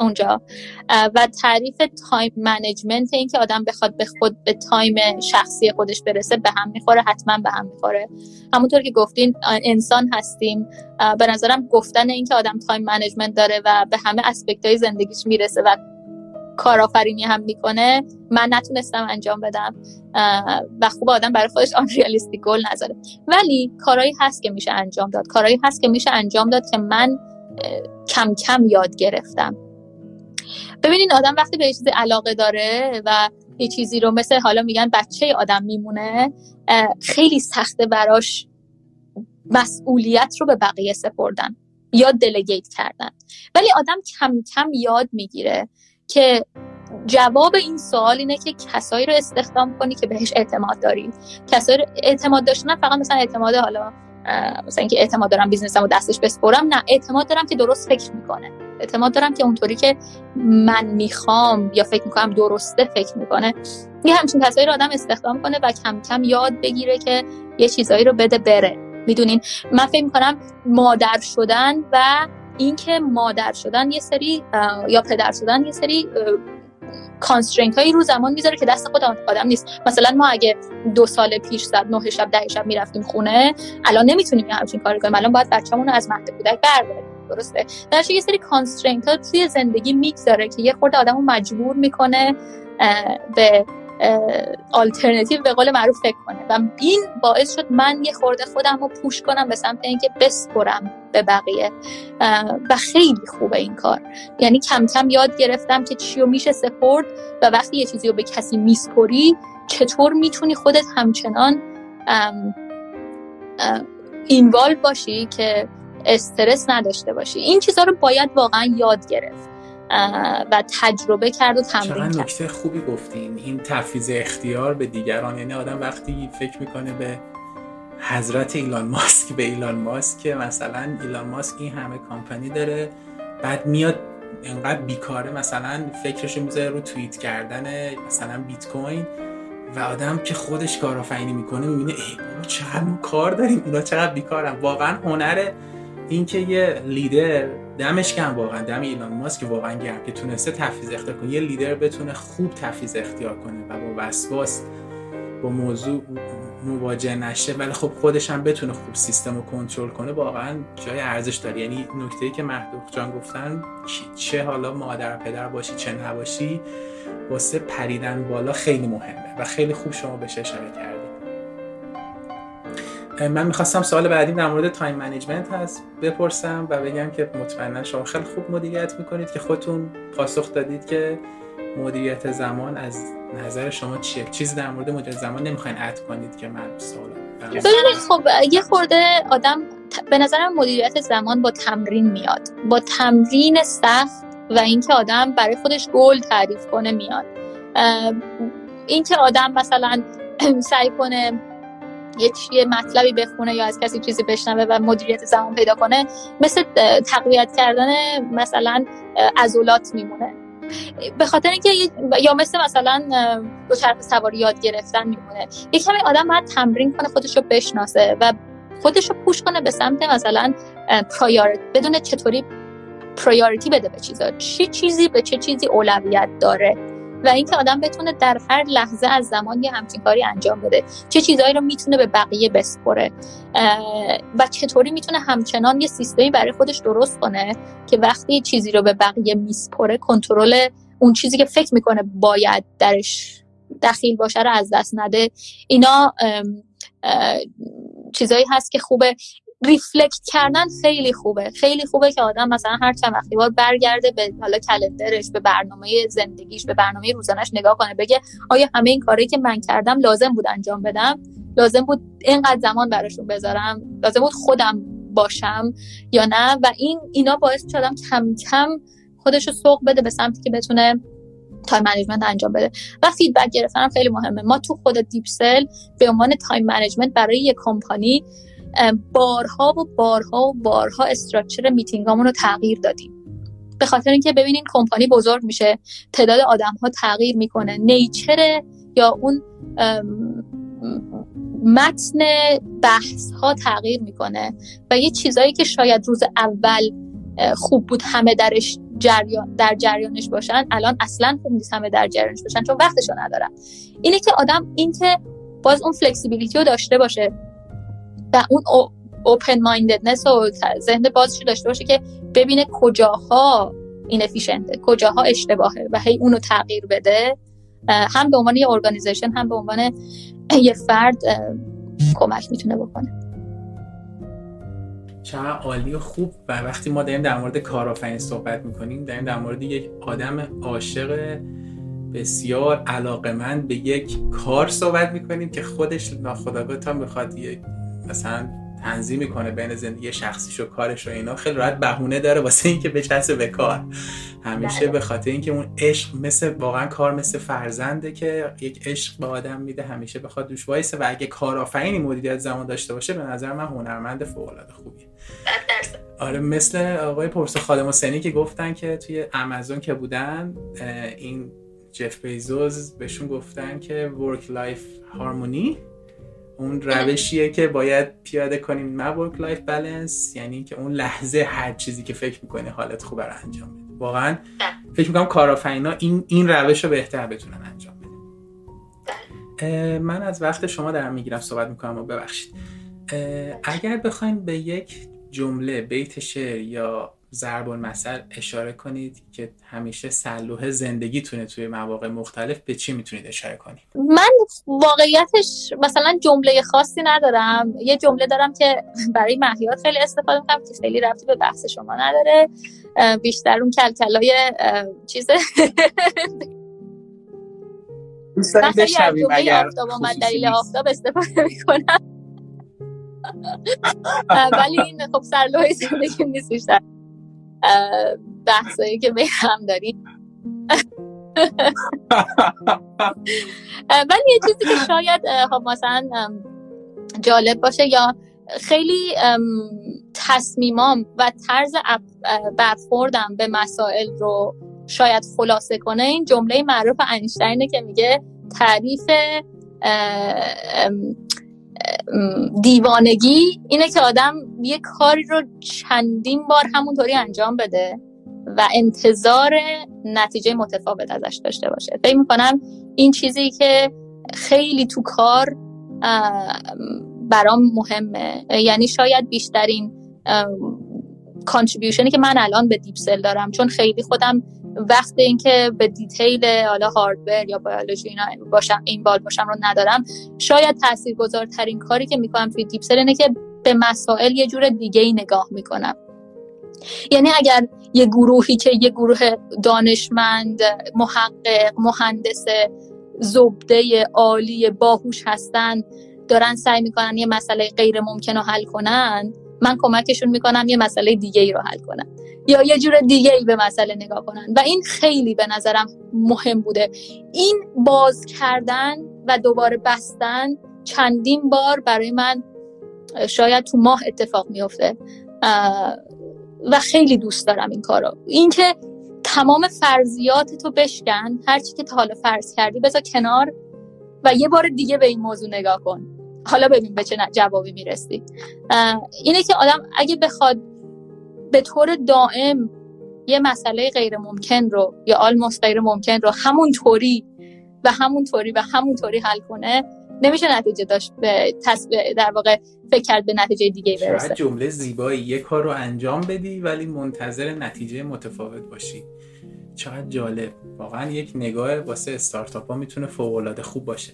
اونجا. و تعریف time management این که آدم بخواد به خود به time شخصی خودش برسه به هم می‌خوره حتما به هم می‌خوره. همونطور که گفتین انسان هستیم. به نظرم گفتن این که آدم time management داره و به همه aspect های زندگیش می‌رسه و کارآفرینی هم می‌کنه من نتونستم انجام بدم. و خوب آدم برای خودش unrealistic goal نذاره. ولی کارهایی هست که میشه انجام داد. کارهایی هست که میشه انجام داد که من کم کم یاد گرفتم. ببینین آدم وقتی به چیزی علاقه داره و یه چیزی رو مثل حالا میگن بچه آدم میمونه خیلی سخته براش مسئولیت رو به بقیه سپردن یا دلگیت کردن. ولی آدم کم کم یاد می‌گیره. که جواب این سوال اینه که کسایی رو استخدام کنی که بهش اعتماد داری. کسایی رو اعتماد داشتن فقط مثلا اعتماد حالا مثلا اینکه اعتماد دارم بیزنسمو دستش بسپرم نه اعتماد دارم که درست فکر می‌کنه. اعتماد دارم که اونطوری که من می‌خوام یا فکر می‌کنم درسته فکر می‌کنه. یه همچین کسایی رو آدم استخدام کنه و کم کم یاد بگیره که یه چیزایی رو بده بره. می‌دونین؟ من فکر می‌کنم مادر شدن و اینکه مادر شدن یه سری یا پدر شدن یه سری constraint هایی رو زمان می‌ذاره که دست خود آدم نیست. مثلا ما اگه دو سال پیش زد نه شب ده شب می‌رفتیم خونه الان نمی‌تونیم یه همچین کاری کنیم. الان باید بچه‌مون رو از مهد کودک برداریم. درسته؟ در یه سری constraint ها توی زندگی می‌گذاره که یه خورده آدمو مجبور می‌کنه به آلترنتیو به قول معروف فکر کنه. و این باعث شد من یه خورده خودم رو push کنم به سمت اینکه بسپرم. به بقیه. و خیلی خوبه این کار. یعنی کم کم یاد گرفتم که چی رو میشه سپرد و وقتی یه چیزی رو به کسی میسپری چطور می‌تونی خودت همچنان اینوالو باشی که استرس نداشته باشی. این چیزها رو باید واقعا یاد گرفت و تجربه کرد و تمرین کرد. نکته خوبی گفتین. این تفیز اختیار به دیگران. یعنی آدم وقتی فکر می‌کنه به حضرت ایلان ماسک به ایلان ماسک که مثلا ایلان ماسک این همه کامپانی داره بعد میاد انقدر بیکاره مثلا فکرش می‌ذاره رو توییت کردن مثلا بیت کوین و آدم که خودش کارآفرینی می‌کنه می‌بینه ای بابا چقدر کار داریم اونا چقدر بیکارن. واقعا هنر اینکه یه لیدر دمش کم واقعا دم ایلان ماسک واقعا گرم که تونسته تفیز اختیار کنه. یه لیدر بتونه خوب تفیز اختیار کنه و با وسواس با موضوع مواجه نشه ولی خب خودش هم بتونه خوب سیستم رو کنترل کنه واقعا جای ارزش داره. یعنی نکته که مهدخت جان گفتن چه حالا مادر پدر باشی چه نباشی واسه پریدن بالا خیلی مهمه و خیلی خوب شما بهش اشاره کردید من می‌خواستم سوال بعدی در مورد time management هست بپرسم و بگم که مطمئنا شما خیلی خوب مدیریت می‌کنید که خودتون پاسخ دادید که مدیریت زمان از نظر شما چیه؟ چیزی در مورد مدیریت زمان نمی‌خواین add کنید که من سوال ببینید خب یه خورده آدم به نظرم مدیریت زمان با تمرین میاد. با تمرین سخت و اینکه آدم برای خودش گل تعریف کنه میاد. اینکه آدم مثلا <clears throat> سعی کنه یه یه مطلبی بخونه یا از کسی چیزی بشنوه و مدیریت زمان پیدا کنه مثل تقویت کردن مثلا عضلات میمونه. به خاطر اینکه یا مثل مثلا دوچرخه سواری یاد گرفتن میمونه. یه کمی آدم باید تمرین کنه خودش رو بشناسه و خودش رو پوش کنه به سمت مثلا پرایورت بدون چطوری پرایوریتی بده به چیزا. چه چیزی به چه چیزی اولویت داره. و اینکه آدم بتونه در هر لحظه از زمان یه همچین کاری انجام بده. چه چیزهایی رو می‌تونه به بقیه بسپره. و چطوری می‌تونه همچنان یه سیستمی برای خودش درست کنه که وقتی چیزی رو به بقیه میسپره کنترل اون چیزی که فکر می‌کنه باید درش دخیل باشه رو از دست نده. اینا چیزایی هست که خوبه. ریفلکت کردن خیلی خوبه. خیلی خوبه که آدم مثلا هر چند وقتی بار برگرده به حالا کلندرش به برنامه زندگیش به برنامه روزانش نگاه کنه بگه آیا همه این کاری که من کردم لازم بود انجام بدم؟ لازم بود اینقدر زمان براشون بذارم؟ لازم بود خودم باشم یا نه؟ و این اینا باعث آدم کم کم خودش رو سوق بده به سمتی که بتونه time management انجام بده. و feedback گرفتن خیلی مهمه. ما تو خود Deepcell به عنوان time management برای یک کمپانی بارها و بارها و بارها structure meeting امون رو تغییر دادیم. به خاطر اینکه ببینین کمپانی بزرگ میشه تعداد آدم ها تغییر می‌کنه. nature یا اون متن بحث ها تغییر می‌کنه و یه چیزایی که شاید روز اول خوب بود همه درش جریان در جریانش باشن الان اصلا خوب نیست همه در جریانش باشن چون وقتشو ندارن. اینه که آدم اینکه باز اون فلکسیبیلیتی رو داشته باشه. و اون اوپن ماینددنس و ذهن بازش داشته باشه که ببینه کجاها این افیشنته کجاها اشتباهه و هی اونو تغییر بده. هم به عنوان یه ارگانیزیشن هم به عنوان یه فرد کمک می‌تونه بکنه. چقدر عالی و خوب. و وقتی ما داریم در مورد کارآفرینی صحبت می‌کنیم داریم در مورد یک آدم عاشق بسیار علاقمند به یک کار صحبت می‌کنیم که خودش ناخداگاه تا می‌خواد یک مثلا تنظیم می‌کنه بین زندگی شخصیش و کارش و اینا خیلی راحت بهونه داره واسه اینکه بچسبه به کار. همیشه بله. به خاطر اینکه اون عشق مثل واقعا کار مثل فرزنده که یک عشق به آدم میده همیشه بخواد دوش وایسه و اگه کارآفرینی مدیریت زمان داشته باشه به نظر من هنرمند فوق العاده خوبیه آره مثل آقای پرسو خادم سنی که گفتن که توی امازون که بودن این جف بزوس بهشون گفتن که work-life harmony اون روشیه که باید پیاده کنیم. نه work-life balance یعنی که اون لحظه هر چیزی که فکر می‌کنی حالت خوبه رو انجام بده. واقعا فکر می‌کنم کارآفرینا این این روش رو بهتر بتونن انجام بده. من از وقت شما در می‌گیرم صحبت می‌کنم و ببخشید. اگر بخوایم به یک جمله بیت شعر یا ضرب المثل اشاره کنید که همیشه سلوه زندگیتونه توی مواقع مختلف به چی می‌تونید اشاره کنید؟ من واقعیتش مثلا جمله خاصی ندارم. یه جمله دارم که برای مهیار خیلی استفاده می‌کنم که خیلی رفتی به بحث شما نداره. بیشتر اون کلکلای چیزه. من خیلی از جمله آفتاب دلیل آفتاب استفاده می‌کنم. ولی این خب سرلوه زندگی نیست بیشتر. بحثایی که به هم داریم. ولی یه چیزی که شاید خب مثلا جالب باشه یا خیلی تصمیمام و طرز برخوردم به مسائل رو شاید خلاصه کنه این جمله معروف انیشتینه که میگه تعریف دیوانگی اینه که آدم یه کاری رو چندین بار همونطوری انجام بده و انتظار نتیجه متفاوت ازش داشته باشه. فکر می‌کنم این چیزی که خیلی تو کار برام مهمه. یعنی شاید بیشترین contribution ی که من الان به Deepcell دارم چون خیلی خودم وقت اینکه به detail حالا hardware یا بیولوژی اینا باشم involve باشم رو ندارم. شاید تاثیرگذارترین کاری که می‌کنم توی Deepcell اینه که به مسائل یه جور دیگه ای نگاه می‌کنم. یعنی اگر یه گروهی که یه گروه دانشمند محقق مهندس زبده عالی باهوش هستن دارن سعی می‌کنن یه مسئله غیر ممکن رو حل کنن من کمکشون می‌کنم یه مسئله دیگه ای رو حل کنن یا یه جور دیگه به مسئله نگاه کنن. و این خیلی به نظرم مهم بوده. این باز کردن و دوباره بستن چندین بار برای من شاید تو ماه اتفاق میفته و خیلی دوست دارم این کارو. اینکه تمام فرضیات تو بشکن هرچی که تا حالا فرض کردی بذار کنار و یه بار دیگه به این موضوع نگاه کن. حالا ببین به چه جوابی می‌رسی. اینه که آدم اگه بخواد به طور دائم یه مسئله غیر ممکن رو یا آلموس غیر ممکن رو همون طوری و همون طوری و همون طوری حل کنه نمیشه نتیجه داشت به در واقع فکر کرد به نتیجه دیگه برسه. جمله زیبایی یه کار رو انجام بدی ولی منتظر نتیجه متفاوت باشی. چقدر جالب. واقعا یک نگاه واسه استارتاپ ها می‌تونه فوق العاده خوب باشه.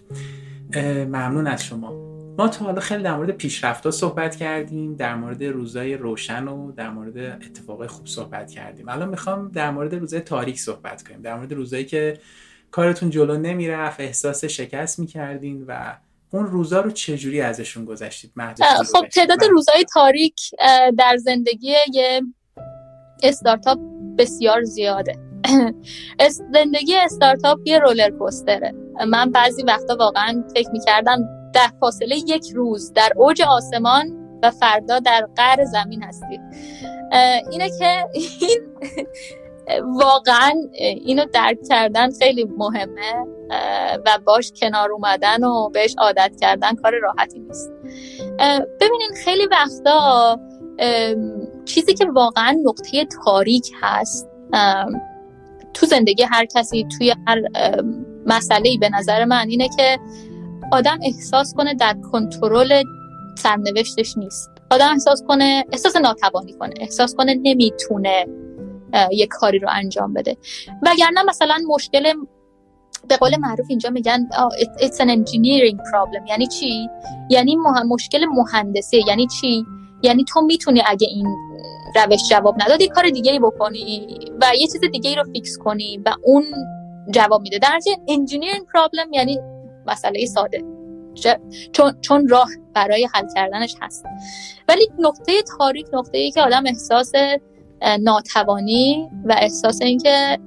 ممنون از شما. ما تا حالا خیلی در مورد پیشرفت صحبت کردیم در مورد روزای روشن و در مورد اتفاقای خوب صحبت کردیم. الان می‌خوام در مورد روزای تاریک صحبت کنیم در مورد روزایی که کارتون جلو نمی‌رفت احساس شکست می‌کردین و اون روزا رو چجوری ازشون گذشتید؟ خب تعداد روزای تاریک در زندگی یه استارتاپ بسیار زیاده. <clears throat> زندگی استارتاپ یه رولر کوستره. من بعضی وقتا واقعا فکر می‌کردم در فاصله یک روز در اوج آسمان و فردا در قعر زمین هستید. اینه که این <laughs> واقعا اینو درک کردن خیلی مهمه و باش کنار اومدن و بهش عادت کردن کار راحتی نیست. ببینین خیلی وقتا چیزی که واقعا نقطه تاریک هست تو زندگی هر کسی توی هر مسئله به نظر من اینه که آدم احساس کنه در کنترل سرنوشتش نیست. آدم احساس کنه احساس ناتوانی کنه احساس کنه نمی‌تونه یک کاری رو انجام بده. وگرنه مثلا مشکل به قول معروف اینجا میگن it's an engineering problem. یعنی چی؟ یعنی مشکل مهندسی یعنی چی؟ یعنی تو می‌تونی اگه این روش جواب نداد کار دیگه ای بکنی و یه چیز دیگه ای رو فیکس کنی و اون جواب میده. در engineering problem یعنی مسئله ساده چون چون راه برای حل کردنش هست. ولی نقطه تاریک نقطه ای که آدم احساس ناتوانی و احساس اینکه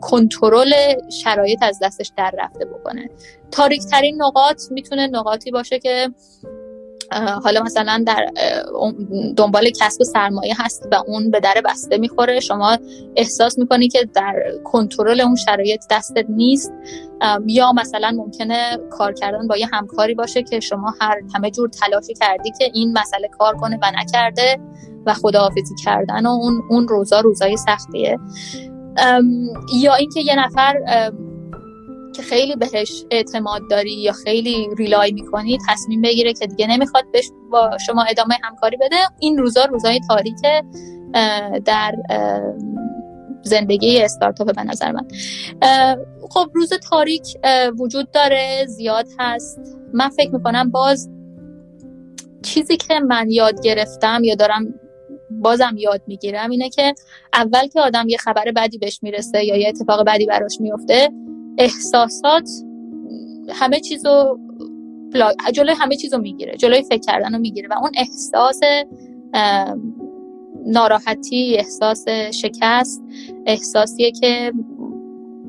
کنترل شرایط از دستش در رفته بکنه. تاریک ترین نقاط می‌تونه نقاطی باشه که حالا مثلا در دنبال کسب سرمایه هست و اون به در بسته می‌خوره شما احساس می‌کنی که در کنترل اون شرایط دستت نیست یا مثلا ممکنه کار کردن با یه همکاری باشه که شما هر همه جور تلاشی کردی که این مسئله کار کنه و نکرده و خداحافظی کردن و اون اون روزا روزای سختیه. یا اینکه یه نفر که خیلی بهش اعتماد داری یا خیلی ریلای می‌کنی تصمیم بگیره که دیگه نمی‌خواد بهش با شما ادامه همکاری بده. این روزا روزای تاریک در زندگی استارتاپ به نظر من. خب روز تاریک وجود داره زیاد هست. من فکر می‌کنم باز چیزی که من یاد گرفتم یا دارم بازم یاد می‌گیرم اینه که اول که آدم یه خبر بدی بهش می‌رسه یا یه اتفاق بدی براش میفته احساسات همه چیزو جلوی همه چیزو می‌گیره جلوی فکر کردن رو می‌گیره و اون احساس ناراحتی احساس شکست احساسیه که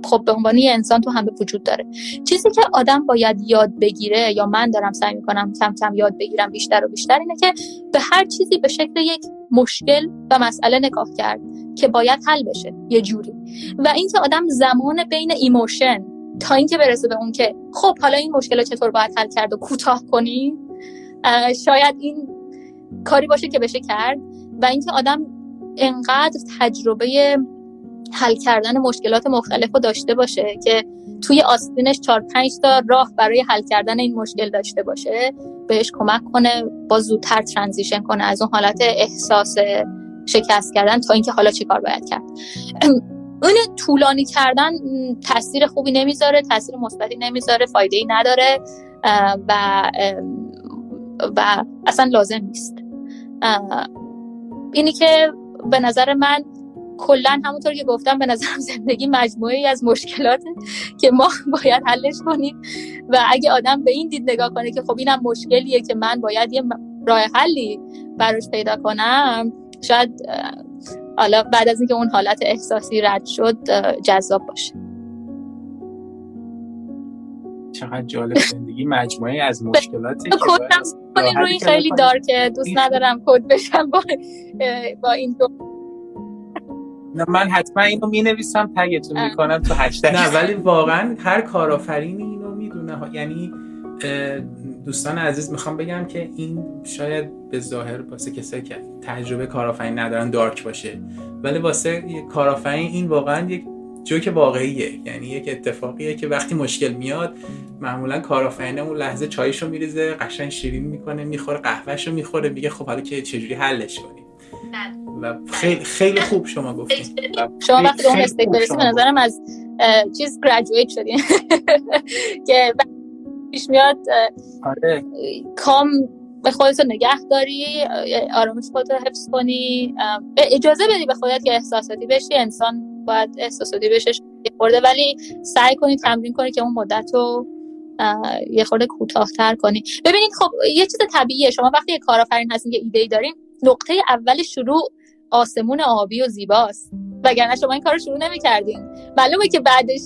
خب به عنوان یه انسان تو همه وجود داره. چیزی که آدم باید یاد بگیره یا من دارم سعی می‌کنم کم کم یاد بگیرم بیشتر و بیشتر اینه که به هر چیزی به شکل یک مشکل و مسئله نگاه کرد. که باید حل بشه. یه جوری. و اینکه آدم زمان بین emotion تا اینکه برسه به اون که خب حالا این مشکل چطور باید حل کرد و کوتاه کنی؟ شاید این کاری باشه که بشه کرد. و اینکه آدم انقدر تجربه حل کردن مشکلات مختلف رو داشته باشه که توی آستینش چهار پنج تا راه برای حل کردن این مشکل داشته باشه بهش کمک کنه با زودتر ترانزیشن کنه از اون حالت احساس شکست کردن تا اینکه حالا چیکار باید کرد. اون طولانی کردن تاثیر خوبی نمی‌ذاره تاثیر مثبتی نمی‌ذاره فایده ای نداره و و اصلا لازم نیست. اینی که به نظر من کلا همونطور که گفتم به نظرم زندگی مجموعی از مشکلات که ما <laughs> باید حلش کنیم. و اگه آدم به این دید نگاه کنه که خب اینم مشکلیه که من باید یه راه حلی براش پیدا کنم شاید حالا بعد از اینکه اون حالت احساسی رد شد جذاب باشه. چقدر جالب زندگی مجموعه از مشکلاتی که این روی خیلی دارکه دوست ندارم کد بشم با, با این دو. نه من حتما اینو می نویسم تگتون می‌کنم تو هشتگ. نه ولی واقعا هر کارآفرینی اینو می‌دونه. یعنی دوستان عزیز می‌خوام بگم که این شاید به ظاهر واسه کسایی که تجربه کارآفرینی ندارن دارک باشه ولی واسه کارآفرین این واقعا یک جوک واقعیه. یعنی یک اتفاقیه که وقتی مشکل میاد معمولا کارآفرین اون لحظه چایشو میریزه قشنگ شیرین می‌کنه می‌خوره قهوهشو می‌خوره میگه خب حالا که چجوری حلش کنیم؟ و خیلی خیلی خوب شما گفتین. شما وقتی اون استیک به نظرم از چیز گریجویت شدین. <laughs> که پیش میاد آره. کام به خودت نگه داری آرامش خودت رو حفظ کنی اجازه بدی به خودت که احساساتی بشی. انسان باید احساساتی بشه خورده ولی سعی کنی تمرین کنی که اون مدت رو یه خورده کوتاهتر کنی. ببینید خب یه چیز طبیعیه. شما وقتی یه کارآفرین هستین که ایده ای دارین نقطه اول شروع آسمون آبی و زیباست. وگرنه شما این کار رو شروع نمی‌کردین. معلومه که بعدش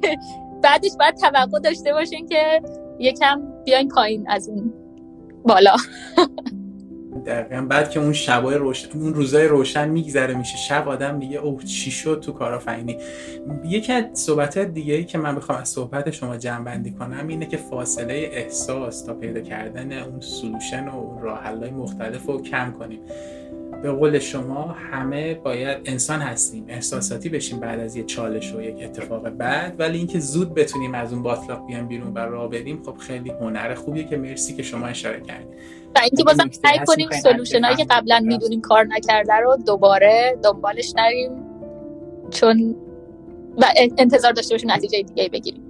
<laughs> بعدش باید توقع داشته باشین که یکم بیاین پایین از اون بالا. دقیقا بعد که اون شبای روشن اون روزای روشن میگذره میشه شب آدم میگه اوه چی شد تو کارآفرینی؟ یکی از صحبت دیگه ای که من بخوام از صحبت شما جمع بندی کنم اینه که فاصله احساس تا پیدا کردن اون سلوشن و اون راه مختلف رو کم کنیم. به قول شما همه باید انسان هستیم احساساتی بشیم بعد از یه چالش و یک اتفاق بعد ولی اینکه زود بتونیم از اون باطلاق بیان بیرون و راه بریم خب خیلی هنر خوبیه که مرسی که شما اشاره کردید و اینکه بازم سعی کنیم سلوشن هایی که قبلا می‌دونیم کار نکرده رو دوباره دنبالش نریم. چون و انتظار داشته باشیم نتیجه دیگه بگیریم.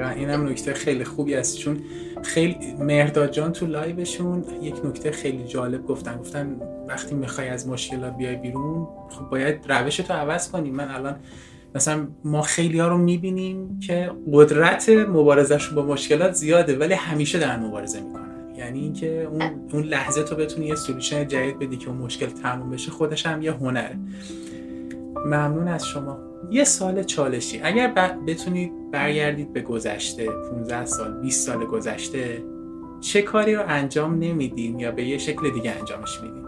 دقیقا. این هم نکته خیلی خوبی است چون خیلی مهرداد جان تو لایوشون یک نکته خیلی جالب گفتن. گفتن وقتی می‌خوای از مشکلات بیای بیرون خب باید روش تو عوض کنی. من الان مثلا ما خیلی ها رو می‌بینیم که قدرت مبارزش با مشکلات زیاده ولی همیشه دارن مبارزه می‌کنن. یعنی اینکه اون اون لحظه تو بتونی یه سولوشن جدید بدی که اون مشکل تموم بشه خودش هم یه هنره. ممنون از شما. یه سال چالشی. اگر بتونید برگردید به گذشته 15 سال 20 سال گذشته چه کاری رو انجام نمیدین یا به یه شکل دیگه انجامش میدین؟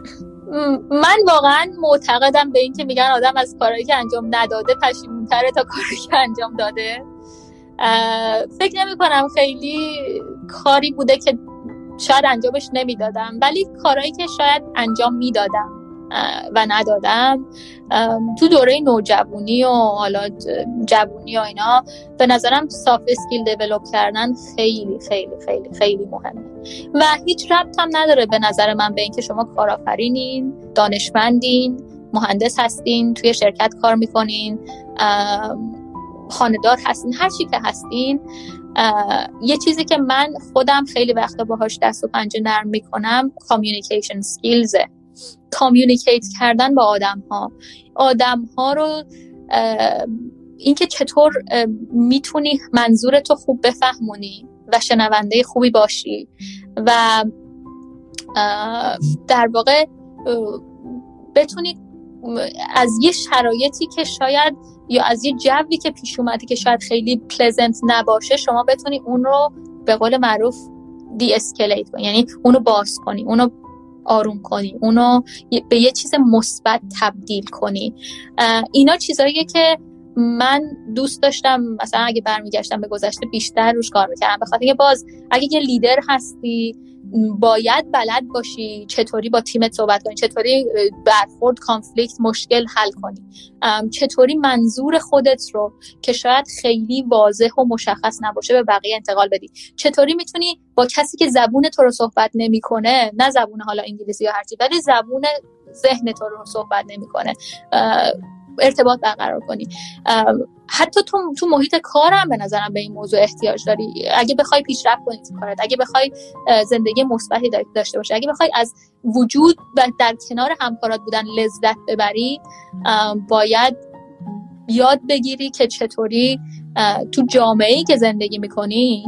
من واقعا معتقدم به این که میگن آدم از کارهایی که انجام نداده پشیمونتره تا کاری که انجام داده. فکر نمی کنم خیلی کاری بوده که شاید انجامش نمی‌دادم ولی کارهایی که شاید انجام می‌دادم. و ندادم. تو دوره نوجوانی و حالا جوونی و اینا به نظرم ساف اسکیل دیولوب کردن خیلی خیلی خیلی خیلی مهمه. و هیچ ربط هم نداره به نظر من به اینکه شما کارآفرینین دانشمندین مهندس هستین توی شرکت کار می‌کنین خاندار هستین هر چی که هستین. یه چیزی که من خودم خیلی وقتا باهاش دست و پنجه نرم می‌کنم communication skills ه communicate کردن با آدم ها آدم ها رو اینکه چطور می‌تونی منظور تو خوب بفهمونی و شنونده خوبی باشی و در واقع بتونی از یه شرایطی که شاید یا از یه جوی که پیش اومدی که شاید خیلی پلزنت نباشه شما بتونی اون رو به قول معروف دی اسکلیت کنی. یعنی اونو باز کنی اونو آروم کنی. اونو به یه چیز مثبت تبدیل کنی. اینا چیزاییه که من دوست داشتم. مثلا اگه برمیگشتم به گذشته بیشتر روش کار می‌کردم. به خاطر باز اگه یه لیدر هستی باید بلد باشی چطوری با تیمت صحبت کنی چطوری برخورد کانفلیکت مشکل حل کنی. چطوری منظور خودت رو که شاید خیلی واضح و مشخص نباشه به بقیه انتقال بدی. چطوری می‌تونی با کسی که زبون تو رو صحبت نمی‌کنه نه زبون حالا انگلیسی یا هرچی ولی زبون ذهن تو رو صحبت نمی‌کنه. ارتباط برقرار کنی. حتی تو تو محیط کارم به نظرم به این موضوع احتیاج داری. اگه بخوای پیشرفت کنی تو کارت اگه بخوای زندگی مثبتی داشته باشی اگه بخوای از وجود و در کنار همکارات بودن لذت ببری باید یاد بگیری که چطوری تو جامعه ای که زندگی می‌کنی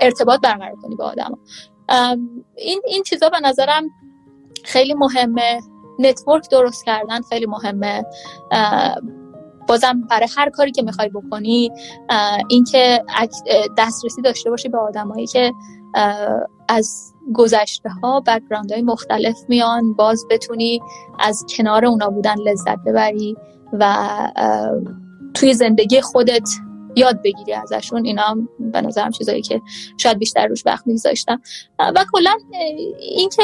ارتباط برقرار کنی با آدم این این چیزا به نظرم خیلی مهمه. نتورک درست کردن خیلی مهمه. بازم برای هر کاری که می‌خوای بکنی اینکه دسترسی داشته باشی به آدمایی که از گذشته ها بکگراند های مختلف میان باز بتونی از کنار اونا بودن لذت ببری و توی زندگی خودت یاد بگیری ازشون. اینا هم به نظرم چیزایی که شاید بیشتر روش وقت میگذاشتم. و کلا اینکه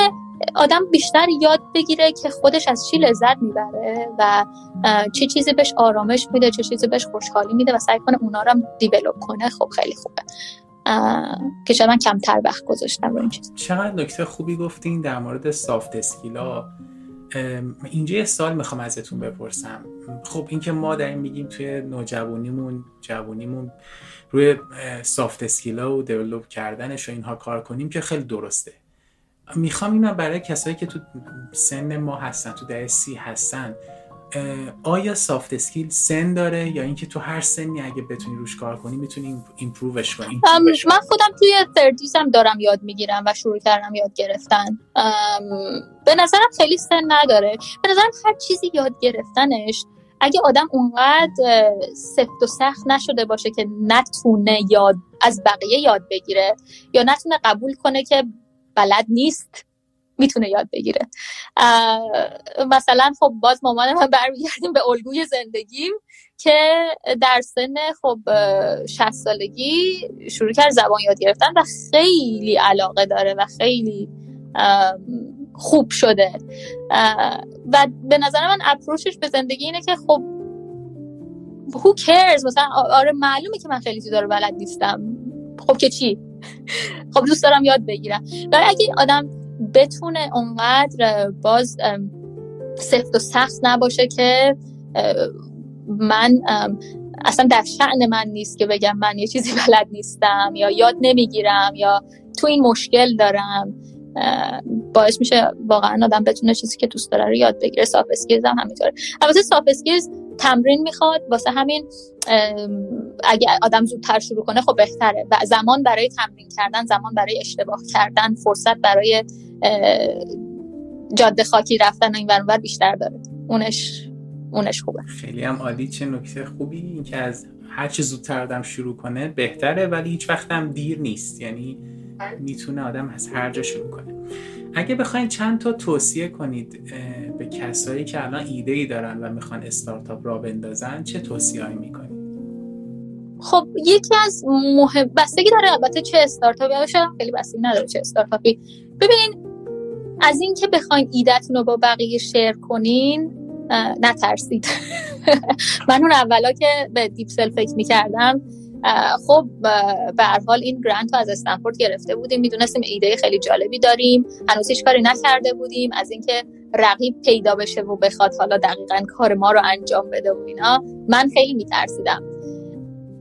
آدم بیشتر یاد بگیره که خودش از چی لذت می‌بره و چه چیزی بهش آرامش میده چه چیزی بهش خوشحالی میده و سعی کنه اونا رو هم دیولوب کنه. خب خیلی خوبه. که شاید من کمتر وقت گذاشتم رو این چیز. چقدر نکته خوبی گفتین در مورد سافت اسکیلا اینجا یه سال می‌خوام ازتون بپرسم. خب اینکه ما در این میگیم توی نوجوانیمون جوانیمون روی سافت اسکیلا و دیولوب کردنش و اینها کار کنیم که خیلی درسته. می‌خوام اینم برای کسایی که تو سن ما هستن تو thirties هستن آیا soft skill سن داره یا اینکه تو هر سنی اگه بتونی روش کار کنی می‌تونی improve ش کنی؟ من خودم توی thirties هم دارم یاد می‌گیرم و شروع کردم یاد گرفتن. به نظرم خیلی سن نداره. به نظرم هر چیزی یاد گرفتنش اگه آدم اونقدر سفت و سخت نشده باشه که نتونه یاد از بقیه یاد بگیره یا نتونه قبول کنه که بلد نیست می‌تونه یاد بگیره. مثلا خب باز مامان من برمیگردیم به الگوی زندگیم که در سن خب 60 سالگی شروع کرد زبان یاد گرفتن و خیلی علاقه داره و خیلی خوب شده. و به نظر من اپروچش به زندگی اینه که خب who cares مثلا آره معلومه که من خیلی چیزا رو بلد نیستم. خب که چی؟ <laughs> خب دوست دارم یاد بگیرم. و اگه آدم بتونه اونقدر باز سفت و سخت نباشه که من اصلا در شأن من نیست که بگم من یه چیزی بلد نیستم یا یاد نمی‌گیرم یا تو این مشکل دارم. باعث میشه واقعا آدم بتونه چیزی که دوست داره رو یاد بگیره. soft skills هم همینطوره. البته soft skills تمرین می‌خواد واسه همین اگه آدم زودتر شروع کنه خب بهتره. و زمان برای تمرین کردن زمان برای اشتباه کردن فرصت برای جاده خاکی رفتن این ور بیشتر داره. اونش اونش خوبه. خیلی هم عالی. چه نکته خوبی این که از هر چه زودتر آدم شروع کنه بهتره ولی هیچ وقت هم دیر نیست. یعنی می‌تونه آدم از هر جا شروع کنه. اگه بخواین چند تا توصیه کنید به کسایی که الان ایده ای دارن و می‌خوان استارتاپ را بندازن چه توصیه‌ای می‌کنید؟ خب یکی از مهم بستگی داره البته چه استارتاپی باشه خیلی بستگی نداره چه استارتاپی. ببینین از اینکه بخواین ایدهتون رو با بقیه share کنین نترسید. <laughs> من اون اولا که به Deepcell فکر می‌کردم خب به هر حال این grant رو از استنفورد گرفته بودیم. می‌دونستیم ایده خیلی جالبی داریم. هنوز هیچ کاری نکرده بودیم از اینکه رقیب پیدا بشه و بخواد حالا دقیقا کار ما رو انجام بده و اینا. من خیلی میترسیدم.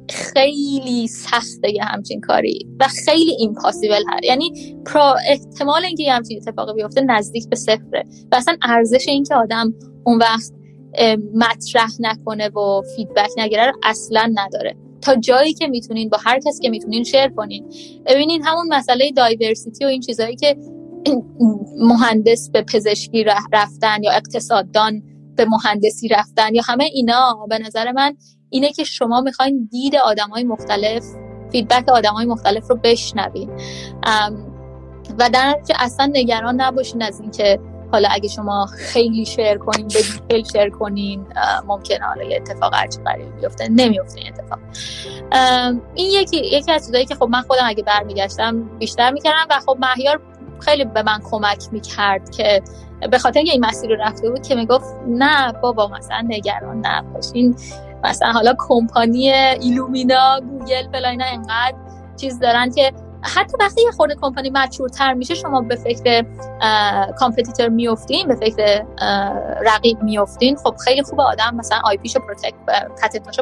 خیلی سخته یه همچین کاری و خیلی impossible هست یعنی پرا احتمال اینکه یه همچین اتفاقی بیفته نزدیک به صفره. و اصلا ارزش اینکه آدم اون وقت مطرح نکنه و feedback نگیره اصلا نداره. تا جایی که می‌تونین با هر کسی که می‌تونین share کنین. ببینین همون مسئله diversity و این چیزهایی که <clears throat> مهندس به پزشکی رفتن یا اقتصاددان به مهندسی رفتن یا همه اینا به نظر من اینه که شما می‌خواین دید آدم های مختلف feedback آدم های مختلف رو بشنوین. و در اصلا نگران نباشین از اینکه حالا اگه شما خیلی share کنین به detail share کنین ممکنه حالا یه اتفاق عجیب غریبی بیفته. نمیفته این اتفاق. این یکی یکی از چیزایی که خب من خودم اگه برمیگشتم بیشتر می‌کردم و خب مهیار خیلی به من کمک می‌کرد که به خاطر اینکه این مسیر رو رفته بود که می‌گفت نه بابا مثلا نگران نباشین. مثلا حالا کمپانی ایلومینا گوگل فلان انقدر چیز دارن که حتی وقتی یه خورده کمپانی mature تر میشه شما به فکر competitor میفتین به فکر رقیب میفتین خب خیلی خوب آدم مثلا IP شو protect patent اشو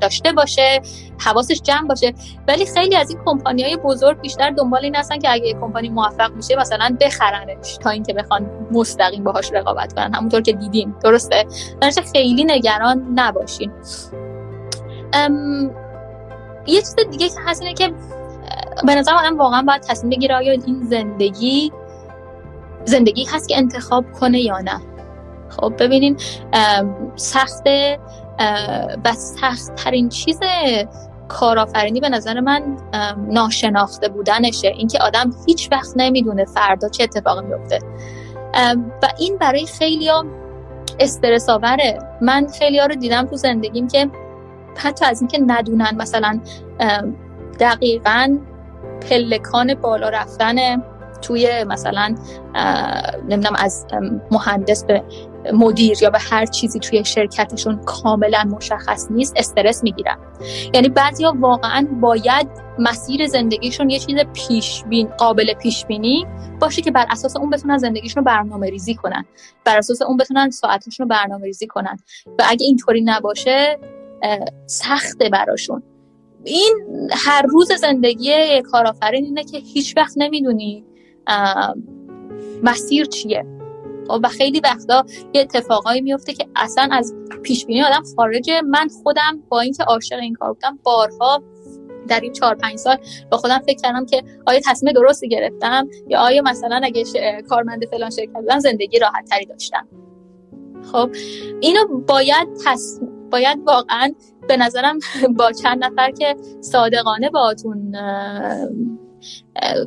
داشته باشه حواسش جمع باشه. ولی خیلی از این کمپانی های بزرگ بیشتر دنبال این هستن که اگه کمپانی موفق میشه مثلا بخرنش تا اینکه بخوان مستقیم باهاش رقابت کنن. همونطور که دیدیم درسته؟ خیلی نگران نباشین. یه چیز دیگه که هست اینه که به نظر آدم واقعا باید تصمیم بگیره آیا این زندگی زندگی هست که انتخاب کنه یا نه. خب ببینین سخت و سخت ترین چیز کارآفرینی به نظر من ناشناخته بودنشه. اینکه آدم هیچ وقت نمی‌دونه فردا چه اتفاقی میفته و این برای خیلی ها استرس آوره من خیلی ها رو دیدم تو زندگیم که حتی از اینکه ندونن مثلا دقیقا پلکان بالا رفتن توی مثلا نمی‌دونم از مهندس به مدیر یا به هر چیزی توی شرکتشون کاملا مشخص نیست استرس می‌گیرن. یعنی بعضیا واقعا باید مسیر زندگیشون یه چیز پیش بین قابل پیش بینی باشه که بر اساس اون بتونن زندگیشون رو برنامه ریزی کنن. بر اساس اون بتونن ساعتشون رو برنامه ریزی کنن. و اگه اینطوری نباشه سخته براشون. این هر روز زندگی کارآفرین اینه که هیچ وقت نمی‌دونی مسیر چیه. خب، و خیلی وقتا یه اتفاقایی میفته که اصلا از پیش بینی آدم خارجه. من خودم با اینکه عاشق این کار بودم بارها در این چهار پنج سال با خودم فکر کردم که آیا تصمیم درستی گرفتم یا آیا مثلا اگه کارمند فلان شرکت بودم زندگی راحت تری داشتم. خب اینو باید تص... باید واقعا به نظرم <laughs> با چند نفر که صادقانه باهاتون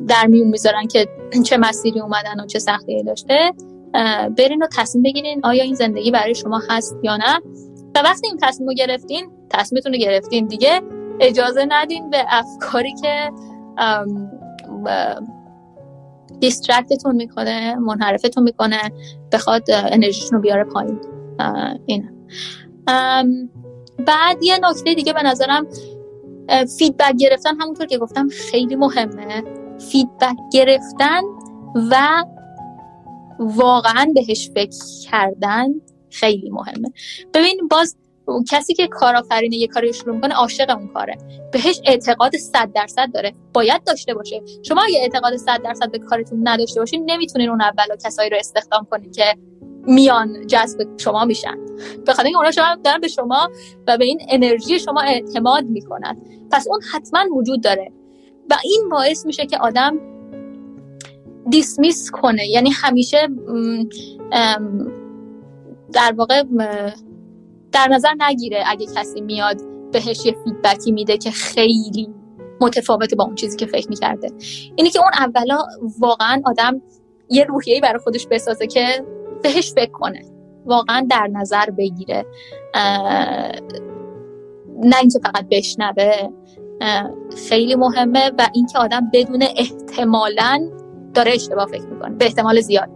در میون می‌ذارن که چه مسیری اومدن و چه سختی داشته برین و تصمیم بگیرین آیا این زندگی برای شما هست یا نه. و وقتی این تصمیم رو گرفتین تصمیمتون رو گرفتین دیگه اجازه ندین به افکاری که دیسترکتتون می‌کنه منحرفتون می‌کنه بخواد انرژیتون رو بیاره پایین. این بعد یه نکته دیگه به نظرم feedback گرفتن همونطور که گفتم خیلی مهمه. feedback گرفتن و واقعا بهش فکر کردن خیلی مهمه. ببین باز کسی که کارآفرینه یه کاری شروع می‌کنه عاشق اون کاره. بهش اعتقاد صد درصد داره. باید داشته باشه. شما اگه اعتقاد صد درصد به کارتون نداشته باشین نمی‌تونین اون اول کسایی رو استخدام کنین که میان جذب شما میشن. به خاطر اینکه اونا شما دارن به شما و به این انرژی شما اعتماد می‌کنن. پس اون حتما وجود داره. و این باعث میشه که آدم دیسمیس کنه. یعنی همیشه در واقع در نظر نگیره اگه کسی میاد بهش یه فیدبکی میده که خیلی متفاوته با اون چیزی که فکر می‌کرده. اینه که اون اولا واقعا آدم یه روحیه‌ای برای خودش بسازه که بهش فکر کنه. واقعا در نظر بگیره. نه اینکه فقط بشنوه خیلی مهمه و اینکه آدم بدون احتمالا داره اشتباه فکر می‌کنه. به احتمال زیاد.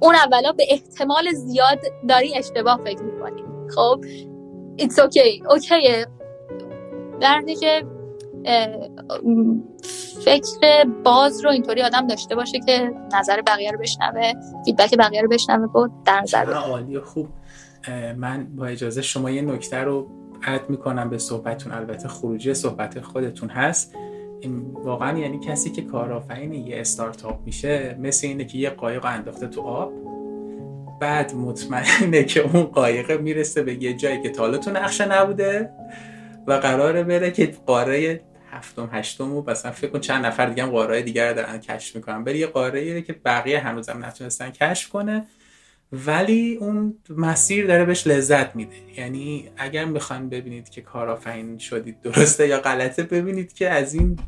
اون اولا به احتمال زیاد داری اشتباه فکر می‌کنی. خب it's okay. اوکیه در که فکر باز رو اینطوری آدم داشته باشه که نظر بقیه رو بشنوه فیدبک بقیه رو بشنوه بود در نظر عالی خوب. من با اجازه شما یه نکته رو عد می‌کنم به صحبتون البته خروجی صحبت خودتون هست. این واقعا یعنی کسی که کارآفرین یه استارتاپ میشه مثل اینه که یه قایق انداخته تو آب بعد مطمئنه که اون قایقه می‌رسه به یه جایی که تالا تو نقشه نبوده و قراره بره که قاره هفتم هشتم و مثلا فکر کن چند نفر دیگه هم قاره دیگر دارن کشف می‌کنن. بری یه قاره که بقیه هنوزم نتونستن کشف کنه. ولی اون مسیر داره بهش لذت میده. یعنی اگر می‌خواین ببینید که کارآفرین شدید درسته یا غلطه ببینید که از این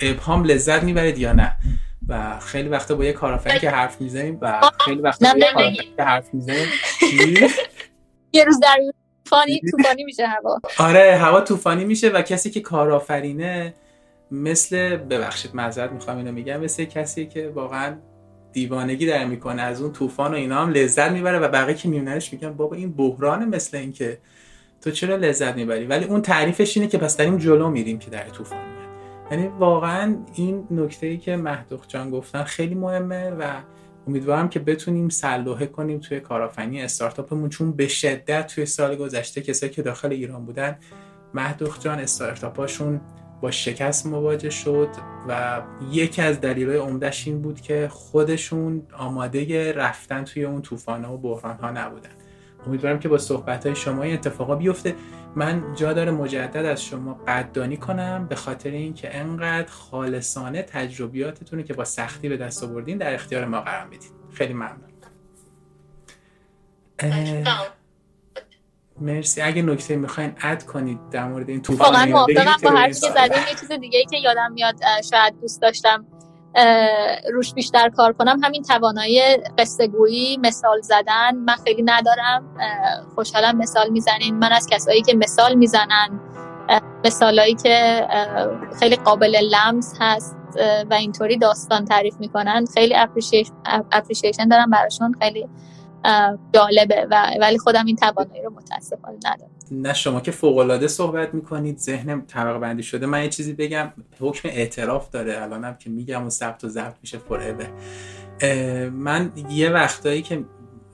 ابهام لذت می‌برید یا نه. و خیلی وقتا با یه کارآفرین که حرف می‌زنیم و خیلی وقتا با یه که حرف می‌زنیم یه روز در طوفانی طوفانی <laughs> میشه هوا. آره هوا طوفانی میشه و کسی که کارآفرینه مثل ببخشید معذرت می‌خوام اینو میگم مثل کسی که واقعا دیوانگی در می‌کنه. از اون طوفان و اینا هم لذت می‌بره و بقیه که میوننش میگن بابا این بحران مثل این که تو چرا لذت می‌بری؟ ولی اون تعریفش اینه که پس داریم جلو میریم که در طوفان یعنی واقعا این نکته ای که مهدوخ جان گفتن خیلی مهمه و امیدوارم که بتونیم سلوحه کنیم توی کارآفرینی استارتاپمون چون به شدت توی سال گذشته کسایی که داخل ایران بودن مهدوخ جان استارتاپاشون با شکست مواجه شد و یکی از دلایل عمدهش این بود که خودشون آماده رفتن توی اون طوفان و بحران ها نبودن. امیدوارم که با صحبت های شما این اتفاقا بیفته. من جا داره مجدد از شما قدردانی کنم به خاطر اینکه انقدر خالصانه تجربیاتتون که با سختی به دست آوردین در اختیار ما قرار می‌دید خیلی ممنون. مرسی. اگه نکته می‌خواین اد کنید در مورد این طوفان واقعا موافقم با هر چیزی زدین. یه چیز دیگه ای که یادم میاد شاید دوست داشتم روش بیشتر کار کنم. همین توانایی قصه گویی مثال زدن من خیلی ندارم. خوشحالم مثال می‌زنین. من از کسایی که مثال می‌زنن مثالایی که خیلی قابل لمس هست و اینطوری داستان تعریف می‌کنن خیلی اپریشیشن دارم براشون خیلی جالبه. و ولی خودم این توانایی رو متاسفانه ندارم. نه شما که فوق العاده صحبت می‌کنید ذهنم طبقه بندی شده. من یه چیزی بگم حکم اعتراف داره. الانم که میگم و ثبت و ضبط میشه فور من یه وقتایی که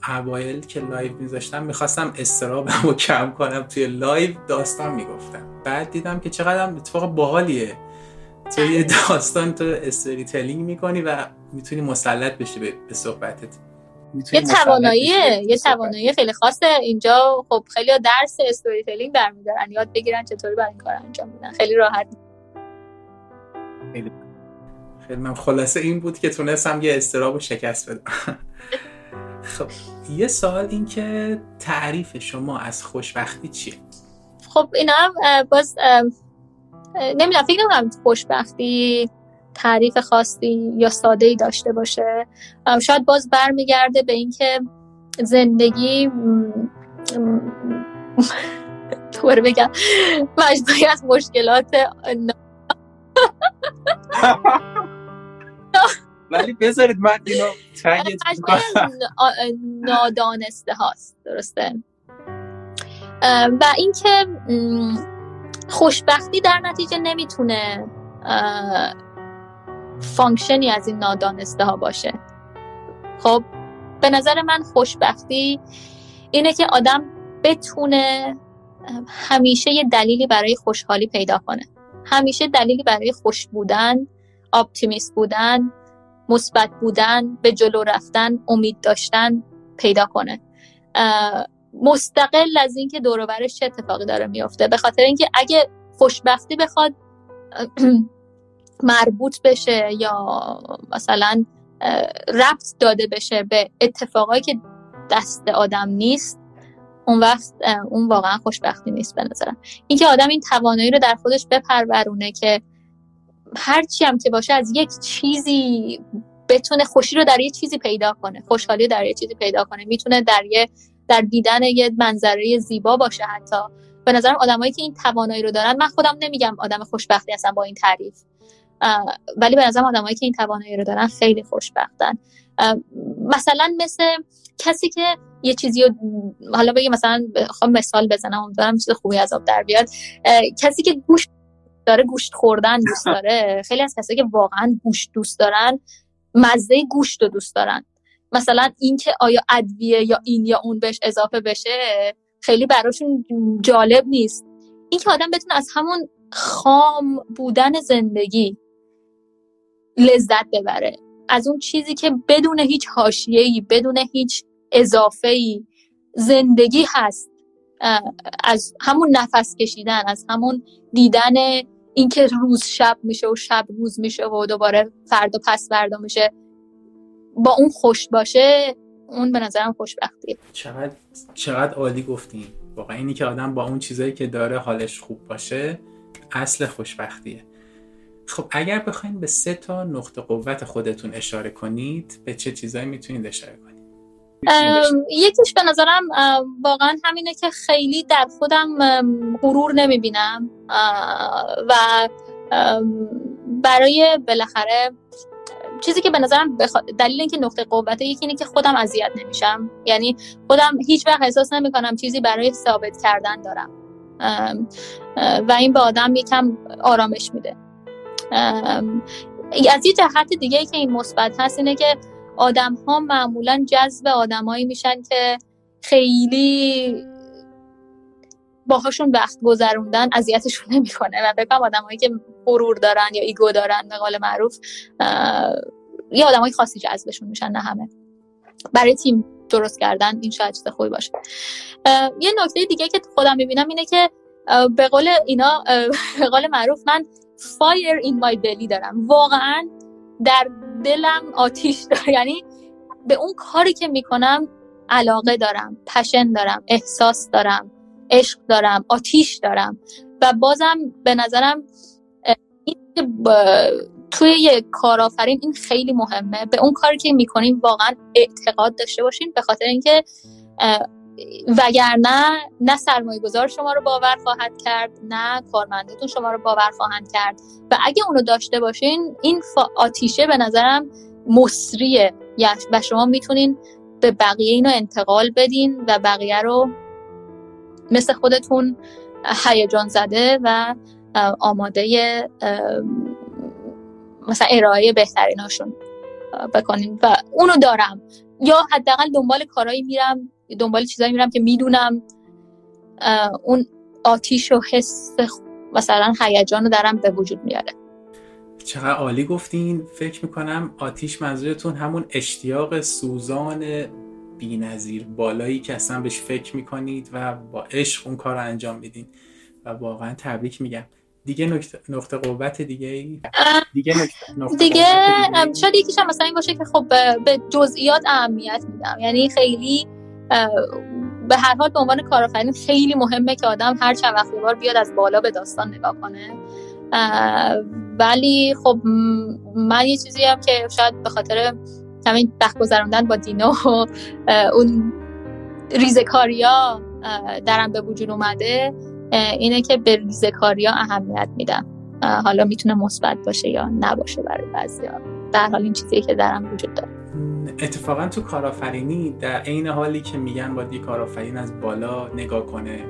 اوایل که live میذاشتم می‌خواستم استرابم رو کم کنم. توی live داستان می‌گفتم. بعد دیدم که چقدر اتفاق باحالیه. تو یه داستان تو storytelling می‌کنی و می‌تونی مسلط بشی به صحبتت. یه توانایی یه توانایی خیلی خاصه. اینجا خب خیلی درس استوری تلینگ برمیدارن یاد بگیرن چطوری برای این کار انجام میدن خیلی راحت. خیلی. خیلی من خلاصه این بود که تونستم یه استراب و شکست بدم. <laughs> خب یه سوال این که تعریف شما از خوشبختی چیه؟ خب اینا هم باز نمی‌دونم فکر نمی‌دونم خوشبختی تعریف خاصی یا ساده ای داشته باشه. شاید باز برمیگرده به اینکه زندگی طور بگم مجموعی از مشکلات ولی بذارید من اینو نادانسته هاست درسته؟ و اینکه خوشبختی در نتیجه نمی‌تونه function ی از این نادانسته ها باشه. خب به نظر من خوشبختی اینه که آدم بتونه همیشه یه دلیلی برای خوشحالی پیدا کنه. همیشه دلیلی برای خوش بودن optimist بودن مثبت بودن به جلو رفتن امید داشتن پیدا کنه. مستقل از اینکه دور برش چه اتفاقی داره میافته. به خاطر اینکه اگه خوشبختی بخواد <clears throat> مربوط بشه یا مثلا ربط داده بشه به اتفاقایی که دست آدم نیست اون وقت اون واقعا خوشبختی نیست به نظرم. اینکه آدم این توانایی رو در خودش بپرورونه که هرچی هم که باشه از یک چیزی بتونه خوشی رو در یه چیزی پیدا کنه خوشحالی در یه چیزی پیدا کنه می‌تونه در یه در دیدن یه منظره زیبا باشه حتی. به نظرم آدمایی که این توانایی رو دارن من خودم نمیگم آدم خوشبختی هستم با این تعریف. ولی به نظرم آدمایی که این توانایی رو دارن خیلی خوشبختن. مثلا مثل کسی که یه چیزی رو حالا بگی مثلا خواهم مثال بزنم امیدوارم چیز خوبی از آب در بیاد. کسی که گوشت داره گوشت خوردن دوست داره <laughs> خیلی از کسایی که واقعا گوشت دوست دارن مزه گوشت رو دوست دارن. مثلا اینکه آیا ادویه یا این یا اون بهش اضافه بشه خیلی براشون جالب نیست. اینکه آدم بتونه از همون خام بودن زندگی لذت ببره. از اون چیزی که بدون هیچ حاشیه‌ای بدون هیچ اضافه ای زندگی هست. از همون نفس کشیدن از همون دیدن اینکه روز شب میشه و شب روز میشه و دوباره فردا پس فردا میشه با اون خوش باشه اون به نظرم خوشبختیه چقدر چقدر عالی گفتین واقعا اینی که آدم با اون چیزایی که داره حالش خوب باشه اصل خوشبختیه. خب اگر بخواین به سه تا نقطه قوت خودتون اشاره کنید به چه چیزایی می‌تونید اشاره کنید؟ یکیش به نظرم واقعا همینه که خیلی در خودم غرور نمی‌بینم و برای بالاخره چیزی که به نظرم بخ... دلیل اینکه نقطه قوته یکی اینه که خودم اذیت نمیشم. یعنی خودم هیچ وقت احساس نمی‌کنم چیزی برای ثابت کردن دارم. و این به آدم یکم آرامش میده. از یه جهت دیگه ای که این مثبت هست اینه که آدم ها معمولا جذب آدمایی میشن که خیلی باهاشون وقت گذروندن اذیتشون نمی‌کنه. و بکنم آدمایی که غرور دارن یا ایگو دارن به قول معروف یه آدمای خاصی جذبشون میشن نه همه. برای تیم درست کردن این شاید چیز خوبی باشه. یه نکته دیگه که خودم می‌بینم اینه که به قول اینا <laughs> به قول معروف من فایر این مای بلی دارم. واقعا در دلم آتیش داره <laughs> یعنی به اون کاری که می‌کنم علاقه دارم پشن دارم احساس دارم عشق دارم آتیش دارم. و بازم به نظرم این توی یک کارآفرین این خیلی مهمه. به اون کاری که می‌کنیم واقعا اعتقاد داشته باشین. به خاطر اینکه وگرنه نه سرمایه گذار شما رو باور خواهد کرد نه کارمندتون شما رو باور خواهند کرد. و اگه اونو داشته باشین این آتیشه به نظرم مصریه. و شما می‌تونین به بقیه اینو انتقال بدین و بقیه رو مثل خودتون هیجان زده و آماده مثلا ارائه بهتریناشون بکنیم و اونو دارم. یا حداقل دنبال کارهایی میرم دنبال چیزایی میرم که می‌دونم اون آتیش و حس مثلا هیجان رو دارم به وجود میاره. چقدر عالی گفتین. فکر می‌کنم آتیش منظورتون همون اشتیاق سوزان بینظیر بالایی که اصلا بهش فکر می‌کنید و با عشق اون کار رو انجام میدین. و واقعا تبریک میگم. دیگه نقطه, نقطه قوت دیگه ای؟ دیگه نقطه دیگه شاید یکیش هم مثلا این باشه که خب به جزئیات اهمیت میدم. یعنی خیلی به هر حال به عنوان کارآفرین خیلی مهمه که آدم هر چند وقت بار بیاد از بالا به داستان نگاه کنه. ولی خب من یه چیزی هم که شاید به خاطر همین وقت گذراندن با دینا و اون ریزکاریا درم به وجود اومده اینه که به ریزکاریا اهمیت میدم. حالا می‌تونه مثبت باشه یا نباشه برای بعضیا. در حال این چیزی که درم وجود داره. اتفاقا تو کارآفرینی در عین حالی که میگن باید یه کارآفرین از بالا نگاه کنه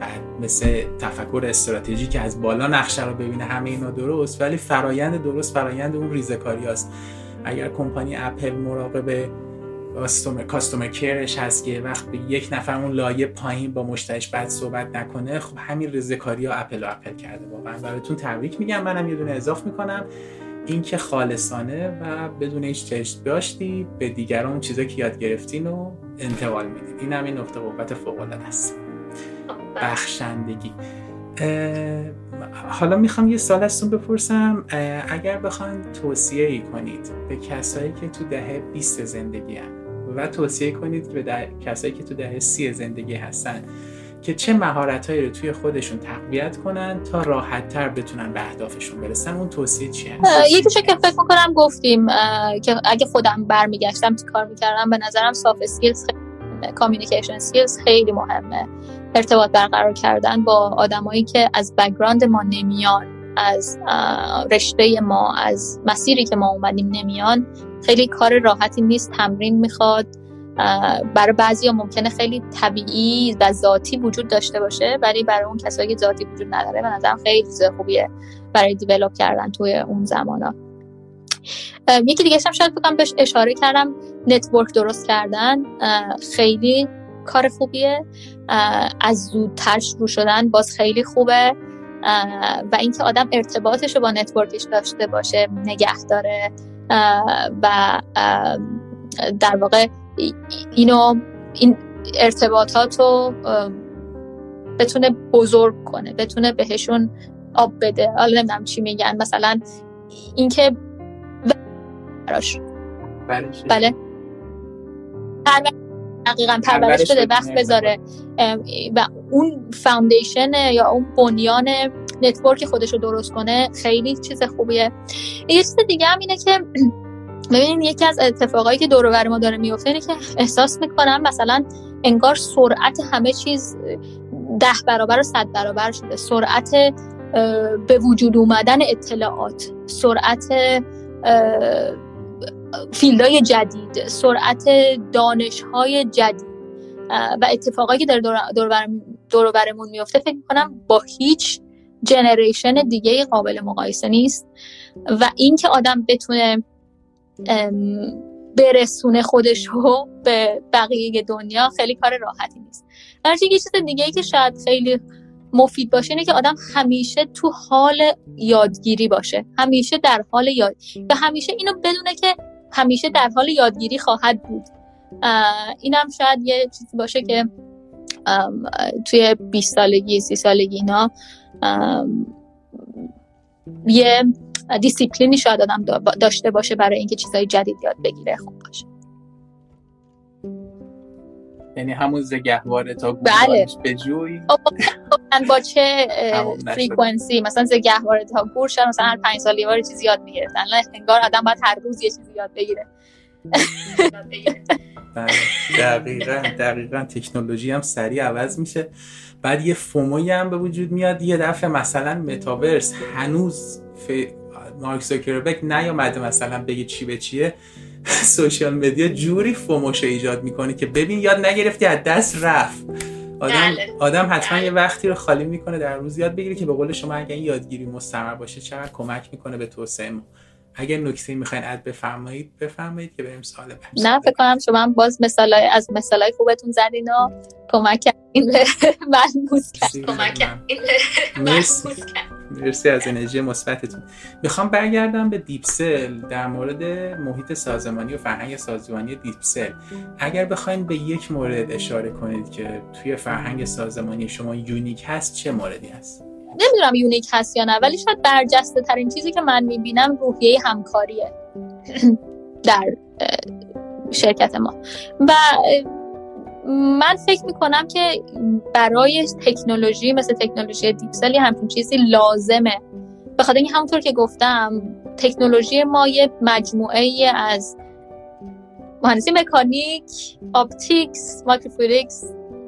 بعد مثل تفکر استراتژی که از بالا نقشه رو ببینه همه اینا درست ولی فرایند درست فرایند اون ریزکاری است اگر کمپانی اپل مراقب کاستومر کرش هست که وقت به یک نفر اون لایه پایین با مشتریش بعد صحبت نکنه خب همین ریزکاری ها اپل و اپل کرده واقعا. و بهتون تبریک میگم منم یه دونه اضاف می‌کنم. این که خالصانه و بدون هیچ چشم داشتی به دیگران چیزا که یاد گرفتین و انتقال میدین. این هم این نقطه قوت فوق العاده است بخشندگی. حالا می‌خوام یه سال ازتون بپرسم. اگر بخواین توصیه ای کنید به کسایی که تو دهه 20 زندگی هم و توصیه کنید به کسایی که تو دهه 30 زندگی هستن که چه مهارتهایی رو توی خودشون تقویت کنن تا راحت تر بتونن به اهدافشون برسن. اون توصیه چیه؟ یکیشو که فکر می‌کنم گفتیم که اگه خودم برمیگشتم چی کار می‌کردم به نظرم soft skills communication skills خیلی مهمه. ارتباط برقرار کردن با آدمایی که از background ما نمیان از رشته ما از مسیری که ما اومدیم نمیان. خیلی کار راحتی نیست تمرین می‌خواد. برای بعضی ها ممکنه خیلی طبیعی و ذاتی وجود داشته باشه ولی برای اون کسایی که ذاتی وجود نداره به نظرم خیلی خوبیه برای develop کردن توی اون زمان ها. یکی دیگه هم شاید بکنم بهش اشاره کردم network درست کردن خیلی کار خوبیه. از زودتر شروع شدن باز خیلی خوبه. و اینکه آدم ارتباطش رو با network ش داشته باشه نگه داره. و در واقع اینو این ارتباطات رو بتونه بزرگ کنه بتونه بهشون آب بده. حالا نمی‌دونم چی میگن. مثلا اینکه بله. دقیقا پرورش بده وقت بذاره. و اون foundation یا اون بنیان network خودش رو درست کنه خیلی چیز خوبیه. یه چیز دیگه هم اینه که <clears throat> ببینید یکی از اتفاقایی که دور ما داره میفته اینه که احساس می‌کنم مثلا انگار سرعت همه چیز ده برابر و صد برابر شده. سرعت به وجود اومدن اطلاعات سرعت فیلدهای جدید سرعت دانشهای جدید. و اتفاقایی که در دور برمون میفته فکر می‌کنم با هیچ جنریشن دیگه قابل مقایسه نیست. و اینکه آدم بتونه برسونه خودش رو به بقیه دنیا خیلی کار راحتی نیست. در یه چیز دیگه ای که شاید خیلی مفید باشه اینه که آدم همیشه تو حال یادگیری باشه همیشه در حال یاد و همیشه اینو بدونه که همیشه در حال یادگیری خواهد بود. اینم شاید یه چیزی باشه که توی 20 سالگی 30 سالگی اینا یه دیسیپلینی شاید آدم داشته باشه برای اینکه چیزهای جدید یاد بگیره خوب باشه. یعنی همون زگهواره تا بله. به جوی؟ با چه فریکونسی مثلا زگهواره تا گور شد مثلا هر پنج سال یه چیزی یاد می‌گرفتن انگار آدم باید هر روز یه چیزی یاد بگیره. بله، دقیقا دقیقا. تکنولوژی هم سریع عوض میشه. بعد یه فوموی هم به وجود میاد. یه دفعه مثلا متاورس هنوز ف... مارک زاکربرگ نیامده مثلا بگه چی به چیه. سوشیال مدیا جوری فوموش ایجاد می‌کنه که ببین یاد نگرفتی از دست رفت. آدم, بله. آدم حتما یه وقتی رو خالی می‌کنه در روز یاد بگیره که به قول شما اگه این یادگیری مستمر باشه چقدر کمک می‌کنه به توسعه ما. اگر نکته می‌خواین اد بفرمایید بفرمایید که بریم سوال بعد نه فکر کنم شما هم باز مثال از مثالای خوبتون زدین و کمک کردین <laughs> ملموس کمک مرسی. مرسی از انرژی مثبتتون. می‌خوام برگردم به دیپسل در مورد محیط سازمانی و فرهنگ سازمانی دیپسل اگر بخواین به یک مورد اشاره کنید که توی فرهنگ سازمانی شما unique هست چه موردی هست؟ نمی‌دونم unique هست یا نه ولی شاید برجسته ترین چیزی که من می‌بینم روحیه همکاریه <clears throat> در شرکت ما. و من فکر می‌کنم که برای تکنولوژی مثل تکنولوژی دیپسل یه همچین چیزی لازمه. به خاطر اینکه همونطور که گفتم تکنولوژی ما یه مجموعه از مهندسی مکانیک، optics، microfluidics،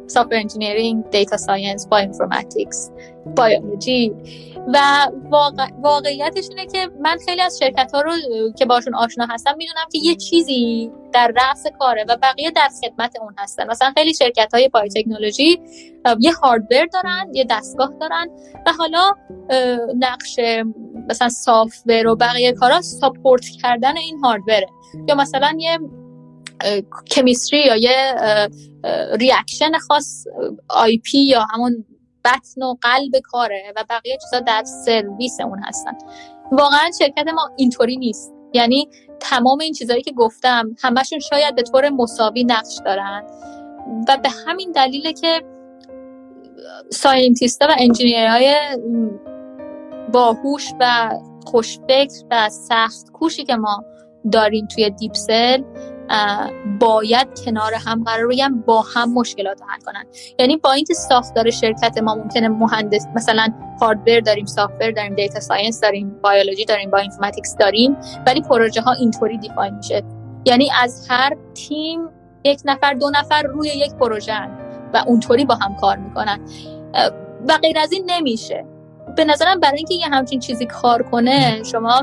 software engineering، data science، bioinformatics، بیولوژی و واقع... واقعیتش اینه که من خیلی از شرکت ها رو که باشون آشنا هستم می‌دونم که یه چیزی در رأس کاره و بقیه در خدمت اون هستن. مثلا خیلی شرکت های biotechnology یه hardware دارن یه دستگاه دارن و حالا نقش مثلا software و بقیه کارا support کردن این hardware ه یا مثلا یه chemistry یا یه reaction خاص IP یا همون بطن و قلب کاره و بقیه چیزا در سرویس اون هستن. واقعا شرکت ما اینطوری نیست. یعنی تمام این چیزهایی که گفتم همشون شاید به طور مساوی نقش دارن و به همین دلیله که scientist و engineer های باهوش و خوشفکر و سخت کوشی که ما داریم توی Deepcell باید کنار هم قرار بگیرن با هم مشکلات رو حل کنن. یعنی با اینکه ساختار شرکت ما ممکنه مهندس مثلا hardware داریم software داریم data science داریم بیولوژی داریم bioinformatics داریم ولی پروژه ها اینطوری define میشه. یعنی از هر تیم یک نفر دو نفر روی یک پروژه و اونطوری با هم کار می‌کنن. و غیر از این نمیشه. به نظرم برای اینکه یه همچین چیزی کار کنه شما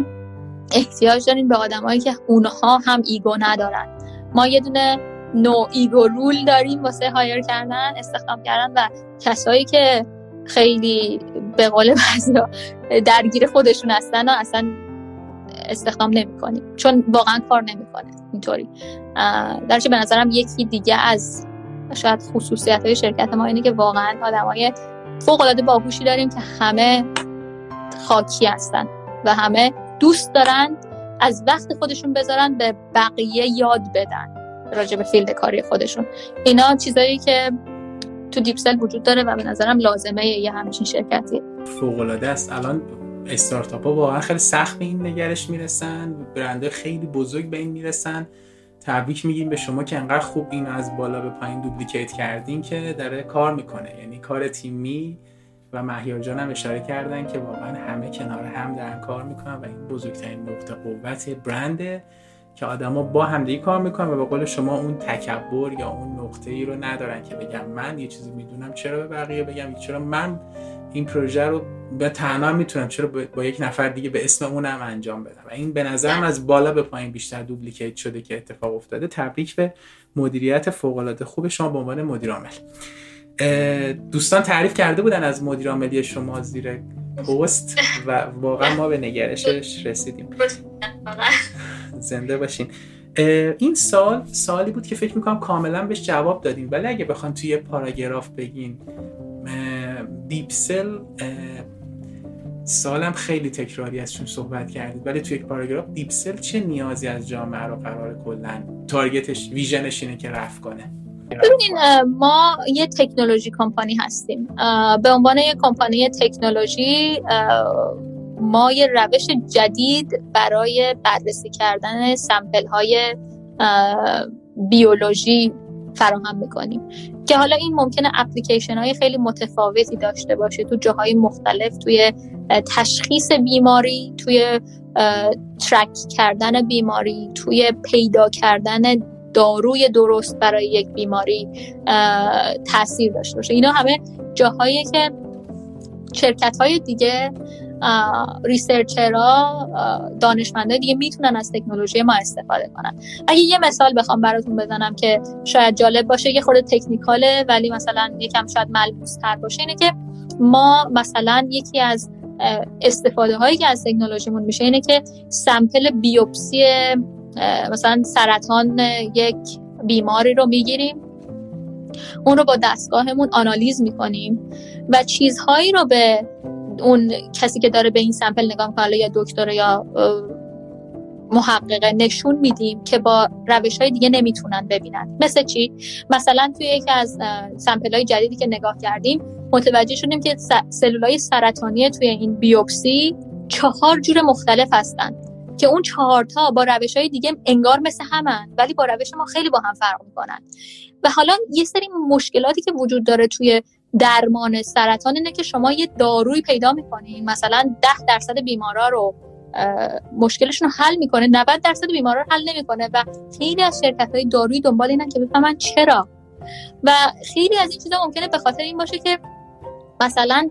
احتیاج دارین به آدمایی که اونها هم ego ندارن. ما یه دونه no ego rule داریم واسه hire کردن استخدام کردن و کسایی که خیلی به قول بعضیا درگیر خودشون هستن و اصلا استخدام نمی کنیم چون واقعا کار نمی‌کنه. اینطوری. درچه به نظرم یکی دیگه از شاید خصوصیت های شرکت ما اینه که واقعا آدمای فوق العاده باهوشی داریم که همه خاکی هستن و همه دوست دارن از وقت خودشون بذارن به بقیه یاد بدن راجع به field کاری خودشون. اینا چیزایی که تو Deepcell وجود داره و به نظرم لازمه یه همچین شرکتی. فوق العاده است. الان استارتاپ ها واقعا خیلی سخت به این نگرش می‌رسن. برندهای خیلی بزرگ به این می‌رسن. تبریک میگیم به شما که انقدر خوب این از بالا به پایین duplicate کردین که داره کار می‌کنه. یعنی کار تیمی و مهیار جان هم اشاره کردن که واقعا همه کنار هم دارن کار می‌کنن و این بزرگترین نقطه قوت برنده که آدما با همدیگه کار می‌کنن و به قول شما اون تکبر یا اون نقطه ای رو ندارن که بگم من یه چیزی می‌دونم چرا به بقیه بگم چرا من این پروژه رو به تنها می‌تونم چرا با یک نفر دیگه به اسم اونم انجام بدم. و این به نظرم از بالا به پایین بیشتر دوبلیکیت شده که اتفاق افتاده تبریک به مدیریت فوق العاده خوب شما به عنوان مدیر عامل. دوستان تعریف کرده بودن از مدیر عاملی شما زیر پست و واقعا ما به نگرشش رسیدیم. زنده باشین. این سال سالی بود که فکر می‌کنم کاملا بهش جواب دادیم ولی اگه بخوان توی پاراگراف بگین دیپسل سالم خیلی تکراری از چون صحبت کردید ولی توی یک پاراگراف دیپسل چه نیازی از جامعه رو قرار کلا تارگتش ویژنش اینه که رفت کنه؟ ببینین ما یه تکنولوژی کمپانی هستیم. به عنوان یه کمپانی تکنولوژی ما یه روش جدید برای بررسی کردن سمپل های بیولوژی فراهم می‌کنیم. که حالا این ممکنه اپلیکیشن های خیلی متفاوتی داشته باشه تو جاهای مختلف توی تشخیص بیماری توی ترک کردن بیماری توی پیدا کردن داروی درست برای یک بیماری تاثیر داشته باشه. اینا همه جاهایی که شرکت های دیگه ریسرچرها دانشمنده دیگه می‌تونن از تکنولوژی ما استفاده کنن. اگه یه مثال بخوام براتون بزنم که شاید جالب باشه یه خورده تکنیکاله ولی مثلا یکم شاید ملموس تر باشه اینه که ما مثلا یکی از استفاده هایی که از تکنولوژیمون میشه اینه که سمپل بیوپسی مثلا سرطان یک بیماری رو می‌گیریم اون رو با دستگاهمون آنالیز می‌کنیم و چیزهایی رو به اون کسی که داره به این سمپل نگاه می‌کنه یا دکتر یا محققه نشون میدیم که با روش های دیگه نمی‌تونن ببینن. مثل چی؟ مثلا توی یکی از سمپل های جدیدی که نگاه کردیم متوجه شدیم که سلول های سرطانی توی این بیوپسی چهار جور مختلف هستن. که اون چهارتا با روش های دیگه انگار مثل همن ولی با روش ما خیلی با هم فرق می‌کنن. و حالا یه سری مشکلاتی که وجود داره توی درمان سرطان اینه که شما یه داروی پیدا می‌کنین مثلا ده درصد بیمارا رو مشکلشون رو حل می‌کنه 90 درصد بیمارا رو حل نمی‌کنه و خیلی از شرکت های دارویی دنبال اینن که بفهمن چرا. و خیلی از این چیزا ممکنه به خاطر این باشه که مثلا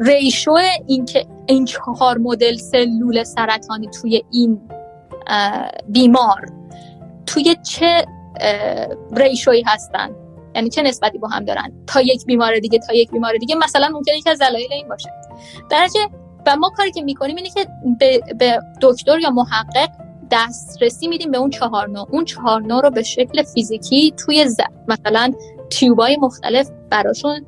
ریشو این که این چهار مدل سلول سرطانی توی این بیمار توی چه ریشویی هستن؟ یعنی چه نسبتی با هم دارن؟ تا یک بیمار دیگه تا یک بیمار دیگه مثلا ممکنه یکی از دلایل این باشه. درجه و ما کاری که می‌کنیم اینه که به, دکتر یا محقق دسترسی میدیم به اون چهار نوع. اون چهار نوع رو به شکل فیزیکی توی ز... مثلا تیوبای مختلف براشون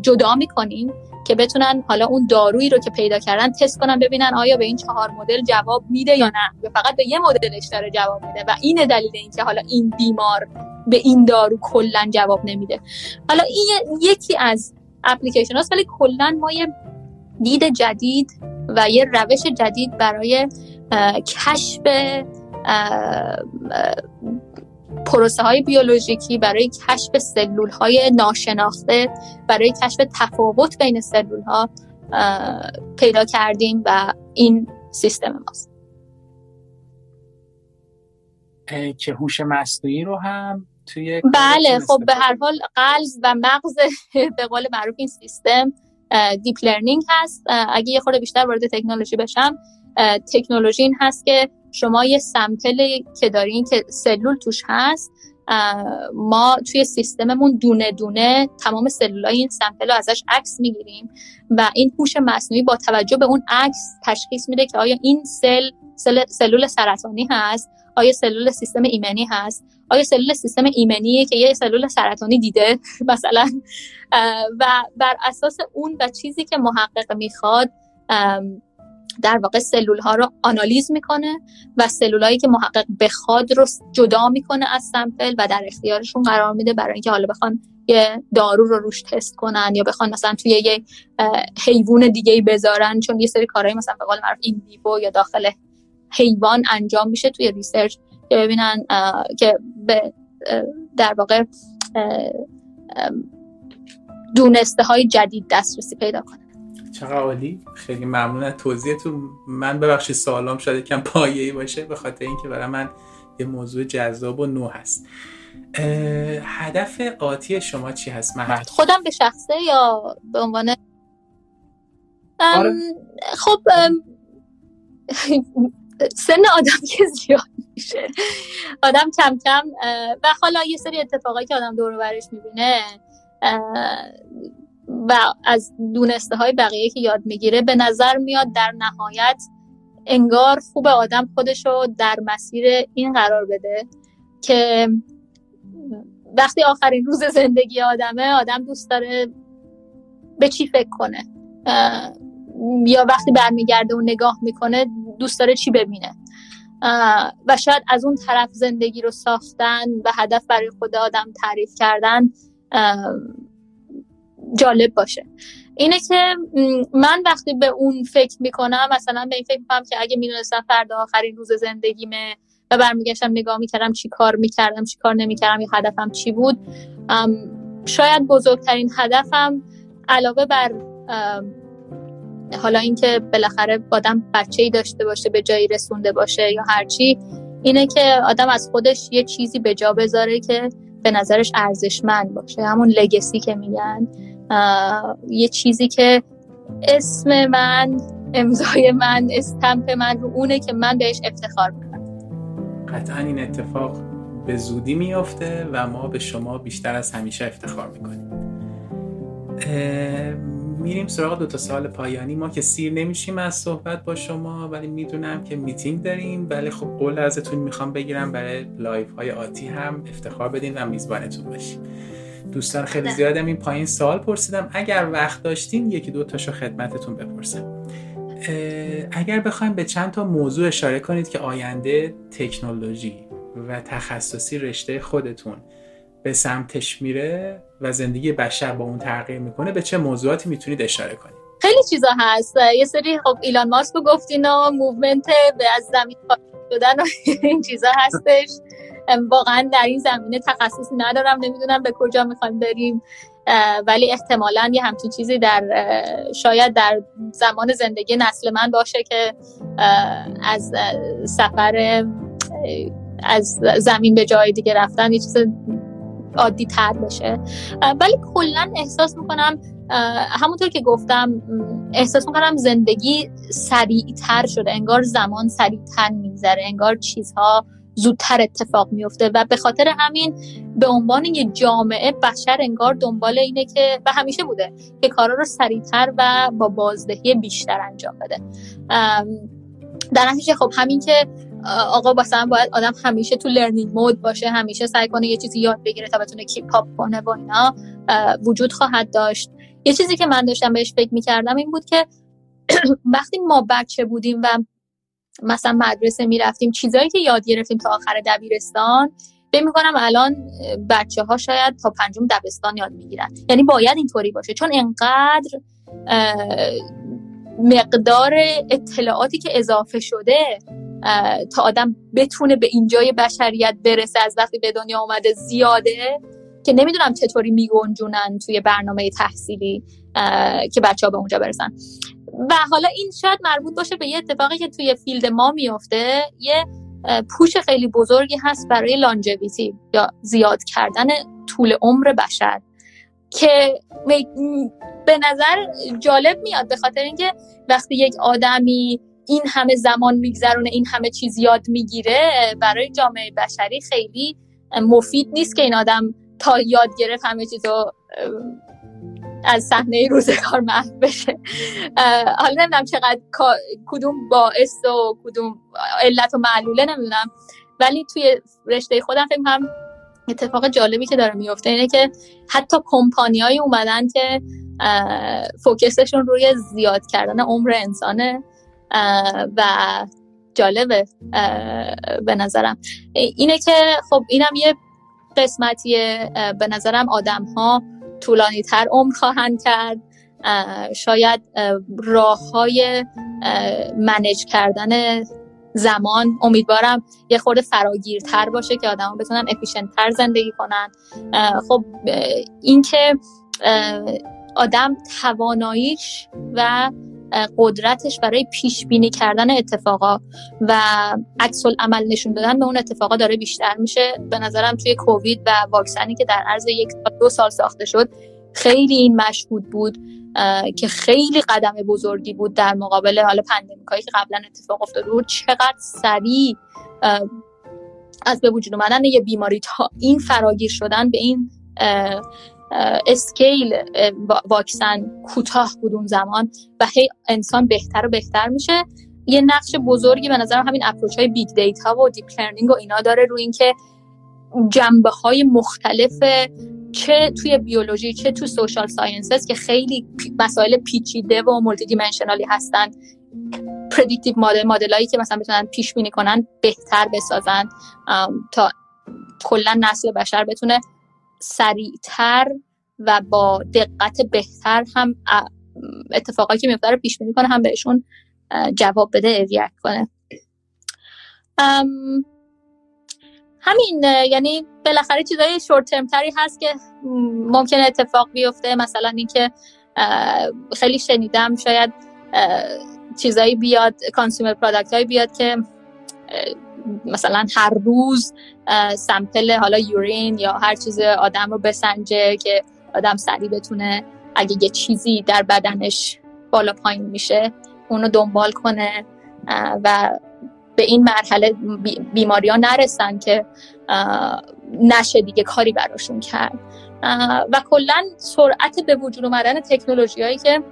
جدا می‌کنیم. که بتونن حالا اون دارویی رو که پیدا کردن تست کنن ببینن آیا به این چهار مدل جواب میده یا نه. یا فقط به یه مدلش داره جواب میده. و این دلیل اینکه حالا این بیمار به این دارو کلا جواب نمیده. حالا این یکی از اپلیکیشن هاست ولی کلا ما یه دید جدید و یه روش جدید برای کشف پروسه های بیولوژیکی برای کشف سلول های ناشناخته برای کشف تفاوت بین سلول ها پیدا کردیم و این سیستم ماست. که هوش مصنوعی رو هم توی بله خب به هر حال قلب و مغز <laughs> به قول معروف این سیستم deep learning هست. اگه یه خورده بیشتر وارد تکنولوژی بشم تکنولوژی این هست که شما یه سمپل که دارین که سلول توش هست ما توی سیستممون دونه دونه تمام سلولای این سمپل رو ازش عکس می‌گیریم و این هوش مصنوعی با توجه به اون عکس تشخیص میده که آیا این سل, سل سلول سرطانی هست آیا سلول سیستم ایمنی هست. آیا سلول سیستم ایمنیه که یه سلول سرطانی دیده <laughs> مثلا. و بر اساس اون و چیزی که محقق می‌خواد در واقع سلول ها رو آنالیز می‌کنه و سلول هایی که محقق بخواد رو جدا می‌کنه از sample و در اختیارشون قرار میده برای اینکه حالا بخوان یه دارو رو روش تست کنن یا بخوان مثلا توی یه حیوان دیگه بذارن چون یه سری کارهایی مثلا به قول معروف in vivo یا داخل حیوان انجام میشه توی research که ببینن که به در واقع دونسته های جدید دسترسی پیدا کنن چقدر عالی خیلی ممنون از توضیحتون من ببخشید سوالام شاید کم پایه‌ای باشه به خاطر اینکه برای من یه موضوع جذاب و نو هست هدف آتی شما چی هست مهد؟ خودم به شخصه یا به عنوان آره. خب سن آدم که زیاد میشه آدم کم کم و حالا یه سری اتفاقایی که آدم دور برش می‌بینه و از دونسته های بقیه که یاد می‌گیره به نظر میاد در نهایت انگار خوب آدم خودشو در مسیر این قرار بده که وقتی آخرین روز زندگی آدمه آدم دوست داره به چی فکر کنه. یا وقتی برمیگرده و نگاه می‌کنه دوست داره چی ببینه. و شاید از اون طرف زندگی رو ساختن و هدف برای خود آدم تعریف کردن جالب باشه. اینه که من وقتی به اون فکر می‌کنم مثلا به این فکر می‌کنم که اگه می‌دونستم فردا آخرین روز زندگیمه و برمیگشتم نگاه می‌کردم چی کار می‌کردم چی کار نمی‌کردم یا هدفم چی بود شاید بزرگترین هدفم علاوه بر حالا اینکه بالاخره آدم بچه ای داشته باشه به جایی رسونده باشه یا هرچی اینه که آدم از خودش یه چیزی به جا بذاره که به نظرش ارزشمند باشه. همون لگسی که میگن. یه چیزی که اسم من امضای من استمپ من رو اونه که من بهش افتخار می‌کنم. قطعا این اتفاق به زودی میافته و ما به شما بیشتر از همیشه افتخار می‌کنیم. میریم سراغ دو تا سوال پایانی. ما که سیر نمیشیم از صحبت با شما ولی می‌دونم که میتینگ داریم. ولی خب قول ازتون می‌خوام بگیرم. برای live های آتی هم افتخار بدین و میزبانتون باشیم دوستان خیلی زیادم این پایین سوال پرسیدن. اگر وقت داشتین یکی دو تاشو خدمتتون بپرسم. اگر بخوایم به چند تا موضوع اشاره کنید که آینده تکنولوژی و تخصصی رشته خودتون به سمتش میره و زندگی بشر با اون تغییر می‌کنه به چه موضوعاتی می‌تونید اشاره کنید؟ خیلی چیزا هست. یه سری خب ایلان ماسک رو گفتین و movement به از زمین شدن و <laughs> این چیزا هستش. واقعا در این زمینه تخصصی ندارم نمی‌دونم به کجا می‌خوایم بریم ولی احتمالا یه همچین چیزی در شاید در زمان زندگی نسل من باشه که از سفر از زمین به جای دیگه رفتن یه چیز عادی تر بشه. ولی کلا احساس می‌کنم همونطور که گفتم احساس می‌کنم زندگی سریعتر شده انگار زمان سریعتر میگذره انگار چیزها زودتر اتفاق میفته و به خاطر همین به عنوان یه جامعه بشر انگار دنبال اینه که و همیشه بوده که کارا رو سریعتر و با بازدهی بیشتر انجام بده. در نتیجه خب همین که آقا مثلا باید آدم همیشه تو لرنینگ مود باشه همیشه سعی کنه یه چیزی یاد بگیره تا بتونه کیپ اپ کنه با اینا وجود خواهد داشت. یه چیزی که من داشتم بهش فکر می‌کردم این بود که <clears throat> وقتی ما بچه بودیم و مثلا مدرسه می‌رفتیم چیزایی که یاد گرفتیم تا آخر دبیرستان فکر می‌کنم الان بچه ها شاید تا پنجم دبستان یاد می‌گیرن. یعنی باید اینطوری باشه چون انقدر مقدار اطلاعاتی که اضافه شده تا آدم بتونه به اینجای بشریت برسه از وقتی به دنیا آمده زیاده که نمی‌دونم چطوری میگنجونن توی برنامه تحصیلی که بچه ها به اونجا برسن. و حالا این شاید مربوط باشه به یه اتفاقی که توی فیلد ما میفته. یه پوش خیلی بزرگی هست برای لانجویتی یا زیاد کردن طول عمر بشر که به نظر جالب میاد به خاطر اینکه وقتی یک آدمی این همه زمان میگذرونه این همه چیز یاد می‌گیره برای جامعه بشری خیلی مفید نیست که این آدم تا یاد گرفت همه چیز رو از صحنه روزگار محو بشه. حالا نمی‌دونم چقدر کدوم باعث و کدوم علت و معلوله نمی‌دونم. ولی توی رشته خودم فکر کنم اتفاق جالبی که داره میفته اینه که حتی کمپانیایی اومدن که فوکسشون روی زیاد کردن عمر انسانه. و جالبه به نظرم. اینه که خب اینم یه قسمتیه. به نظرم آدم ها طولانی تر عمر خواهند کرد. شاید راه های منج کردن زمان. امیدوارم یه خورده فراگیرتر باشه که آدم بتونن تر زندگی کنن. خب اینکه آدم تواناییش و قدرتش برای پیش بینی کردن اتفاقا و عکس عمل نشون دادن به اون اتفاقا داره بیشتر میشه. به نظرم توی کووید و واکسنی که در عرض یک سال دو سال ساخته شد خیلی این مشهود بود که خیلی قدم بزرگی بود در مقابل حالا pandemic هایی که قبلا اتفاق افتاده بود چقدر سریع از به وجود اومدن یه بیماری تا این فراگیر شدن به این scale واکسن کوتاه بود اون زمان و هی انسان بهتر و بهتر میشه. یه نقش بزرگی به نظر همین approach های big data و deep learning و اینا داره روی اینکه جنبه های مختلف چه توی بیولوژی چه تو social sciences که خیلی مسائل پیچیده و multi-dimensional ی هستن predictive model مدلایی که مثلا بتونن پیش بینی کنن بهتر بسازن تا کلا نسل بشر بتونه سریعتر و با دقت بهتر هم اتفاقایی که میفته رو پیش بینی کنه هم بهشون جواب بده react کنه. همین یعنی بالاخره چیزای short-term تری هست که ممکنه اتفاق بیفته. مثلا اینکه خیلی شنیدم شاید چیزایی بیاد consumer product هایی بیاد که مثلا هر روز sample حالا urine یا هر چیز آدم رو بسنجه که آدم سریع بتونه اگه یه چیزی در بدنش بالا پایین میشه اونو دنبال کنه و به این مرحله بیماری ها نرسن که نشه دیگه کاری براشون کرد. و کلا سرعت به وجود اومدن تکنولوژی هایی که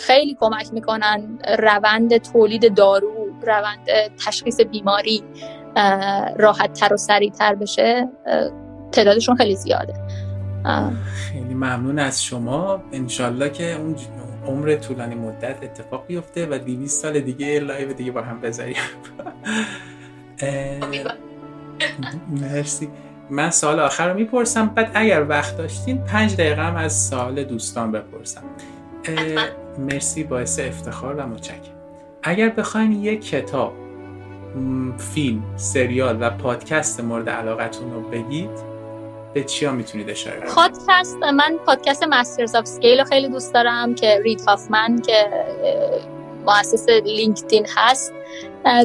خیلی کمک می‌کنن روند تولید دارو روند تشخیص بیماری راحت تر و سریع تر بشه تعدادشون خیلی زیاده. خیلی ممنون از شما. انشالله که اون عمر طولانی مدت اتفاق بیفته و 200 سال دیگه live دیگه با هم بذاریم. <laughs> مرسی. من سوال آخر رو می‌پرسم. بعد اگر وقت داشتین پنج دقیقه هم از سوال دوستان بپرسم. مرسی باعث افتخار و متشکرم. اگر بخواین یک کتاب فیلم سریال و پادکست مورد علاقتون رو بگید به چیا می‌تونید اشاره کنید؟ پادکست من پادکست Masters of Scale رو خیلی دوست دارم که رید هافمن که مؤسس LinkedIn هست.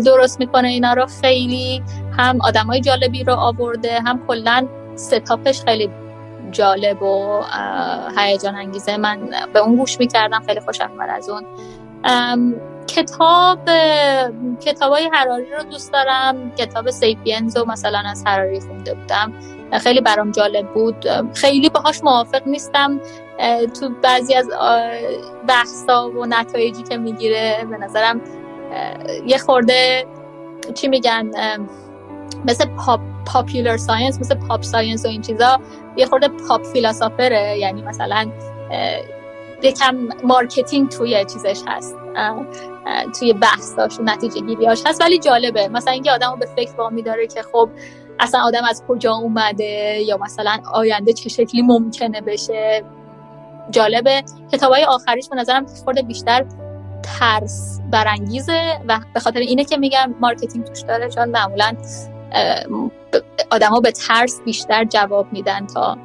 درست می‌کنه اینا رو. خیلی هم آدمای جالبی رو آورده هم کلا setup ش خیلی جالب و هیجان انگیزه من به اون گوش می‌کردم خیلی خوشم اومد از اون. کتاب کتاب های حراری رو دوست دارم. کتاب Sapiens رو مثلا از حراری خونده بودم. خیلی برام جالب بود. خیلی باهاش موافق نیستم. تو بعضی از بحثا و نتایجی که می‌گیره به نظرم یه خورده چی میگن مثل pop popular science مثل pop science و این چیزا یه خورده pop philosopher ه یعنی مثلا یکم marketing توی چیزش هست. توی بحثاش و نتیجه گیریاش هست. ولی جالبه. مثلا اینکه آدم رو به فکر وا میداره که خب اصلا آدم از کجا اومده یا مثلا آینده چه شکلی ممکنه بشه. جالبه. کتاب های آخریش به نظرم خورده بیشتر ترس برانگیزه و به خاطر اینه که میگم marketing توش داره. چون معمولا آدما به ترس بیشتر جواب میدن تا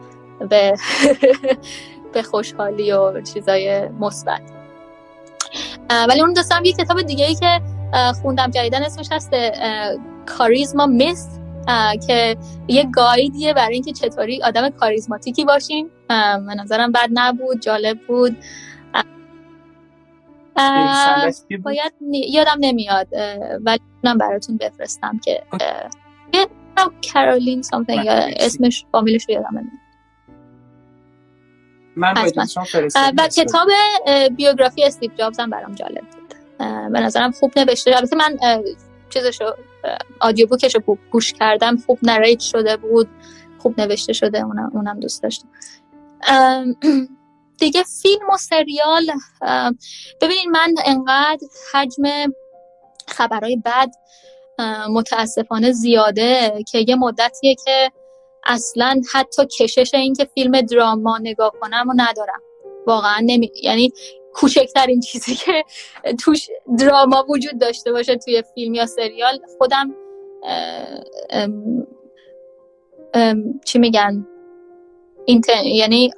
به <laughs> به خوشحالی و چیزای مثبت. ولی اون دستم یه کتاب دیگه ای که خوندم جدیدن اسمش هست کاریزما میس که یه گایدیه برای اینکه چطوری آدم کاریزماتیکی باشیم. به نظرم بد نبود جالب بود. باید یادم نمیاد ولی اونم براتون بفرستم که کرولین سامثینگ یا اسمش فامیلش رو یادم نمیاد. من و کتاب بیوگرافی استیو جابز هم برام جالب بود. به نظرم خوب نوشته. البته من چیزشو آدیو بوکش رو گوش کردم. خوب نریت شده بود. خوب نوشته شده. اونم, اونم دوست داشتم. <clears throat> دیگه فیلم و سریال ببینید من انقدر حجم خبرهای بد متاسفانه زیاده که یه مدتیه که اصلا حتی کشش این که فیلم دراما نگاه کنم و ندارم. واقعا نمی... یعنی کوچکترین چیزی که توش دراما وجود داشته باشه توی فیلم یا سریال خودم چی میگن؟ یعنی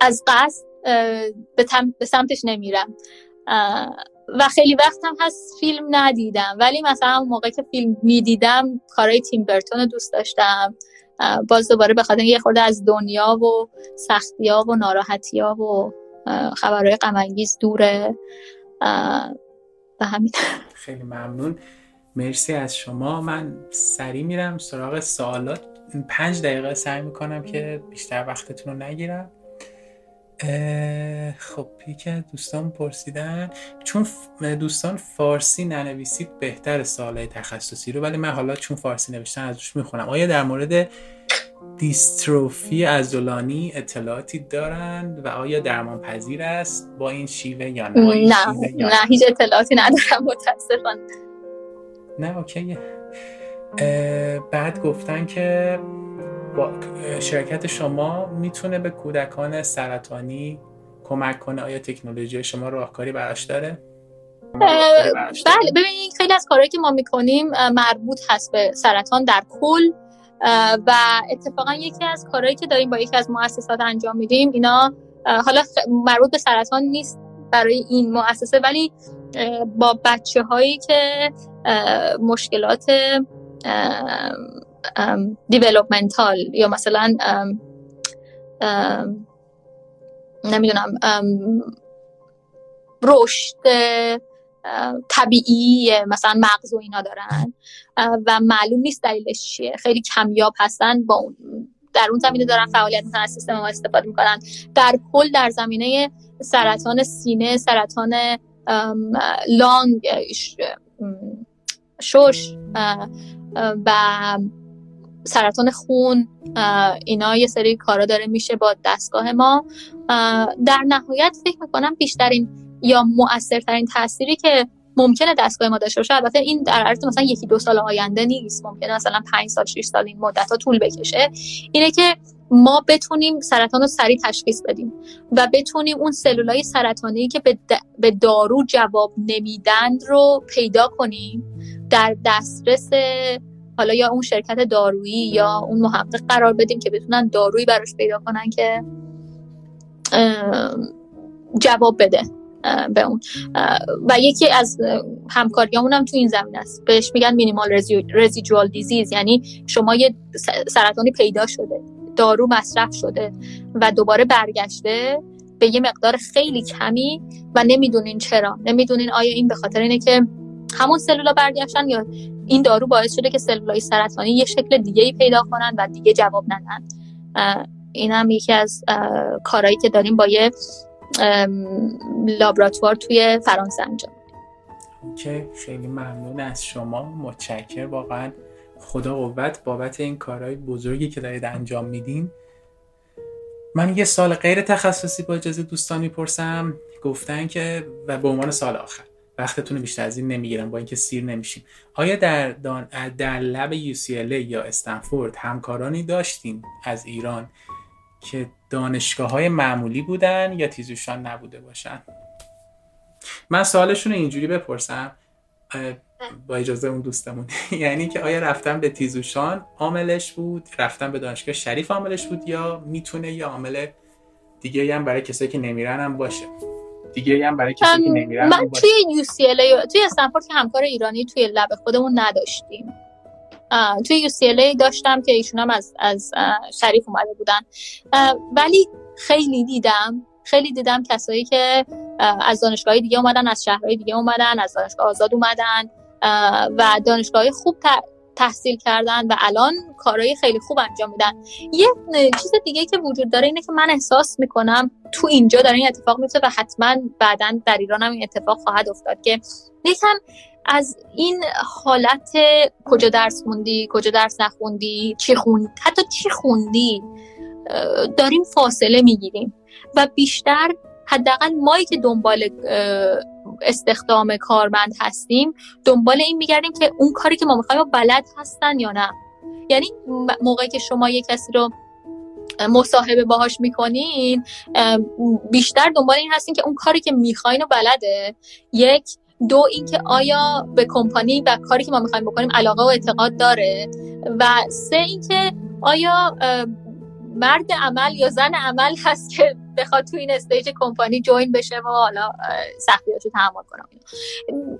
از قصد به, به سمتش نمیرم. و خیلی وقت هم هست فیلم ندیدم. ولی مثلا اون موقع که فیلم می‌دیدم کارهای تیم برتون رو دوست داشتم. باز دوباره به خاطر یه خورده از دنیا و سختی ها و ناراحتی ها و خبرهای غمانگیز دوره. و همین. <laughs> خیلی ممنون. مرسی از شما. من سریع میرم سراغ سوالات. پنج دقیقه سعی می‌کنم که بیشتر وقتتون رو نگیرم. خب یکی دوستان پرسیدن چون دوستان فارسی ننویسید بهتر سوالای تخصصی رو ولی من حالا چون فارسی نوشتن ازش می‌خونم. آیا در مورد دیستروفی ازولانی اطلاعاتی دارند و آیا درمان پذیر است با این شیوه یا نه؟ نه, نه هیچ اطلاعاتی ندارم متاسفانه. نه اوکیه بعد گفتن که با شرکت شما می‌تونه به کودکان سرطانی کمک کنه؟ آیا تکنولوژی شما راهکاری براش داره؟ بله ببینید خیلی از کارهایی که ما می‌کنیم مربوط هست به سرطان در کل و اتفاقا یکی از کارهایی که داریم با یکی از مؤسسات انجام میدیم اینا حالا مربوط به سرطان نیست برای این مؤسسه ولی با بچه هایی که مشکلات دیولوپمنتال یا مثلا نمی‌دونم رشد طبیعی مثلا مغز و اینا دارن. و معلوم نیست دلیلش چیه. خیلی کمیاب هستن با اون در اون زمینه دارن فعالیت می‌کنن سیستم ما استفاده می‌کنن. در کل در زمینه سرطان سینه سرطان لانگ شش و سرطان خون اینا یه سری کارا داره میشه با دستگاه ما. در نهایت فکر می‌کنم بیشترین یا مؤثرترین تاثیری که ممکنه دستگاه ما داشته باشه البته این در عرض مثلا یکی دو سال آینده نیست. ممکنه مثلا پنج سال 6 سال این مدت ها طول بکشه. اینه که ما بتونیم سرطان رو سریع تشخیص بدیم و بتونیم اون سلولای سرطانی که به دارو جواب نمیدند رو پیدا کنیم در دسترس حالا یا اون شرکت دارویی یا اون محقق قرار بدیم که بتونن دارویی براش پیدا کنن که جواب بده به اون. و یکی از همکاریامون هم تو این زمین است. بهش میگن مینیمال رزیجوال دیزیز یعنی شما یه سرطانی پیدا شده دارو مصرف شده و دوباره برگشته به یه مقدار خیلی کمی و نمی‌دونین چرا. نمی‌دونین آیا این به خاطر اینه که همون سلولا برگشتن یا این دارو باعث شده که سلولای سرطانی یه شکل دیگه ای پیدا کنن و دیگه جواب ندن. این هم یکی از کارهایی که داریم با یه لابراتوار توی فرانسه انجام که خیلی ممنون از شما. متشکر واقعا خدا قوت بابت این کارهای بزرگی که دارید انجام میدین. من یه سال غیر تخصصی با اجازه دوستان می‌پرسم گفتن که و به عنوان سال آخر. وقتتون بیشتر از این نمی‌گیرم با اینکه سیر نمیشیم. آیا در دان... در لب UCLA یا استنفورد همکارانی داشتیم از ایران که دانشگاه های معمولی بودن یا تیزوشان نبوده باشن؟ من سوالشون اینجوری بپرسم با اجازه اون دوستمون. <laughs> یعنی که آیا رفتن به تیزوشان عاملش بود؟ رفتن به دانشگاه شریف عاملش بود یا می‌تونه یا عامل دیگه هم برای کسایی که نمیرن هم باشه؟ دیگه هم برای کسایی که نمیرن من توی UCLA توی استنفورد که همکار ایرانی توی لب خودمون نداشتیم. توی UCLA داشتم که ایشون هم از, از شریف اومده بودن. ولی خیلی دیدم خیلی دیدم کسایی که از دانشگاه دیگه اومدن از شهرهای دیگه اومدن از دانشگاه آزاد اومدن و دانشگاه خوب تحصیل کردن و الان کارهای خیلی خوب انجام میدن. یه چیز دیگه که وجود داره اینه که من احساس می‌کنم تو اینجا داره این اتفاق میفته و حتما بعدا در ایران هم این اتفاق خواهد افتاد که یکم از این حالت کجا درس خوندی کجا درس نخوندی چی خوندی؟ حتی چی خوندی؟ داریم فاصله می‌گیریم و بیشتر حداقل مایی که دنبال استخدام کارمند هستیم دنبال این میگردیم که اون کاری که ما می‌خوایم بلد هستن یا نه. یعنی موقعی که شما یه کسی رو مصاحبه باهاش می‌کنین بیشتر دنبال این هستین که اون کاری که می‌خواین رو بلده. یک دو اینکه آیا به کمپانی و کاری که ما می‌خوایم بکنیم علاقه و اعتقاد داره. و سه اینکه آیا مرد عمل یا زن عمل هست که بخواد تو این stage کمپانی join بشه و حالا سختیاشو تحمل کنه.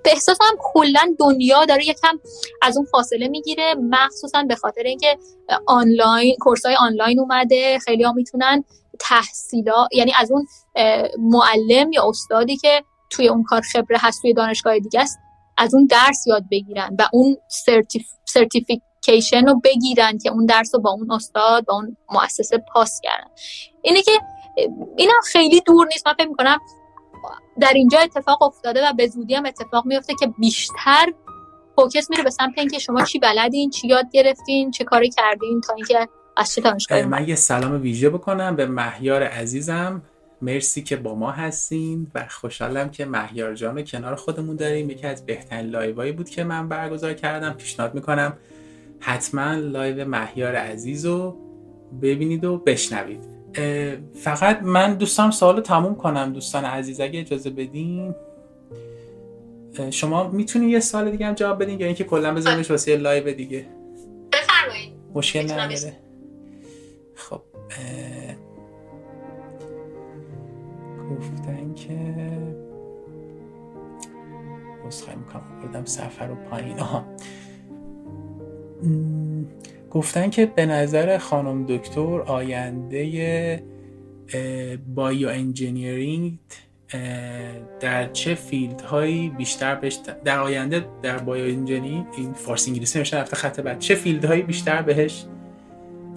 به احساس هم کلا دنیا داره یکم از اون فاصله می‌گیره مخصوصا به خاطر اینکه آنلاین course های آنلاین اومده خیلی ها می‌تونن تحصیلا یعنی از اون معلم یا استادی که توی اون کار خبره هست توی دانشگاه دیگه است از اون درس یاد بگیرن و اون سرتیف... رو بگیرن که اون درس رو با اون استاد با اون مؤسسه پاس کردن. اینه که اینا خیلی دور نیست. من فکر می‌کنم در اینجا اتفاق افتاده و به زودی هم اتفاق میفته که بیشتر فوکس میره به سمت اینکه شما چی بلدین چی یاد گرفتین چه کاری کردین تا اینکه از چه دانشگاهی من یه سلام ویژه بکنم به مهیار عزیزم. مرسی که با ما هستین و خوشحالم که مهیار جان کنار خودمون داریم. یکی از بهترین live ایی بود که من برگزار کردم. پیشنهاد می‌کنم حتما live مهیار عزیز رو ببینید و بشنوید. فقط من دوستان سوال تموم کنم دوستان عزیز اگه اجازه بدین. شما می‌تونی یه سوال دیگه هم جواب بدین یا اینکه کلا بذاریمش واسه یه live دیگه؟ بفرمایید. مشکل نداره. خب گفتن که عذرخواهی می‌کنم بردم سفر و پایین. ها گفتن که به نظر خانم دکتر آینده bioengineering در چه field هایی بیشتر بهش در آینده در bioengineering این فارسی انگلیسی نوشته رفته خط بعد. چه field هایی بیشتر بهش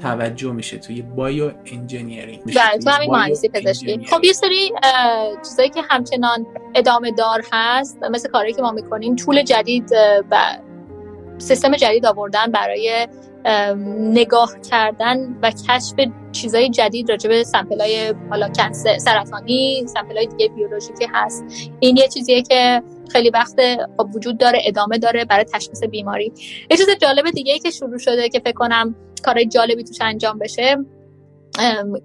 توجه میشه؟ توی bioengineering بله تو همین مهندسی پزشکی. خب یه سری چیزایی که همچنان ادامه دار هست مثل کاری که ما می‌کنیم tool جدید و سیستم جدید آوردن برای نگاه کردن و کشف چیزای جدید راجع به sample های حالا سرطانی sample های دیگه بیولوژیکی هست. این یه چیزیه که خیلی وقت خب وجود داره ادامه داره برای تشخیص بیماری. یه چیز جالب دیگه که شروع شده که فکر کنم کارهای جالبی توش انجام بشه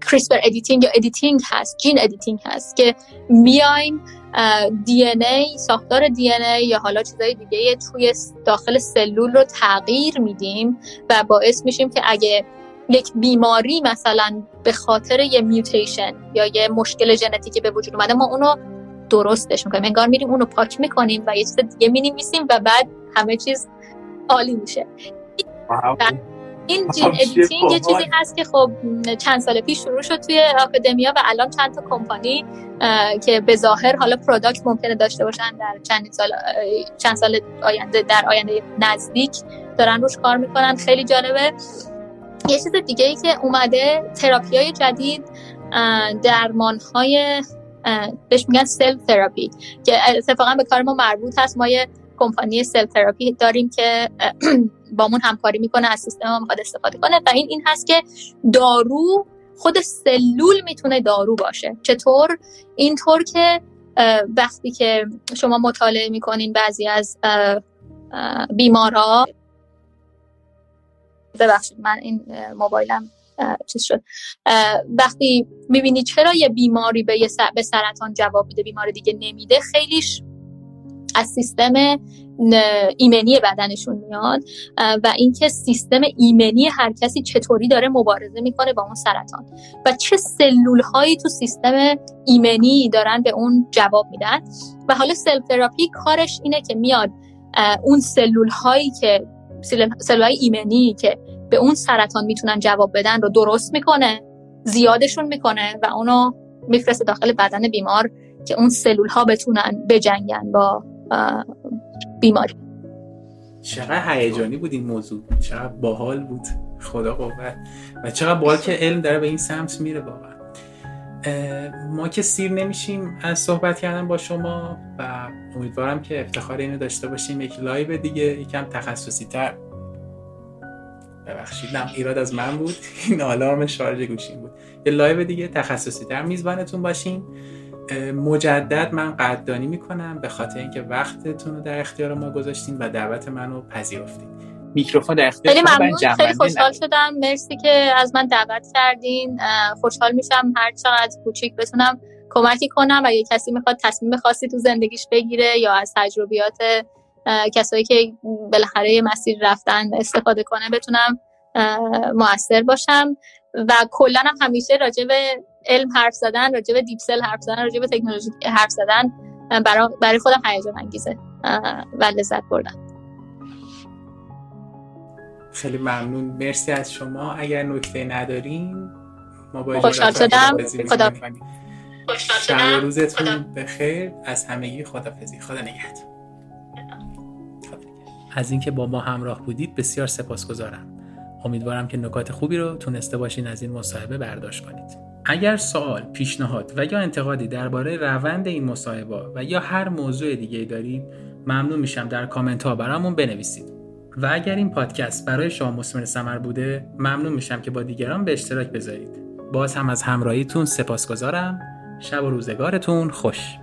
CRISPR editing یا editing هست gene editing هست که میایم دی ای ساختار دی ای یا حالا چیزای دیگه توی داخل سلول رو تغییر میدیم و باعث میشیم که اگه یک بیماری مثلا به خاطر یه mutation یا یه مشکل ژنتیکی به وجود اومده ما اونو درستش می‌کنیم. انگار میریم اونو پاک می‌کنیم و یه چیز دیگه می‌نویسیم و بعد همه چیز عالی میشه. این gene editing یه چیزی هست که خب چند سال پیش شروع شد توی academia و الان چند تا کمپانی که به ظاهر حالا product ممکنه داشته باشن در چند سال چند سال آینده در آینده نزدیک دارن روش کار می‌کنن. خیلی جالبه. یه چیز دیگه ای که اومده تراپی های جدید درمان های بهش میگن سل تراپی که اتفاقا به کار ما مربوط هست. ما یه کمپانی سل تراپی داریم که <clears throat> بامون همکاری می‌کنه از سیستم ما می‌خواد استفاده کنه و این این هست که دارو خود سلول می‌تونه دارو باشه. چطور؟ اینطور که وقتی که شما مطالعه می‌کنین بعضی از بیمارا. ببخشید من این موبایلم چیز شد. وقتی می‌بینی چرا یه بیماری به, به سرطان جواب میده بیمار دیگه نمیده خیلیش از سیستم ایمنی بدنشون میاد و اینکه سیستم ایمنی هر کسی چطوری داره مبارزه می‌کنه با اون سرطان. و چه سلول هایی تو سیستم ایمنی دارن به اون جواب میدن. و حالا cell therapy کارش اینه که میاد اون سلول هایی که سلول های ایمنی که به اون سرطان می‌تونن جواب بدن رو درست می‌کنه زیادشون می‌کنه و اونو میفرسته داخل بدن بیمار که اون سلول ها بتونن بجنگن با بیماری. چقدر هیجانی بود این موضوع. چقدر باحال بود. خدا قوت. و چقدر باحال که علم داره به این سمت میره واقعا. ما که سیر نمیشیم از صحبت کردن با شما و امیدوارم که افتخار اینو داشته باشیم. یک live دیگه یکم تخصصی تر ببخشید نه ایراد از من بود. <laughs> این آلارم شارژ گوشیم بود. یه live دیگه تخصصی تر میزبانتون باشیم مجدد من قدردانی می‌کنم به خاطر اینکه وقتتون رو در اختیار ما گذاشتین و دعوت منو پذیرفتین. میکروفون در اختیار خیلی ممنون. خیلی خوشحال شدم. مرسی که از من دعوت کردین. خوشحال میشم هر چقدر کوچیک بتونم کمکی کنم و یه کسی می‌خواد تصمیم خاصی تو زندگیش بگیره یا از تجربیات کسایی که بالاخره مسیر رفتن استفاده کنه بتونم موثر باشم. و کلا هم همیشه راجع به علم حرف زدن راجع به دیپسل حرف زدن راجع به تکنولوژی حرف زدن برای برای خودم هیجان انگیزه و لذت بردم خیلی ممنون. مرسی از شما. اگر نکته ندارین ما با خوشحال شدم. خدا شب روزتون بخیر. از همگی خدافزی خدا نگهدار. از اینکه با ما همراه بودید بسیار سپاسگزارم. امیدوارم که نکات خوبی رو تونسته باشین از این مصاحبه برداشت کنید. اگر سوال، پیشنهاد و یا انتقادی درباره روند این مصاحبه و یا هر موضوع دیگه دارید ممنون میشم در کامنت ها برامون بنویسید. و اگر این پادکست برای شما مسمر سمر بوده ممنون میشم که با دیگران به اشتراک بذارید. باز هم از همراهیتون سپاسگزارم. شب و روزگارتون خوش.